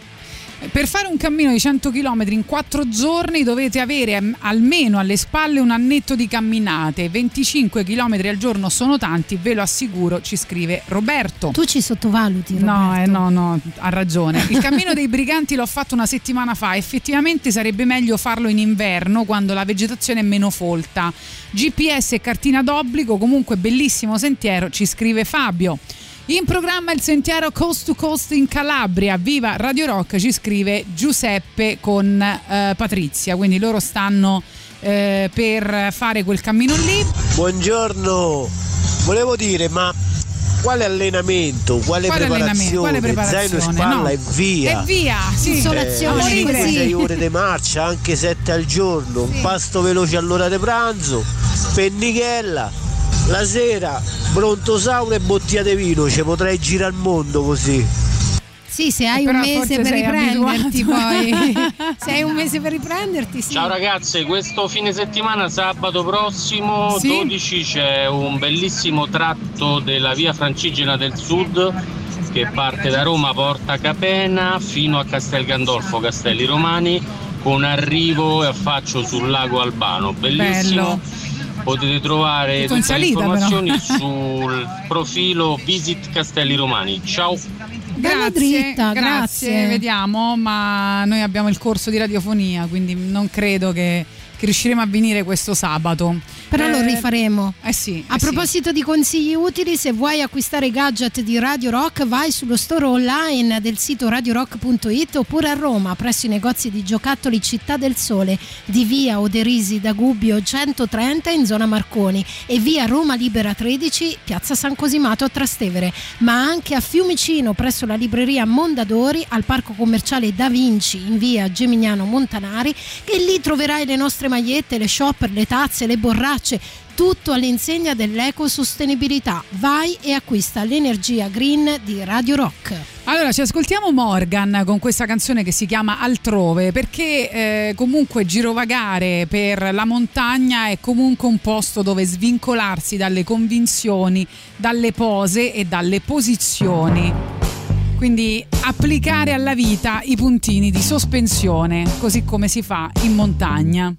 Per fare un cammino di 100 km in 4 giorni dovete avere almeno alle spalle un annetto di camminate. 25 km al giorno sono tanti, ve lo assicuro, ci scrive Roberto. Tu ci sottovaluti, Roberto. No, eh, no, no, ha ragione. Il cammino dei briganti l'ho fatto una settimana fa. Effettivamente sarebbe meglio farlo in inverno quando la vegetazione è meno folta. GPS e cartina d'obbligo, comunque bellissimo sentiero, ci scrive Fabio. In programma il sentiero Coast to Coast in Calabria. Viva Radio Rock, ci scrive Giuseppe con eh, Patrizia. Quindi loro stanno eh, per fare quel cammino lì. Buongiorno, volevo dire, ma quale allenamento, quale, Quale preparazione, quale zaino preparazione? spalla No. e via. E via, sì. Isolazione, Eh, sì. 5-6 ore di marcia, anche 7 al giorno, un pasto veloce all'ora di pranzo, pennichella, la sera, pronto sauna e bottiglia di vino, ci potrei girare il mondo così. Sì, se hai Però un mese per riprenderti poi. se hai un mese per riprenderti, sì. Ciao ragazze, questo fine settimana, sabato prossimo, Sì. 12, c'è un bellissimo tratto della via Francigena del Sud che parte da Roma, Porta Capena, fino a Castel Gandolfo, Castelli Romani, con arrivo e affaccio sul lago Albano. Bellissimo. Potete trovare Tutto tutte le salita, però. informazioni sul profilo Visit Castelli Romani. Ciao! Bella dritta, grazie. Vediamo, ma noi abbiamo il corso di radiofonia, quindi non credo che, che riusciremo a venire questo sabato. Però lo Eh, rifaremo. Eh sì. A eh sì. proposito di consigli utili, se vuoi acquistare i gadget di Radio Rock, vai sullo store online del sito radiorock.it oppure a Roma, presso i negozi di giocattoli Città del Sole di via Oderisi da Gubbio 130 in zona Marconi e via Roma Libera 13, piazza San Cosimato a Trastevere, ma anche a Fiumicino presso la libreria Mondadori, al parco commerciale Da Vinci in via Gemignano Montanari e lì troverai le nostre magliette, le shopper, le tazze, le borracce tutto all'insegna dell'ecosostenibilità. Vai e acquista l'energia green di Radio Rock. Allora, ci ascoltiamo Morgan con questa canzone che si chiama Altrove, perché eh, comunque girovagare per la montagna è comunque un posto dove svincolarsi dalle convinzioni, dalle pose e dalle posizioni. Quindi applicare alla vita i puntini di sospensione, così come si fa in montagna.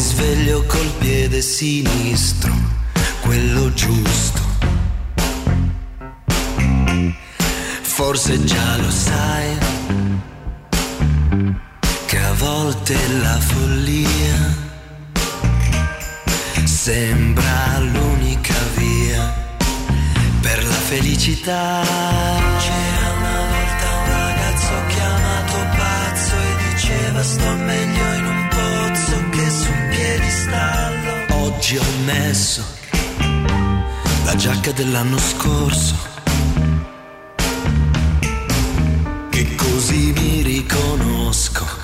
Sveglio col piede sinistro, quello giusto. Forse già lo sai che a volte la follia sembra l'unica via per la felicità. C'era una volta un ragazzo chiamato pazzo e diceva sto meglio in un piedistallo. Oggi ho messo la giacca dell'anno scorso. Che così mi riconosco.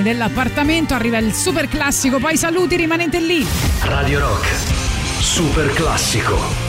canzoni dell'appartamento, arriva il super classico, poi saluti, rimanete lì. Radio Rock, super classico.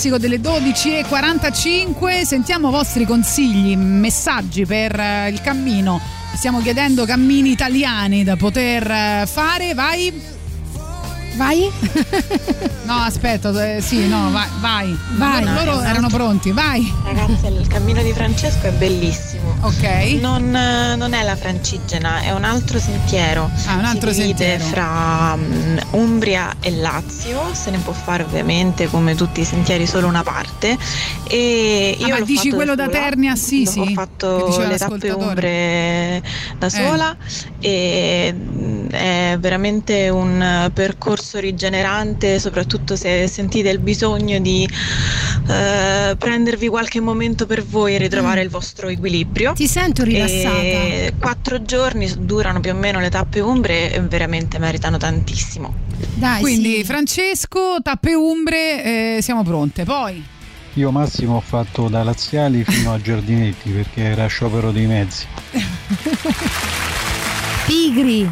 Classico delle 12.45. Sentiamo i vostri consigli, messaggi per eh, il cammino. Stiamo chiedendo cammini italiani da poter eh, fare. Vai. Vai? no, aspetta, eh, sì, no, vai. Vai. vai. Loro, loro erano pronti, vai. Ragazzi, il cammino di Francesco è bellissimo. Ok. Non, non è la Francigena, è un altro sentiero. Ah, un altro si sentiero. fra um, Umbria e Lazio. Se ne può fare ovviamente come tutti i sentieri solo una parte. E io Ah, ma dici quello da sola. Terni a Sisi? Ho fatto le tappe umbre da Eh. sola e mm, è veramente un percorso rigenerante, soprattutto se sentite il bisogno di eh, prendervi qualche momento per voi e ritrovare il vostro equilibrio. Ti sento rilassata. E quattro giorni durano più o meno le tappe umbre e veramente meritano tantissimo. Dai, Quindi Francesco, tappe umbre, eh, siamo pronte. Poi. Io Massimo ho fatto da Laziali fino a Giardinetti perché era sciopero dei mezzi. Pigri,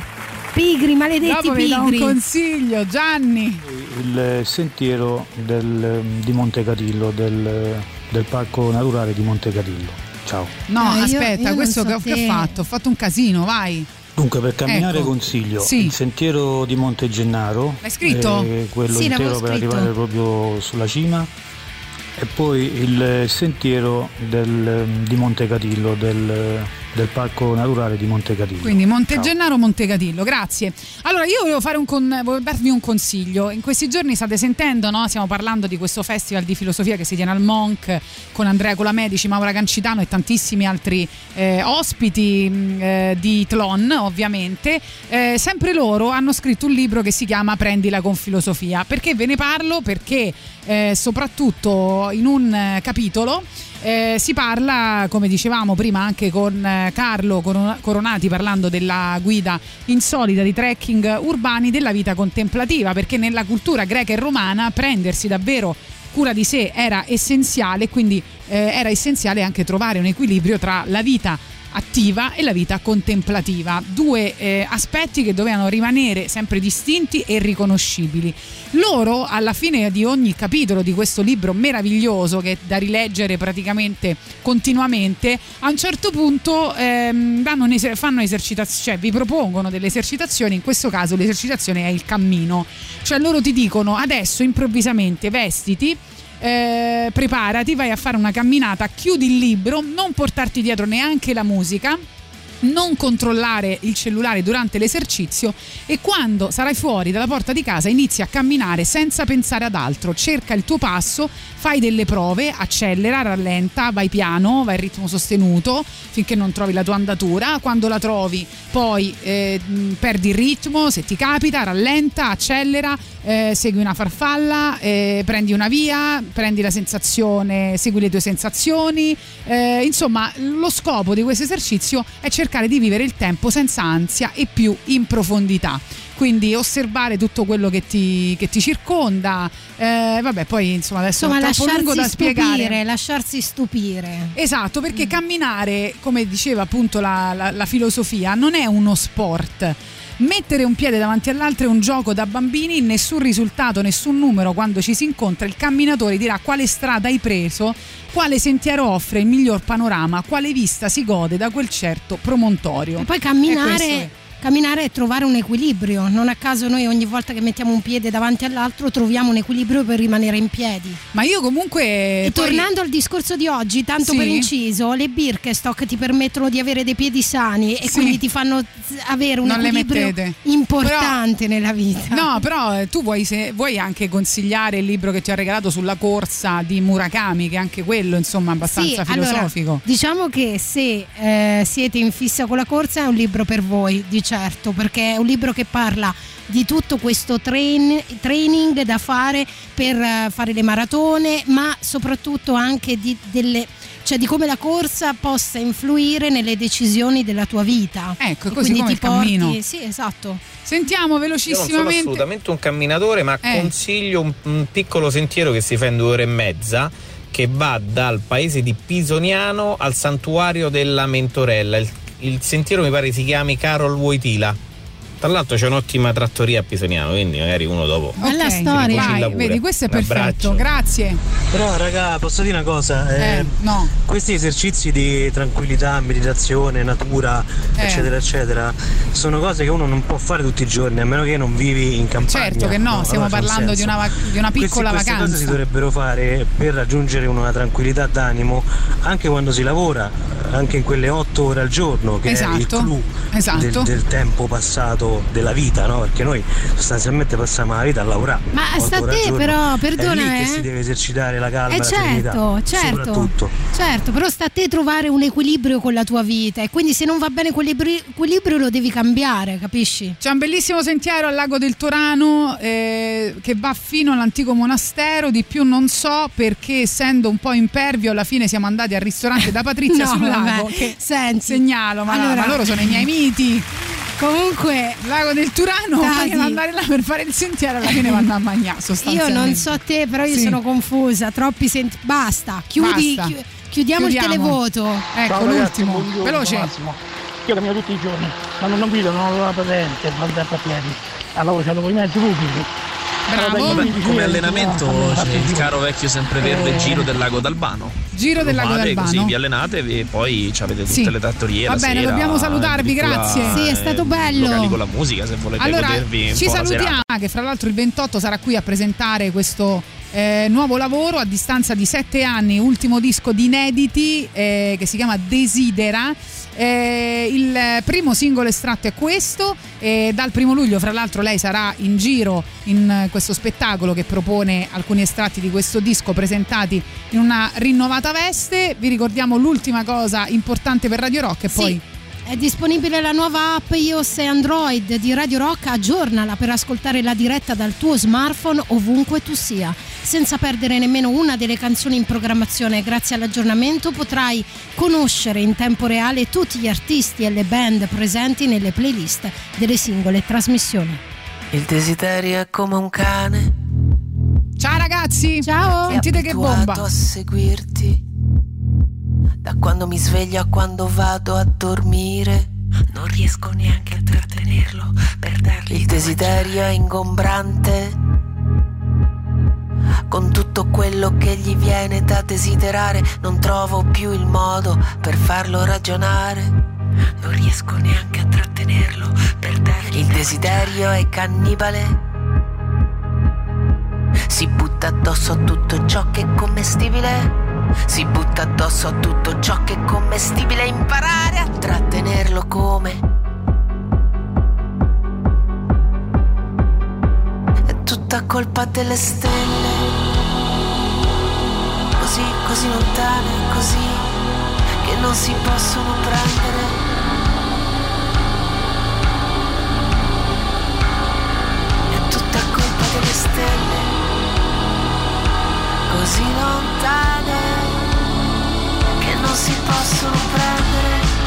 pigri, maledetti Dopo vi do un pigri. consiglio, Gianni. Il sentiero del- di Montecatillo, del, del parco naturale di Montecatillo. Ciao. No, Eh, io- aspetta, io non questo so che, ho- che ho fatto? Ho fatto un casino, vai. Dunque per camminare Ecco. consiglio Sì. il sentiero di Monte Gennaro, L'hai scritto? eh, quello Sì, intero per arrivare proprio sulla cima e poi il sentiero del- di Montecatillo, del, del parco naturale di Montecatillo. Quindi Monte. Gennaro, Montecatillo, grazie. Allora io volevo, fare un con- volevo darvi un consiglio. In questi giorni state sentendo, no? stiamo parlando di questo festival di filosofia che si tiene al Monk con Andrea Colamedici, Maura Cancitano e tantissimi altri eh, ospiti mh, eh, di Tlon, ovviamente. Eh, sempre loro hanno scritto un libro che si chiama Prendila con filosofia. Perché ve ne parlo? Perché eh, soprattutto in un eh, capitolo eh, si parla, come dicevamo prima anche con eh, Carlo Coron- Coronati parlando della guida insolita di trekking urbani della vita contemplativa, perché nella cultura greca e romana prendersi davvero cura di sé era essenziale quindi eh, era essenziale anche trovare un equilibrio tra la vita attiva e la vita contemplativa, due eh, aspetti che dovevano rimanere sempre distinti e riconoscibili. Loro alla fine di ogni capitolo di questo libro meraviglioso che è da rileggere praticamente continuamente, a un certo punto ehm, un'eser- fanno esercitazioni, cioè vi propongono delle esercitazioni, in questo caso l'esercitazione è il cammino, cioè loro ti dicono adesso improvvisamente vestiti eh, preparati, vai a fare una camminata, chiudi il libro, non portarti dietro neanche la musica. Non controllare il cellulare durante l'esercizio e quando sarai fuori dalla porta di casa inizi a camminare senza pensare ad altro. Cerca il tuo passo, fai delle prove, accelera, rallenta, vai piano, vai a ritmo sostenuto finché non trovi la tua andatura. Quando la trovi, poi eh, perdi il ritmo, se ti capita, rallenta, accelera, eh, segui una farfalla, eh, prendi una via, prendi la sensazione, segui le tue sensazioni. Eh, insomma, lo scopo di questo esercizio è cercare di vivere il tempo senza ansia e più in profondità. Quindi osservare tutto quello che ti, che ti circonda. Eh, vabbè, poi insomma adesso Insomma, è troppo lungo da lasciarsi spiegare. stupire, lasciarsi stupire. Esatto, perché camminare, come diceva appunto la, la- la filosofia, non è uno sport. Mettere un piede davanti all'altro è un gioco da bambini, nessun risultato, nessun numero quando ci si incontra, il camminatore dirà quale strada hai preso, quale sentiero offre il miglior panorama, quale vista si gode da quel certo promontorio. E poi camminare, camminare è trovare un equilibrio. Non a caso noi ogni volta che mettiamo un piede davanti all'altro troviamo un equilibrio per rimanere in piedi. Ma io comunque... E poi- tornando al discorso di oggi, tanto Sì. per inciso, le Birkenstock ti permettono di avere dei piedi sani e Sì. quindi ti fanno avere un Non equilibrio importante nella vita. No, però eh, tu vuoi, se- vuoi anche consigliare il libro che ti ho regalato sulla corsa di Murakami, che anche quello insomma è abbastanza Sì, allora, filosofico. diciamo che se eh, siete in fissa con la corsa è un libro per voi, di certo, perché è un libro che parla di tutto questo train- training da fare per eh, fare le maratone, ma soprattutto anche di, delle, cioè di come la corsa possa influire nelle decisioni della tua vita. Ecco, E così quindi come ti il cammino. porti, sì, esatto. Sentiamo Io non sono velocissimamente. assolutamente un camminatore, ma Eh. consiglio un, un piccolo sentiero che si fa in due ore e mezza, che va dal paese di Pisoniano al santuario della Mentorella. Il, il sentiero mi pare si chiami Carol Wojtyla. Tra l'altro c'è un'ottima trattoria a Pisaniano, quindi magari uno dopo. Bella Ok, storia. Vai, vedi, questo è Un abbraccio. perfetto. Grazie. Però raga, posso dire una cosa? Eh, no. Questi esercizi di tranquillità, meditazione, natura, Eh. eccetera, eccetera, sono cose che uno non può fare tutti i giorni, a meno che non vivi in campagna. Certo che no, stiamo allora parlando di una, va- di una piccola Questi- queste vacanza. cose si dovrebbero fare per raggiungere una tranquillità d'animo anche quando si lavora, anche in quelle otto ore al giorno, che è il Esatto, clou esatto. del, del tempo passato della vita, no? Perché noi sostanzialmente passiamo la vita a lavorare. Ma sta a te, giorno. però, È perdona, lì che eh. si deve esercitare la calma, Eh la serenità. certo, certo, Soprattutto. certo, però sta a te trovare un equilibrio con la tua vita e quindi se non va bene quell'equilibrio equilibrio lo devi cambiare, capisci? C'è un bellissimo sentiero al lago del Torano eh, che va fino all'antico monastero, di più non so perché essendo un po' impervio alla fine siamo andati al ristorante da Patrizia No, sul vabbè, lago che senti. segnalo, ma, Allora- ma loro sono i miei miti. Comunque, lago del Turano, vogliono andare là per fare il sentiero alla fine vanno a mangiare Io sostanzialmente. non so te, però io Sì. sono confusa, troppi senti basta, chiudi, Basta. chi- chiudiamo, il Chiudiamo. televoto. Ecco Ciao ragazzi, l'ultimo, buongiorno, veloce. Massimo. Io cammino tutti i giorni, ma non, guido, non ho la patente, vado a piedi. Allora c'avevo i mezzi pubblici. Bravo. Vabbè, come allenamento c'è il caro vecchio sempreverde Eh. Giro del Lago d'Albano. Giro del Lago d'Albano. Così vi allenate e poi ci avete tutte Sì. le trattorie. Va bene, sera, dobbiamo salutarvi, grazie. Sì, è stato eh, bello. Locali con la musica se volete Allora, godervi ci salutiamo, che fra l'altro il 28 sarà qui a presentare questo eh, nuovo lavoro a distanza di sette anni, ultimo disco di inediti eh, che si chiama Desidera. Eh, il primo singolo estratto è questo e dal primo luglio fra l'altro lei sarà in giro in questo spettacolo che propone alcuni estratti di questo disco presentati in una rinnovata veste vi ricordiamo l'ultima cosa importante per Radio Rock e Sì. poi È disponibile la nuova app iOS e Android di Radio Rock, aggiornala per ascoltare la diretta dal tuo smartphone ovunque tu sia. Senza perdere nemmeno una delle canzoni in programmazione, grazie all'aggiornamento potrai conoscere in tempo reale tutti gli artisti e le band presenti nelle playlist delle singole trasmissioni. Il desiderio è come un cane. Ciao ragazzi! Ciao! Sentite che bomba! a seguirti. Da quando mi sveglio a quando vado a dormire. Non riesco neanche a trattenerlo per dargli Il desiderio è ingombrante. Con tutto quello che gli viene da desiderare, non trovo più il modo per farlo ragionare. Non riesco neanche a trattenerlo per dargli Il desiderio è cannibale. Si butta addosso a tutto ciò che è commestibile. Si butta addosso a tutto ciò che è commestibile. Imparare a trattenerlo come. Tutta colpa delle stelle. Così, così lontane, così che non si possono prendere. È tutta colpa delle stelle così lontane che non si possono prendere.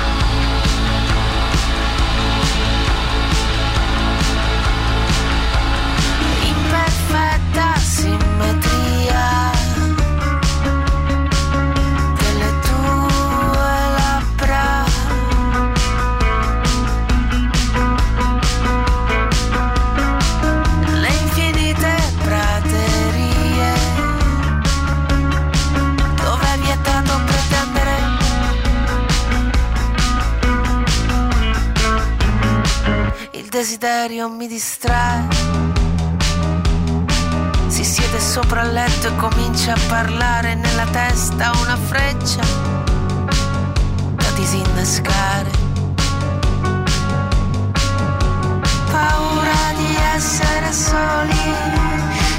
Desiderio mi distrae. Si siede sopra il letto e comincia a parlare nella testa una freccia da disinnescare. Paura di essere soli,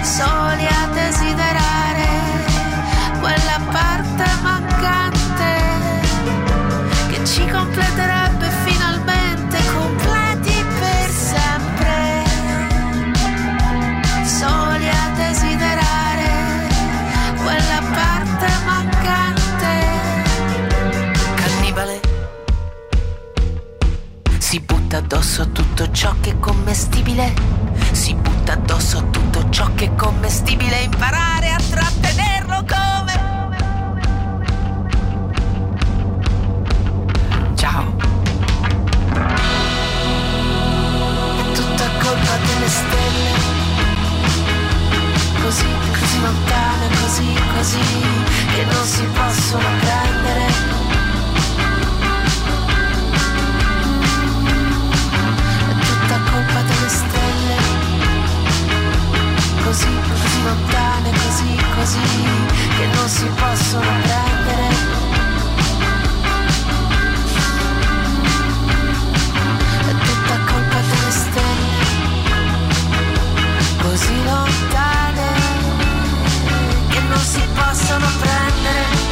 soli a desiderare addosso tutto ciò che è commestibile, si butta addosso tutto ciò che è commestibile, imparare a trattenerlo come... Ciao. È tutta colpa delle stelle, così, così lontane, così, così, che non si possono prendere. così, così lontane, così, così, che non si possono prendere. È tutta colpa delle stelle, così lontane, che non si possono prendere.